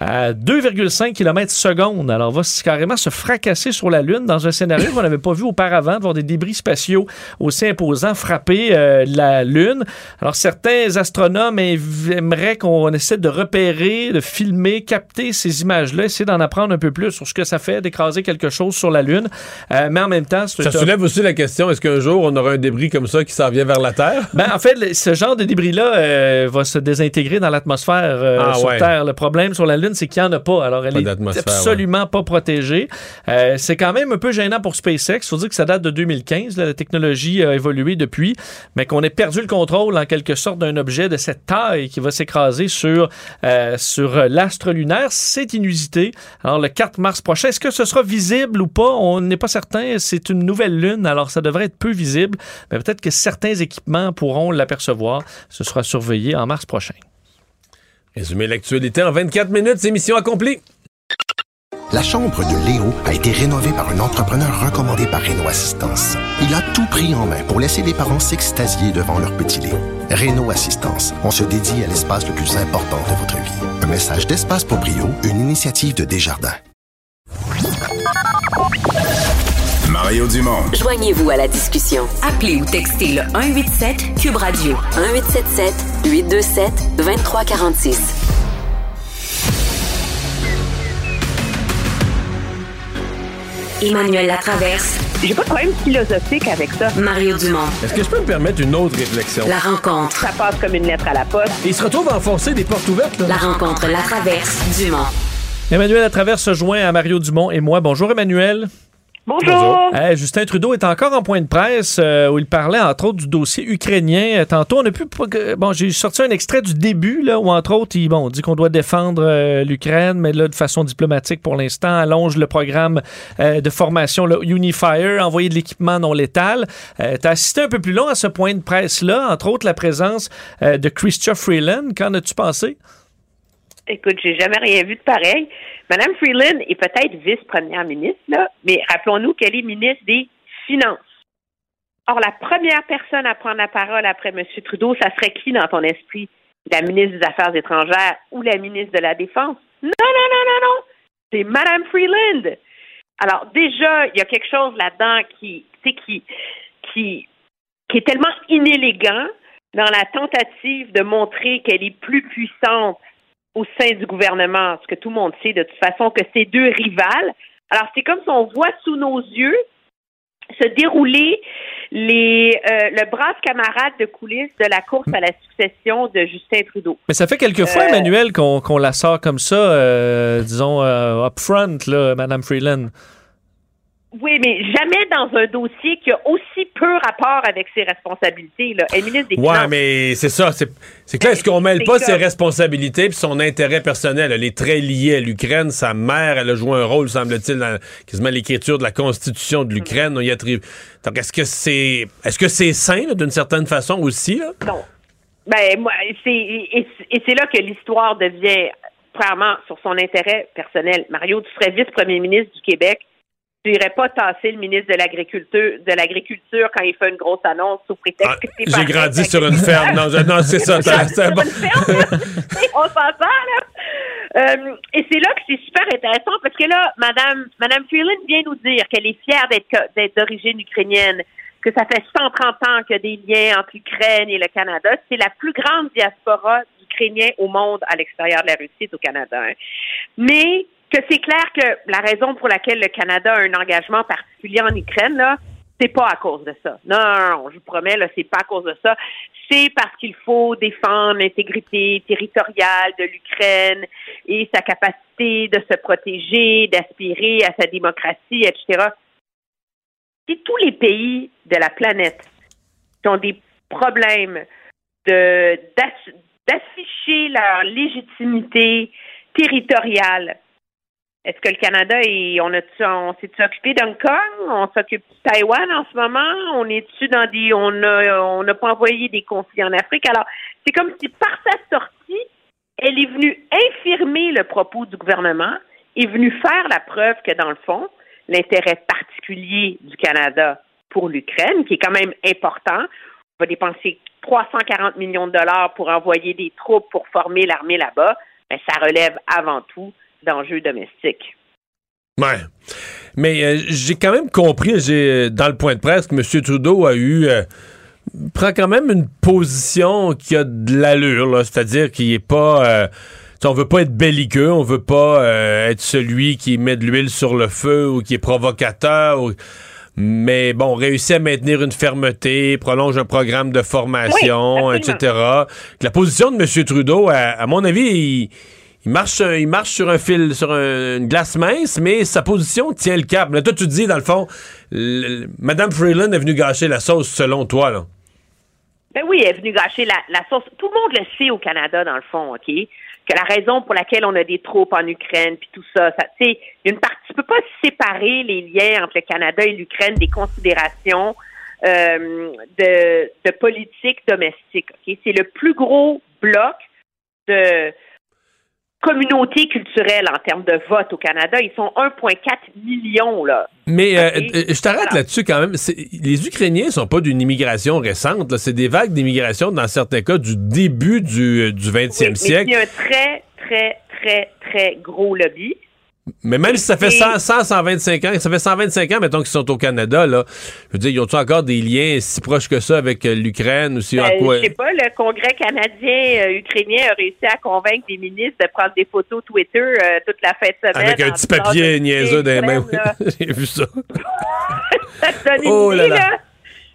à 2,5 km seconde. Alors, on va carrément se fracasser sur la Lune dans un scénario qu'on n'avait pas vu auparavant, de voir des débris spatiaux aussi imposants frapper euh, la Lune. Alors, certains astronomes aimeraient qu'on essaie de repérer, de filmer, capter ces images-là, essayer d'en apprendre un peu plus sur ce que ça fait d'écraser quelque chose sur la Lune. Euh, mais en même temps, Ça soulève aussi la question, est-ce qu'un jour on aura un débris comme ça qui s'en vient vers la Terre? ben, en fait, ce genre de débris-là euh, va se désintégrer dans l'atmosphère Ah, sur ouais. Terre. Le problème sur la Lune, c'est qu'il n'y en a pas. Alors, elle Pas est absolument pas protégée. Euh, c'est quand même un peu gênant pour SpaceX. Il faut dire que ça date de 2015. là, la technologie a évolué depuis, mais qu'on ait perdu le contrôle, en quelque sorte, d'un objet de cette taille qui va s'écraser sur, euh, sur l'astre lunaire. C'est inusité. Alors, le 4 mars prochain, est-ce que ce sera visible ou pas? On n'est pas certain. C'est une nouvelle Lune, alors ça devrait être peu visible. Mais peut-être que certains équipements pourront l'apercevoir. Ce sera surveillé en mars prochain. Résumé l'actualité en 24 minutes, c'est mission accomplie. La chambre de Léo a été rénovée par un entrepreneur recommandé par Renault Assistance. Il a tout pris en main pour laisser les parents s'extasier devant leur petit Léo. Renault Assistance, on se dédie à l'espace le plus important de votre vie. Un message d'Espace pour Brio, une initiative de Desjardins. Mario Dumont. Joignez-vous à la discussion. Appelez ou textez le 187 Cube Radio 1877 827 2346. Emmanuel Latraverse. J'ai pas de problème philosophique avec ça. Mario Dumont. Est-ce que je peux me permettre une autre réflexion? La rencontre. Ça passe comme une lettre à la poste. Il se retrouve à enfoncer des portes ouvertes, là. La rencontre Latraverse Dumont. Emmanuel à travers se joint à Mario Dumont et moi. Bonjour Emmanuel. Bonjour. Hey, Justin Trudeau est encore en point de presse euh, où il parlait entre autres du dossier ukrainien. Euh, Tantôt, on a pu. Bon, j'ai sorti un extrait du début là, où entre autres, il bon, on dit qu'on doit défendre euh, l'Ukraine, mais là, de façon diplomatique pour l'instant, allonge le programme euh, de formation Unifier, envoyer de l'équipement non létal. Euh, tu as assisté un peu plus long à ce point de presse-là, entre autres la présence euh, de Christophe Freeland. Qu'en as-tu pensé? Écoute, j'ai jamais rien vu de pareil. Madame Freeland est peut-être vice-première ministre, là, mais rappelons-nous qu'elle est ministre des Finances. Or, la première personne à prendre la parole après M. Trudeau, ça serait qui dans ton esprit? La ministre des Affaires étrangères ou la ministre de la Défense? Non, non, non, non, non. C'est Madame Freeland. Alors, déjà, il y a quelque chose là-dedans qui, qui, qui, qui est tellement inélégant dans la tentative de montrer qu'elle est plus puissante au sein du gouvernement, ce que tout le monde sait de toute façon que c'est deux rivales. Alors, c'est comme si on voit sous nos yeux se dérouler les, euh, le brave camarade de coulisses de la course à la succession de Justin Trudeau. Mais ça fait quelques fois, Euh, Emmanuel, qu'on qu'on la sort comme ça, euh, disons, euh, up front, là, Madame Freeland. Oui, mais jamais dans un dossier qui a aussi peu rapport avec ses responsabilités. Là. Elle ministre des Ouais, Finances. mais c'est ça. C'est c'est clair, est-ce qu'on mêle pas ses responsabilités puis son intérêt personnel? Elle est très liée à l'Ukraine. Sa mère, elle a joué un rôle, semble-t-il, dans quasiment l'écriture de la Constitution de l'Ukraine. Y Donc, est-ce que c'est est-ce que c'est sain, là, d'une certaine façon aussi? Là? Non. Ben, moi, c'est, et, et c'est là que l'histoire devient, premièrement, sur son intérêt personnel. Mario, tu serais vice-premier ministre du Québec. Tu irais pas tasser le ministre de l'Agriculture, de l'Agriculture quand il fait une grosse annonce sous prétexte que c'est Ah, J'ai pareil. grandi sur une ferme. Non, je- non, c'est ça. c'est bon. On s'entend, là. Euh, et c'est là que c'est super intéressant parce que là, Madame, Madame Freeland vient nous dire qu'elle est fière d'être, d'être d'origine ukrainienne, que ça fait 130 ans qu'il y a des liens entre l'Ukraine et le Canada. C'est la plus grande diaspora d'Ukrainiens au monde à l'extérieur de la Russie, c'est au Canada. hein. Mais que c'est clair que la raison pour laquelle le Canada a un engagement particulier en Ukraine, c'est pas à cause de ça. Non, je vous promets, là, c'est pas à cause de ça. C'est parce qu'il faut défendre l'intégrité territoriale de l'Ukraine et sa capacité de se protéger, d'aspirer à sa démocratie, etc. Si tous les pays de la planète qui ont des problèmes d'afficher leur légitimité territoriale est-ce que le Canada est, on on s'est occupé d'Hong Kong, on s'occupe de Taïwan en ce moment, on est-tu dans des, on a, on n'a pas envoyé des conflits en Afrique? Alors, c'est comme si par sa sortie, elle est venue infirmer le propos du gouvernement, est venue faire la preuve que dans le fond, l'intérêt particulier du Canada pour l'Ukraine, qui est quand même important, on va dépenser 340 millions de dollars pour envoyer des troupes pour former l'armée là-bas, mais ça relève avant tout d'enjeux domestiques. Ouais. Mais euh, j'ai quand même compris, j'ai dans le point de presse que M. Trudeau a eu euh, prend quand même une position qui a de l'allure, c'est-à-dire qu'il est pas euh, on veut pas être belliqueux, on veut pas euh, être celui qui met de l'huile sur le feu ou qui est provocateur ou- mais bon, réussit à maintenir une fermeté, prolonge un programme de formation, Oui, etc. La position de M. Trudeau, à, à mon avis, il, il marche, il marche sur un fil, sur un- une glace mince, mais sa position tient le cap. Mais toi, tu te dis, dans le fond, l- Mme Freeland est venue gâcher la sauce, selon toi, là. Ben oui, elle est venue gâcher la, la sauce. Tout le monde le sait au Canada, dans le fond, OK? Que la raison pour laquelle on a des troupes en Ukraine, puis tout ça, ça tu sais, une partie, tu peux pas séparer les liens entre le Canada et l'Ukraine des considérations euh, de, de politique domestique, OK? C'est le plus gros bloc de communauté culturelle en termes de vote au Canada. Ils sont 1,4 million, là. Mais euh, euh, je t'arrête là-dessus quand même. Les Ukrainiens sont pas d'une immigration récente. C'est des vagues d'immigration, dans certains cas, du début du, du 20e Mais siècle. il y a un très, très, très, très gros lobby. Mais même si ça fait 100, 100, 125 ans, ça fait 125 ans, mettons, qu'ils sont au Canada, là, je veux dire, ils ont encore des liens si proches que ça avec euh, l'Ukraine ou si Ben, à quoi? Je sais pas, le Congrès canadien euh, ukrainien a réussi à convaire des ministres de prendre des photos Twitter euh, toute la fin de semaine. Avec un petit papier de- niaiseux dans les mains. J'ai vu ça. Ça te donne une Oh là idée, là.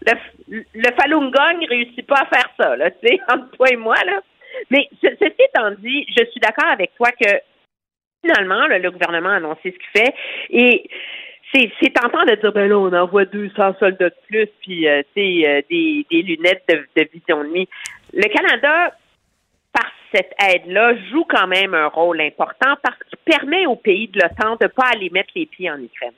là. Le, le Falun Gong réussit pas à faire ça, là, tu sais, entre toi et moi, là. Mais ce- ceci étant dit, je suis d'accord avec toi que finalement, le gouvernement a annoncé ce qu'il fait et c'est, tentant de dire, ben là, on envoie 200 soldats de plus, puis, euh, euh, des, lunettes de, vision de nuit. Le Canada, par cette aide-là, joue quand même un rôle important parce qu'il permet aux pays de l'OTAN de ne pas aller mettre les pieds en Ukraine.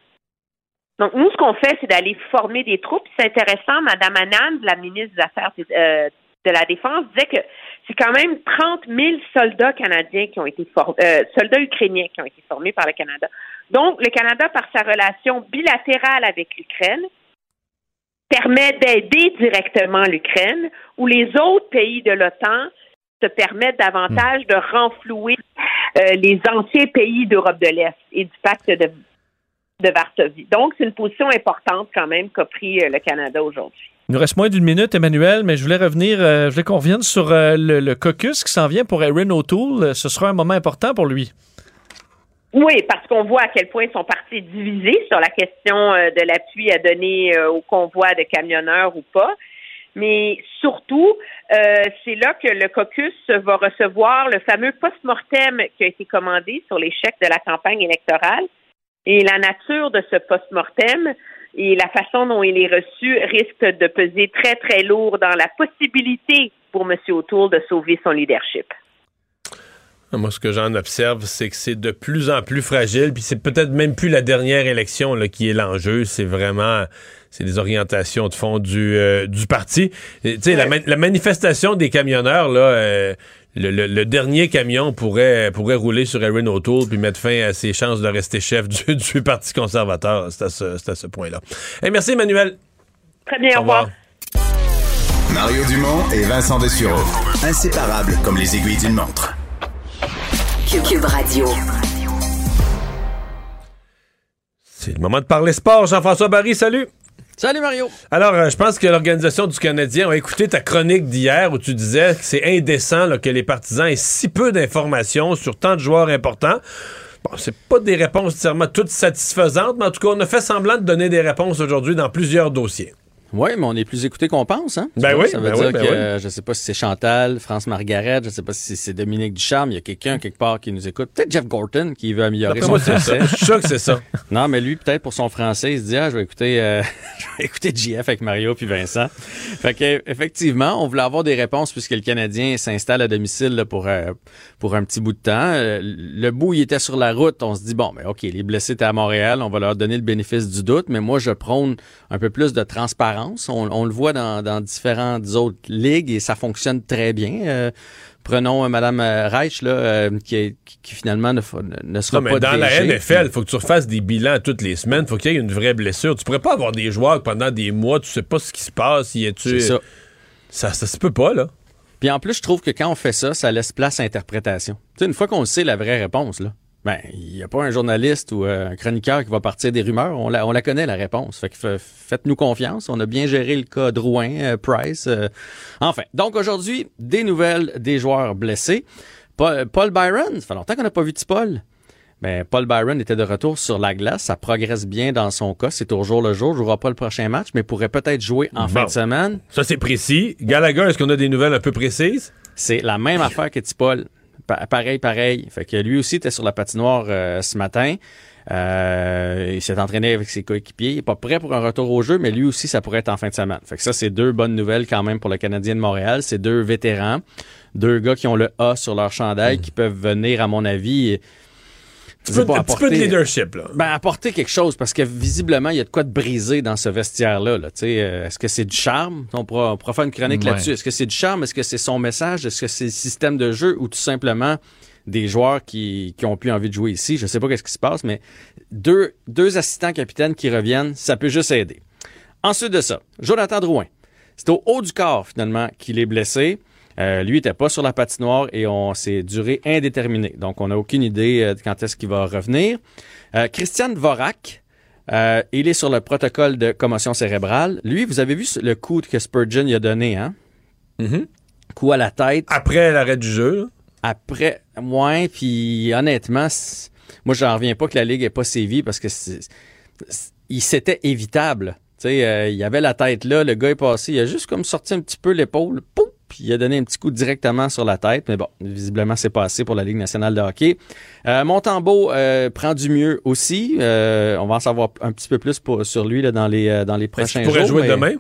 Donc, nous, ce qu'on fait, c'est d'aller former des troupes. C'est intéressant, Mme Anand, la ministre des Affaires euh, de la Défense, disait que c'est quand même 30 000 soldats canadiens qui ont été formés, euh, soldats ukrainiens qui ont été formés par le Canada. Donc, le Canada, par sa relation bilatérale avec l'Ukraine, permet d'aider directement l'Ukraine, où les autres pays de l'OTAN se permettent davantage de renflouer euh, les anciens pays d'Europe de l'Est et du pacte de, de Varsovie. Donc, c'est une position importante quand même qu'a pris euh, le Canada aujourd'hui. Il nous reste moins d'une minute, Emmanuel, mais je voulais revenir, euh, je voulais qu'on revienne sur euh, le, caucus qui s'en vient pour Erin O'Toole. Ce sera un moment important pour lui. Oui, parce qu'on voit à quel point son parti est divisé sur la question euh, de l'appui à donner au convoi de camionneurs ou pas. Mais surtout, c'est là que le caucus va recevoir le fameux post-mortem qui a été commandé sur l'échec de la campagne électorale. Et la nature de ce post-mortem et la façon dont il est reçu risque de peser très, très lourd dans la possibilité pour M. O'Toole de sauver son leadership. Moi, ce que j'en observe, c'est que c'est de plus en plus fragile, puis c'est peut-être même plus la dernière élection là, qui est l'enjeu. C'est vraiment c'est des orientations de fond du, euh, du parti. Tu sais, la, la, manifestation des camionneurs, là, euh, le, le, le, dernier camion pourrait, pourrait rouler sur Erin O'Toole puis mettre fin à ses chances de rester chef du, du Parti conservateur. C'est à ce, ce point-là. Hey, merci, Emmanuel. Très bien, au revoir. Mario Dumont et Vincent Dessureau. Inséparables comme les aiguilles d'une montre. Cube Radio. C'est le moment de parler sport. Jean-François Barry, salut. Salut Mario. Alors, euh, je pense que l'organisation du Canadien a écouté ta chronique d'hier où tu disais que c'est indécent que les partisans aient si peu d'informations sur tant de joueurs importants. Bon, c'est pas des réponses nécessairement toutes satisfaisantes, mais en tout cas, on a fait semblant de donner des réponses aujourd'hui dans plusieurs dossiers. Oui, mais on est plus écouté qu'on pense. Hein? Ben oui, ça veut ben dire oui, ben que euh, je sais pas si c'est Chantal, France Margaret, je sais pas si c'est Dominique Ducharme, il y a quelqu'un quelque part qui nous écoute. Peut-être Jeff Gorton qui veut améliorer son moi, français. ça. Je suis sûr que c'est ça. Non, mais lui, peut-être pour son français, il se dit ah, je vais écouter, euh, je vais écouter JF avec Mario puis Vincent. Fait que effectivement, on voulait avoir des réponses puisque le Canadien s'installe à domicile là, pour euh, pour un petit bout de temps. Euh, Le bout, il était sur la route. On se dit bon, ben ok, les blessés étaient à Montréal, on va leur donner le bénéfice du doute. Mais moi, je prône un peu plus de transparence. On, on le voit dans, dans différentes autres ligues et ça fonctionne très bien. Euh, prenons euh, Madame euh, Reich là, euh, qui, finalement ne, ne- sera Non, mais pas dans la. NFL, il faut que tu refasses des bilans toutes les semaines. Il faut qu'il y ait une vraie blessure. Tu pourrais pas avoir des joueurs pendant des mois, tu sais pas ce qui se passe. Y est-tu... C'est ça. ça. Ça se peut pas, là. Puis en plus, je trouve que quand on fait ça, ça laisse place à interprétation. Tu sais, une fois qu'on sait la vraie réponse, là, ben, il n'y a pas un journaliste ou euh, un chroniqueur qui va partir des rumeurs. On la, on la connaît, la réponse. Fait que fa- faites-nous confiance. On a bien géré le cas Drouin, euh, Price. euh. Enfin, donc aujourd'hui, des nouvelles des joueurs blessés. Paul, Paul Byron, ça fait longtemps qu'on n'a pas vu de Paul. Ben, Paul Byron était de retour sur la glace. Ça progresse bien dans son cas. C'est au jour le jour. Il jouera pas le prochain match, mais pourrait peut-être jouer en fin de semaine. Ça, c'est précis. Gallagher, est-ce qu'on a des nouvelles un peu précises? C'est la même affaire que Tipol. Pa- pareil, pareil. Fait que lui aussi était sur la patinoire euh, ce matin. Euh, il s'est entraîné avec ses coéquipiers. Il est pas prêt pour un retour au jeu, mais lui aussi, ça pourrait être en fin de semaine. Fait que ça, c'est deux bonnes nouvelles quand même pour le Canadien de Montréal. C'est deux vétérans, deux gars qui ont le A sur leur chandail, qui peuvent venir, à mon avis, Un petit peu- un petit peu de leadership, là. ben, apporter quelque chose parce que visiblement, il y a de quoi de briser dans ce vestiaire-là. là. Tu euh, Est-ce que c'est du charme? On pourra, on pourra faire une chronique Ouais. là-dessus. Est-ce que c'est du charme? Est-ce que c'est son message? Est-ce que c'est le système de jeu? Ou tout simplement des joueurs qui, qui ont plus envie de jouer ici? Je sais pas qu'est-ce qui se passe, mais deux, deux assistants capitaines qui reviennent, ça peut juste aider. Ensuite de ça, Jonathan Drouin. C'est au haut du corps, finalement, qu'il est blessé. Euh, lui était pas sur la patinoire et on s'est duré indéterminé. Donc, on n'a aucune idée euh, de quand est-ce qu'il va revenir. Euh, Christian Dvorak, euh, il est sur le protocole de commotion cérébrale. Lui, vous avez vu le coup que Spurgeon il a donné, hein? Coup à la tête. Après l'arrêt du jeu. là. Après, ouais, puis honnêtement, moi, j'en reviens pas que la Ligue ait pas sévi parce que il s'était évitable. Tu sais, euh, il y avait la tête là, le gars est passé, il a juste comme sorti un petit peu l'épaule, pouf, puis il a donné un petit coup directement sur la tête. Mais bon, visiblement, c'est pas assez pour la Ligue nationale de hockey. Euh, Montembeau euh, prend du mieux aussi. Euh, on va en savoir un petit peu plus pour- sur lui là, dans les euh, dans les prochains qu'il pourrait jours. jouer mais- demain?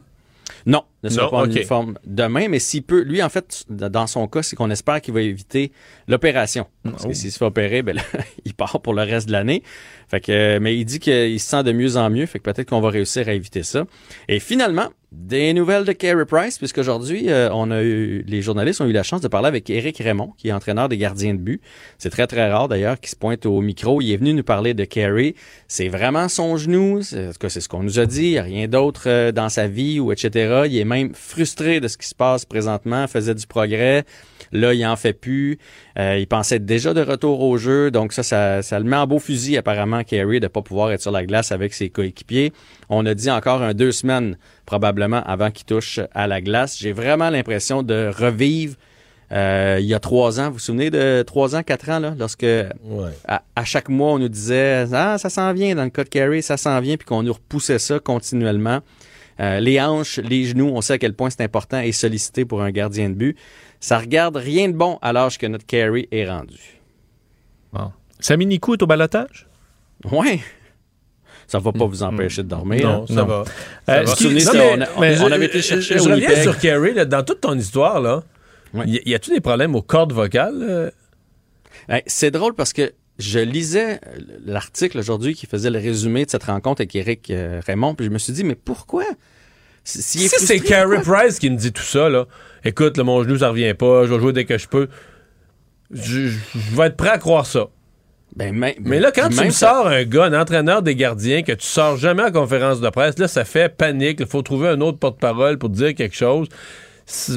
non, ne sera Non, pas en ok. uniforme demain, mais s'il peut, lui, en fait, dans son cas, c'est qu'on espère qu'il va éviter l'opération. Parce Oh. que s'il se fait opérer, ben là, il part pour le reste de l'année. Fait que, mais il dit qu'il se sent de mieux en mieux, fait que peut-être qu'on va réussir à éviter ça. Et finalement, des nouvelles de Carey Price, puisqu'aujourd'hui, euh, on a les journalistes ont eu la chance de parler avec Éric Raymond, qui est entraîneur des gardiens de but. C'est très, très rare d'ailleurs qu'il se pointe au micro. Il est venu nous parler de Carey. C'est vraiment son genou. En tout cas, c'est ce qu'on nous a dit. Il a rien d'autre euh, dans sa vie ou etc. Il est même frustré de ce qui se passe présentement. Faisait du progrès. Là, il en fait plus. Euh, il pensait déjà de retour au jeu. Donc ça, ça, ça le met en beau fusil apparemment, Carey, de pas pouvoir être sur la glace avec ses coéquipiers. On a dit encore un deux semaines probablement avant qu'il touche à la glace. J'ai vraiment l'impression de revivre euh, il y a trois ans. Vous vous souvenez de trois ans, quatre ans, là, lorsque à, à chaque mois, on nous disait Ah, ça s'en vient dans le cas de Carey, ça s'en vient, puis qu'on nous repoussait ça continuellement. Euh, les hanches, les genoux, on sait à quel point c'est important et sollicité pour un gardien de but. Ça regarde rien de bon à l'âge que notre Carey est rendu. Bon. Sami Nikou est au balotage? Ouais. ça va pas vous empêcher de dormir. Non, hein. ça va. Ça Euh, va. ce qui- Souvenez, non, ça, mais- on, a- on- mais on je- avait été chercher Je, reviens sur Carey, là, dans toute ton histoire, là. Y, y a-tu des problèmes aux cordes vocales? euh? Hey, c'est drôle parce que je lisais l'article aujourd'hui qui faisait le résumé de cette rencontre avec Éric euh, Raymond, puis je me suis dit, mais pourquoi? Si c'est pourquoi? Price qui me dit tout ça, là, écoute, là, mon genou, ça revient pas, je vais jouer dès que je peux. Je, vais être prêt à croire ça. Ben, mais, Mais là, quand tu me ça- sors un gars, un entraîneur des gardiens, que tu sors jamais en conférence de presse, là, ça fait panique. Il faut trouver un autre porte-parole pour dire quelque chose. Ça,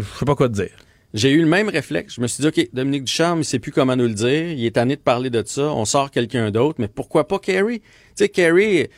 je sais pas quoi te dire. J'ai eu le même réflexe. Je me suis dit, OK, Dominique Ducharme, il sait plus comment nous le dire. Il est tanné de parler de ça. On sort quelqu'un d'autre. Mais pourquoi pas Carey? Tu sais, Carey,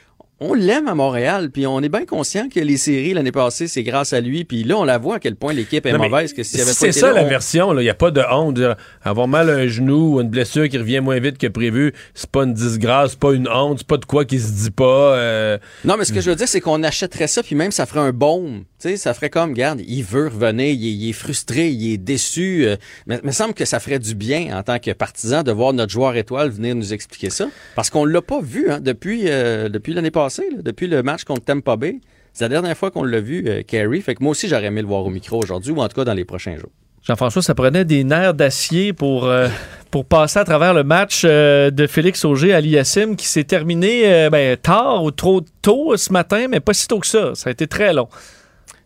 on l'aime à Montréal. Puis on est bien conscient que les séries l'année passée, c'est grâce à lui. Puis là, on la voit à quel point l'équipe est Non, mauvaise. Que C'est ça là, la on- version. Il n'y a pas de honte. Avoir mal à un genou ou une blessure qui revient moins vite que prévu, c'est pas une disgrâce, c'est pas une honte, c'est pas de quoi qui se dit pas. euh, Non, mais ce que je veux dire, c'est qu'on achèterait ça, puis même ça ferait un baume. Sais, ça ferait comme, regarde, il veut revenir, il est, il est frustré, il est déçu. euh, mais il me semble que ça ferait du bien en tant que partisan de voir notre joueur étoile venir nous expliquer ça. Parce qu'on l'a pas vu hein, depuis, euh, depuis l'année passée, depuis le match contre Tampa Bay. C'est la dernière fois qu'on l'a vu, euh. Fait que moi aussi, j'aurais aimé le voir au micro aujourd'hui, ou en tout cas dans les prochains jours. Jean-François, ça prenait des nerfs d'acier pour, euh, pour passer à travers le match euh, de Félix Auger à l'IASIM qui s'est terminé euh, ben, tard ou trop tôt ce matin, mais pas si tôt que ça. Ça a été très long.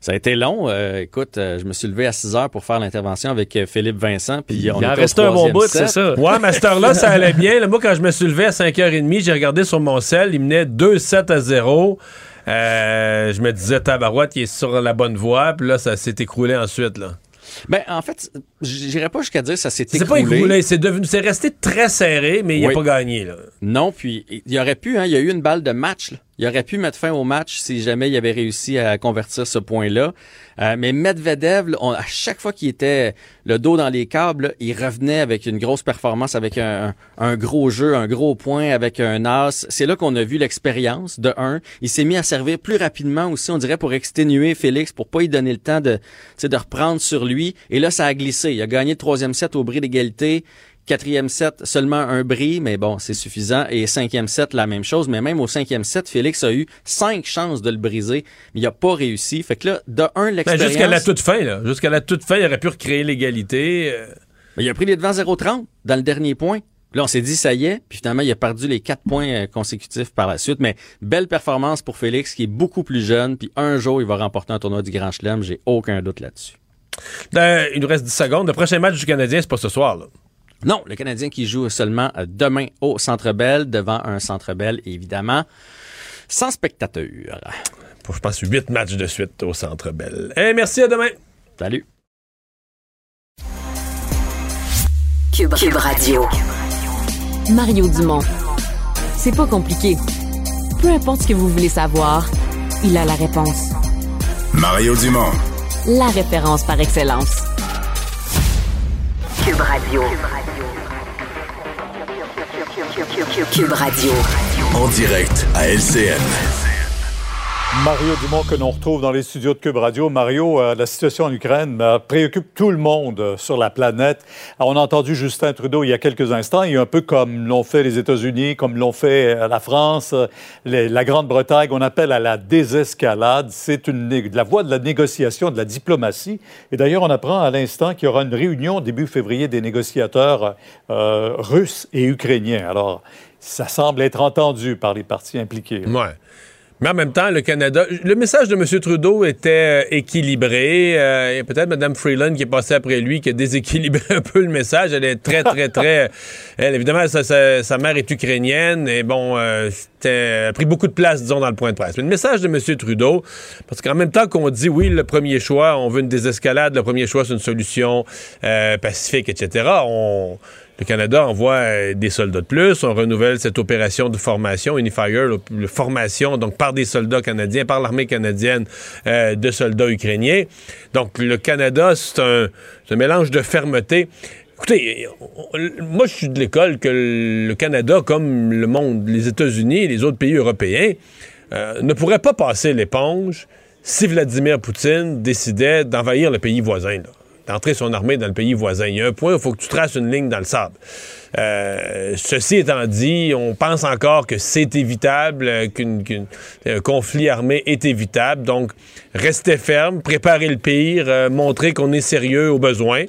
Ça a été long. Euh, écoute, euh, je me suis levé à 6 heures pour faire l'intervention avec euh, Philippe Vincent. Puis on Il en restait un bon bout, c'est ça. Ouais, mais à cette heure-là, ça allait bien. Là, moi, quand je me suis levé à 5h30, j'ai regardé sur mon sel, il menait 2-7 à 0. Euh, je me disais, Tabarouette, il est sur la bonne voie. Puis là, ça s'est écroulé ensuite. Là. Ben, en fait, j'irais pas jusqu'à dire que ça s'est C'est pas écroulé, c'est devenu, c'est resté très serré, mais il Oui. pas gagné. Là. Non, puis il y aurait pu, hein, il y a eu une balle de match. là. Il aurait pu mettre fin au match si jamais il avait réussi à convertir ce point-là. Euh, mais Medvedev, on- à chaque fois qu'il était le dos dans les câbles, là, il revenait avec une grosse performance, avec un, un- un gros jeu, un gros point, avec un as. C'est là qu'on a vu l'expérience de un. Il s'est mis à servir plus rapidement aussi, on dirait, pour exténuer Félix, pour pas lui donner le temps de, tu sais, de reprendre sur lui. Et là, ça a glissé. Il a gagné le troisième set au bris d'égalité. Quatrième set, seulement un bris, mais bon, c'est suffisant. Et cinquième set, la même chose. Mais même au cinquième set, Félix a eu cinq chances de le briser, mais il a pas réussi. Fait que là, de un, Ben, l'expérience... jusqu'à la toute fin, là. Jusqu'à la toute fin, il aurait pu recréer l'égalité. euh. Il a pris les devants 0-30 dans le dernier point. Là, on s'est dit, ça y est. Puis finalement, il a perdu les quatre points euh, consécutifs par la suite. Mais belle performance pour Félix, qui est beaucoup plus jeune. Puis un jour, il va remporter un tournoi du Grand Chelem. J'ai aucun doute là-dessus. Ben, il nous reste 10 secondes. Le prochain match du Canadien, c'est pas ce soir. Là. Non, le Canadien qui joue seulement euh, demain au Centre Bell, devant un Centre Bell, évidemment, sans spectateurs. Pour, je pense, 8 matchs de suite au Centre Bell. Eh, merci, à demain. Salut. Cube, Cube Radio. Mario Dumont. C'est pas compliqué. Peu importe ce que vous voulez savoir, il a la réponse. Mario Dumont. La référence par excellence. Cube Radio. Cube Radio. En direct à LCN. Mario Dumont que l'on retrouve dans les studios de Cube Radio. Mario, euh, la situation en Ukraine euh, préoccupe tout le monde euh, sur la planète. On a entendu Justin Trudeau il y a quelques instants, a un peu comme l'ont fait les États-Unis, comme l'ont fait la France, la Grande-Bretagne. On appelle à la désescalade. C'est la voie de la négociation, de la diplomatie. Et d'ailleurs, on apprend à l'instant qu'il y aura une réunion début février des négociateurs russes et ukrainiens. Alors, ça semble être entendu par les parties impliquées. Ouais. Mais en même temps, le Canada, le message de M. Trudeau était euh, équilibré. Euh, Il y a peut-être Mme Freeland qui est passée après lui, qui a déséquilibré un peu le message. Elle est très, très, très. Elle, évidemment, sa, sa- sa mère est ukrainienne et bon, euh, a pris beaucoup de place, disons, dans le point de presse. Mais le message de M. Trudeau, parce qu'en même temps qu'on dit oui, le premier choix, on veut une désescalade, le premier choix, c'est une solution euh, pacifique, etc., on. Le Canada envoie euh, des soldats de plus. On renouvelle cette opération de formation, Unifier, le, formation, donc par des soldats canadiens, par l'armée canadienne euh, de soldats ukrainiens. Donc le Canada, c'est un, mélange de fermeté. Écoutez, moi je suis de l'école que le Canada, comme le monde, les États-Unis et les autres pays européens, euh, ne pourraient pas passer l'éponge si Vladimir Poutine décidait d'envahir le pays voisin. D'entrer son armée dans le pays voisin. Il y a un point où il faut que tu traces une ligne dans le sable. Euh, ceci étant dit, on pense encore que c'est évitable, euh, qu'un conflit armé est évitable. Donc, restez ferme, préparez le pire, euh, montrez qu'on est sérieux au besoin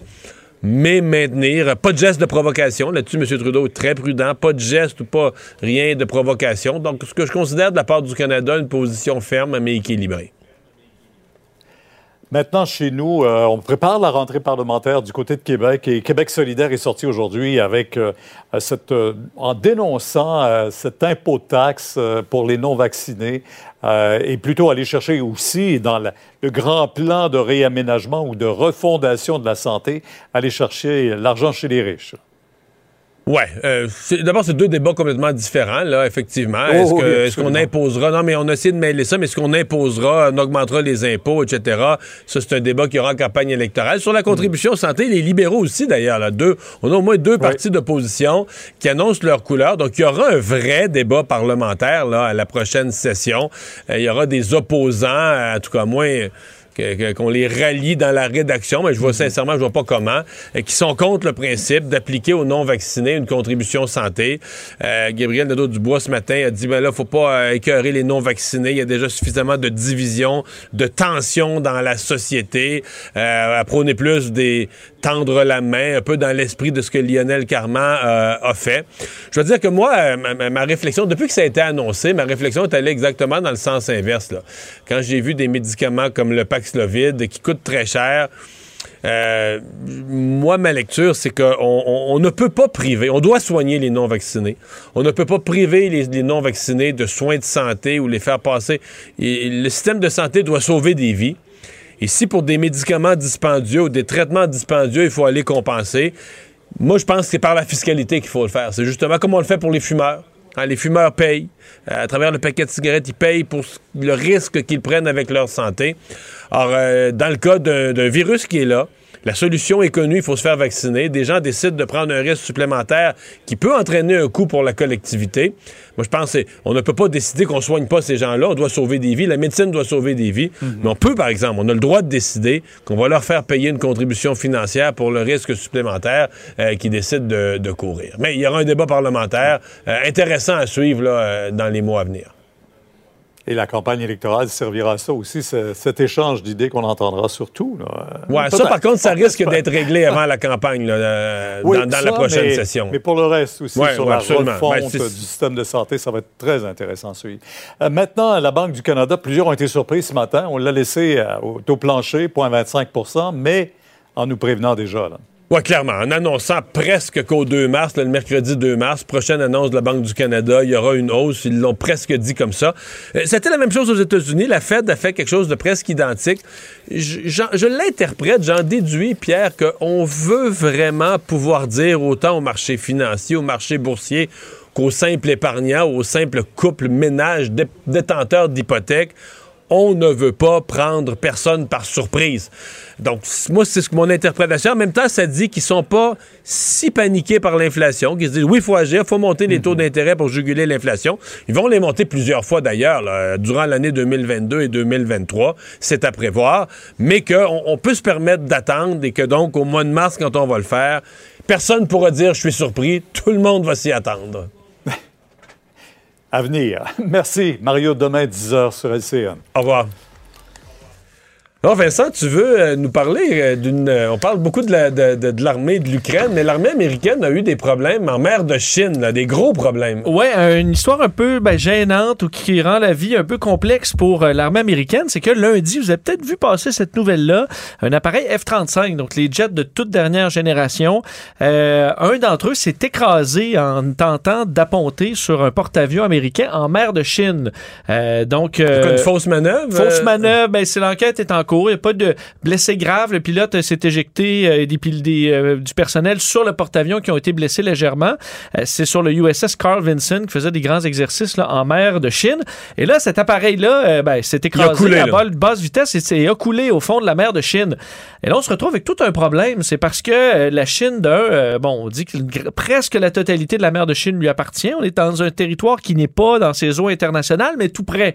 mais maintenir. Pas de geste de provocation. Là-dessus, M. Trudeau est très prudent. Pas de geste ou pas rien de provocation. Donc, ce que je considère de la part du Canada, une position ferme mais équilibrée. Maintenant, chez nous, euh, on prépare la rentrée parlementaire du côté de Québec et Québec solidaire est sorti aujourd'hui avec euh, euh, en dénonçant cet impôt taxe pour les non-vaccinés et plutôt aller chercher aussi dans le grand plan de réaménagement ou de refondation de la santé, aller chercher l'argent chez les riches. Oui. Euh, d'abord, c'est deux débats complètement différents, là, effectivement. Oh, est-ce qu'on imposera... Non, mais on a essayé de mêler ça, mais est-ce qu'on imposera, on augmentera les impôts, etc.? Ça, c'est un débat qui aura en campagne électorale. Sur la contribution santé, les libéraux aussi, d'ailleurs, là, deux, on a au moins deux partis d'opposition qui annoncent leur couleur. Donc, il y aura un vrai débat parlementaire, là, à la prochaine session. Euh, il y aura des opposants, en tout cas, moins qu'on les rallie dans la rédaction, mais je vois mhm. sincèrement, je vois pas comment, euh, qui sont contre le principe d'appliquer aux non-vaccinés une contribution santé. Euh, Gabriel Nadeau-Dubois, ce matin, a dit, ben là, faut pas euh, écœurer les non-vaccinés. Il y a déjà suffisamment de division, de tension dans la société. à prôner plus des tendre la main, un peu dans l'esprit de ce que Lionel Carman a fait. Je veux dire que moi, ma, réflexion, depuis que ça a été annoncé, ma réflexion est allée exactement dans le sens inverse. Quand j'ai vu des médicaments comme le Pax Paxlovid qui coûte très cher. Euh, moi, ma lecture, c'est qu'on on, ne peut pas priver, on doit soigner les non-vaccinés. On ne peut pas priver les, non-vaccinés de soins de santé ou les faire passer. le système de santé doit sauver des vies. Et si pour des médicaments dispendieux ou des traitements dispendieux, il faut aller compenser, moi, je pense que c'est par la fiscalité qu'il faut le faire. C'est justement comme on le fait pour les fumeurs. Hein, les fumeurs payent. Euh, à travers le paquet de cigarettes, ils payent pour le risque qu'ils prennent avec leur santé. Alors, euh, dans le cas d'un virus qui est là, la solution est connue, il faut se faire vacciner. Des gens décident de prendre un risque supplémentaire qui peut entraîner un coût pour la collectivité. Moi, je pense qu'on ne peut pas décider qu'on ne soigne pas ces gens-là. On doit sauver des vies. La médecine doit sauver des vies. Mhm. Mais on peut, par exemple, on a le droit de décider qu'on va leur faire payer une contribution financière pour le risque supplémentaire euh, qu'ils décident de, courir. Mais il y aura un débat parlementaire euh, intéressant à suivre là, dans les mois à venir. Et la campagne électorale servira à ça aussi, cet échange d'idées qu'on entendra surtout. Oui, ça, par contre, ça risque d'être réglé avant la campagne, euh, dans, la prochaine session. Mais pour le reste aussi, sur la refonte ben, du système de santé, ça va être très intéressant à suivre. Euh, maintenant, la Banque du Canada, plusieurs ont été surpris ce matin. On l'a laissé euh, au taux plancher, 0,25% mais en nous prévenant déjà. Là. Oui, clairement. En annonçant presque qu'au 2 mars, le mercredi 2 mars, prochaine annonce de la Banque du Canada, il y aura une hausse. Ils l'ont presque dit comme ça. Euh, c'était la même chose aux États-Unis. La Fed a fait quelque chose de presque identique. Je, l'interprète, j'en déduis, Pierre, qu'on veut vraiment pouvoir dire autant au marché financier, au marché boursier, qu'au simple épargnant, au simple couple ménage détenteur d'hypothèques on ne veut pas prendre personne par surprise. Donc, moi, c'est ce que mon interprétation. En même temps, ça dit qu'ils sont pas si paniqués par l'inflation, qu'ils se disent, oui, il faut agir, il faut monter les taux mhm. d'intérêt pour juguler l'inflation. Ils vont les monter plusieurs fois, d'ailleurs, durant l'année 2022 et 2023. C'est à prévoir. Mais qu'on on peut se permettre d'attendre et que donc, au mois de mars, quand on va le faire, personne ne pourra dire, je suis surpris. Tout le monde va s'y attendre à venir. Merci. Mario, demain, 10h sur LCN. Au revoir. Non, Vincent, tu veux euh, nous parler euh, d'une. Euh, on parle beaucoup de, l'armée de, l'Ukraine, mais l'armée américaine a eu des problèmes en mer de Chine, des gros problèmes. Oui, une histoire un peu ben, gênante ou qui rend la vie un peu complexe pour l'armée américaine. C'est que lundi, vous avez peut-être vu passer cette nouvelle-là, un appareil F-35, donc les jets de toute dernière génération. un d'entre eux s'est écrasé en tentant d'apponter sur un porte-avions américain en mer de Chine. donc. une fausse manœuvre? Fausse manœuvre, ben, c'est l'enquête est en il n'y a pas de blessés graves. Le pilote s'est éjecté euh, des, euh, du personnel sur le porte-avions qui ont été blessés légèrement. Euh, c'est sur le USS Carl Vinson qui faisait des grands exercices là, en mer de Chine. Et là, cet appareil-là ben, s'est écrasé à basse vitesse et, a coulé au fond de la mer de Chine. Et là, on se retrouve avec tout un problème. C'est parce que la Chine, d'un, bon, on dit que presque la totalité de la mer de Chine lui appartient. On est dans un territoire qui n'est pas dans ses eaux internationales, mais tout près.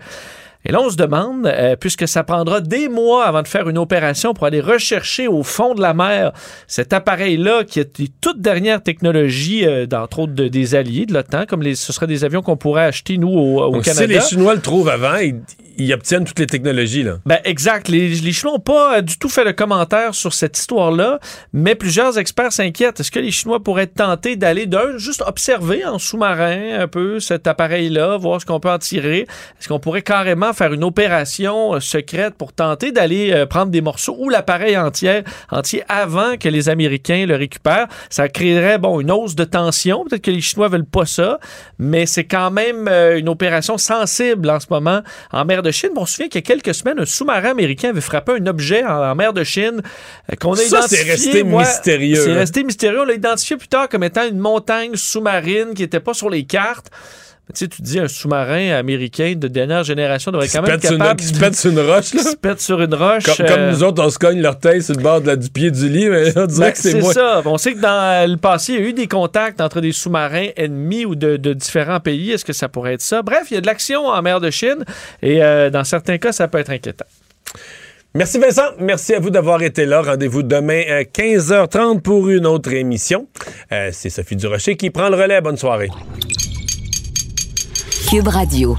Et là, on se demande, euh, puisque ça prendra des mois avant de faire une opération pour aller rechercher au fond de la mer cet appareil-là qui est de toute dernière technologie, euh, d'entre autres de- des alliés de l'OTAN, comme les, ce seraient des avions qu'on pourrait acheter, nous, au, au Canada. si les Chinois le trouvent avant, ils, ils obtiennent toutes les technologies. Là. Ben exact. Les, Chinois n'ont pas euh, du tout fait de commentaire sur cette histoire-là, mais plusieurs experts s'inquiètent. Est-ce que les Chinois pourraient tentés d'aller d'un, juste observer en sous-marin un peu cet appareil-là, voir ce qu'on peut en tirer? Est-ce qu'on pourrait carrément faire une opération euh, secrète pour tenter d'aller euh, prendre des morceaux ou l'appareil entier, entier avant que les Américains le récupèrent? Ça créerait, bon, une hausse de tension. Peut-être que les Chinois veulent pas ça, mais c'est quand même une opération sensible en ce moment en mer de Chine. Bon, on se souvient qu'il y a quelques semaines, un sous-marin américain avait frappé un objet en, en mer de Chine euh, qu'on a Ça, identifié. c'est resté mystérieux, C'est hein. resté mystérieux. On l'a identifié plus tard comme étant une montagne sous-marine qui n'était pas sur les cartes. Tu sais, tu dis un sous-marin américain de dernière génération devrait quand même pète sur une- capable qui se pète sur une roche, là. Qui se pète sur une roche. Comme, euh, comme nous autres, on se cogne l'orteil sur le bord de la- du pied du lit, mais on dirait ben, que c'est c'est moi. ça. On sait que dans le passé, il y a eu des contacts entre des sous-marins ennemis ou de, de différents pays. Est-ce que ça pourrait être ça? Bref, il y a de l'action en mer de Chine et euh, dans certains cas, ça peut être inquiétant. Merci Vincent, merci à vous d'avoir été là. Rendez-vous demain à 15h30 pour une autre émission. Euh, c'est Sophie Durocher qui prend le relais. Bonne soirée. Cube Radio.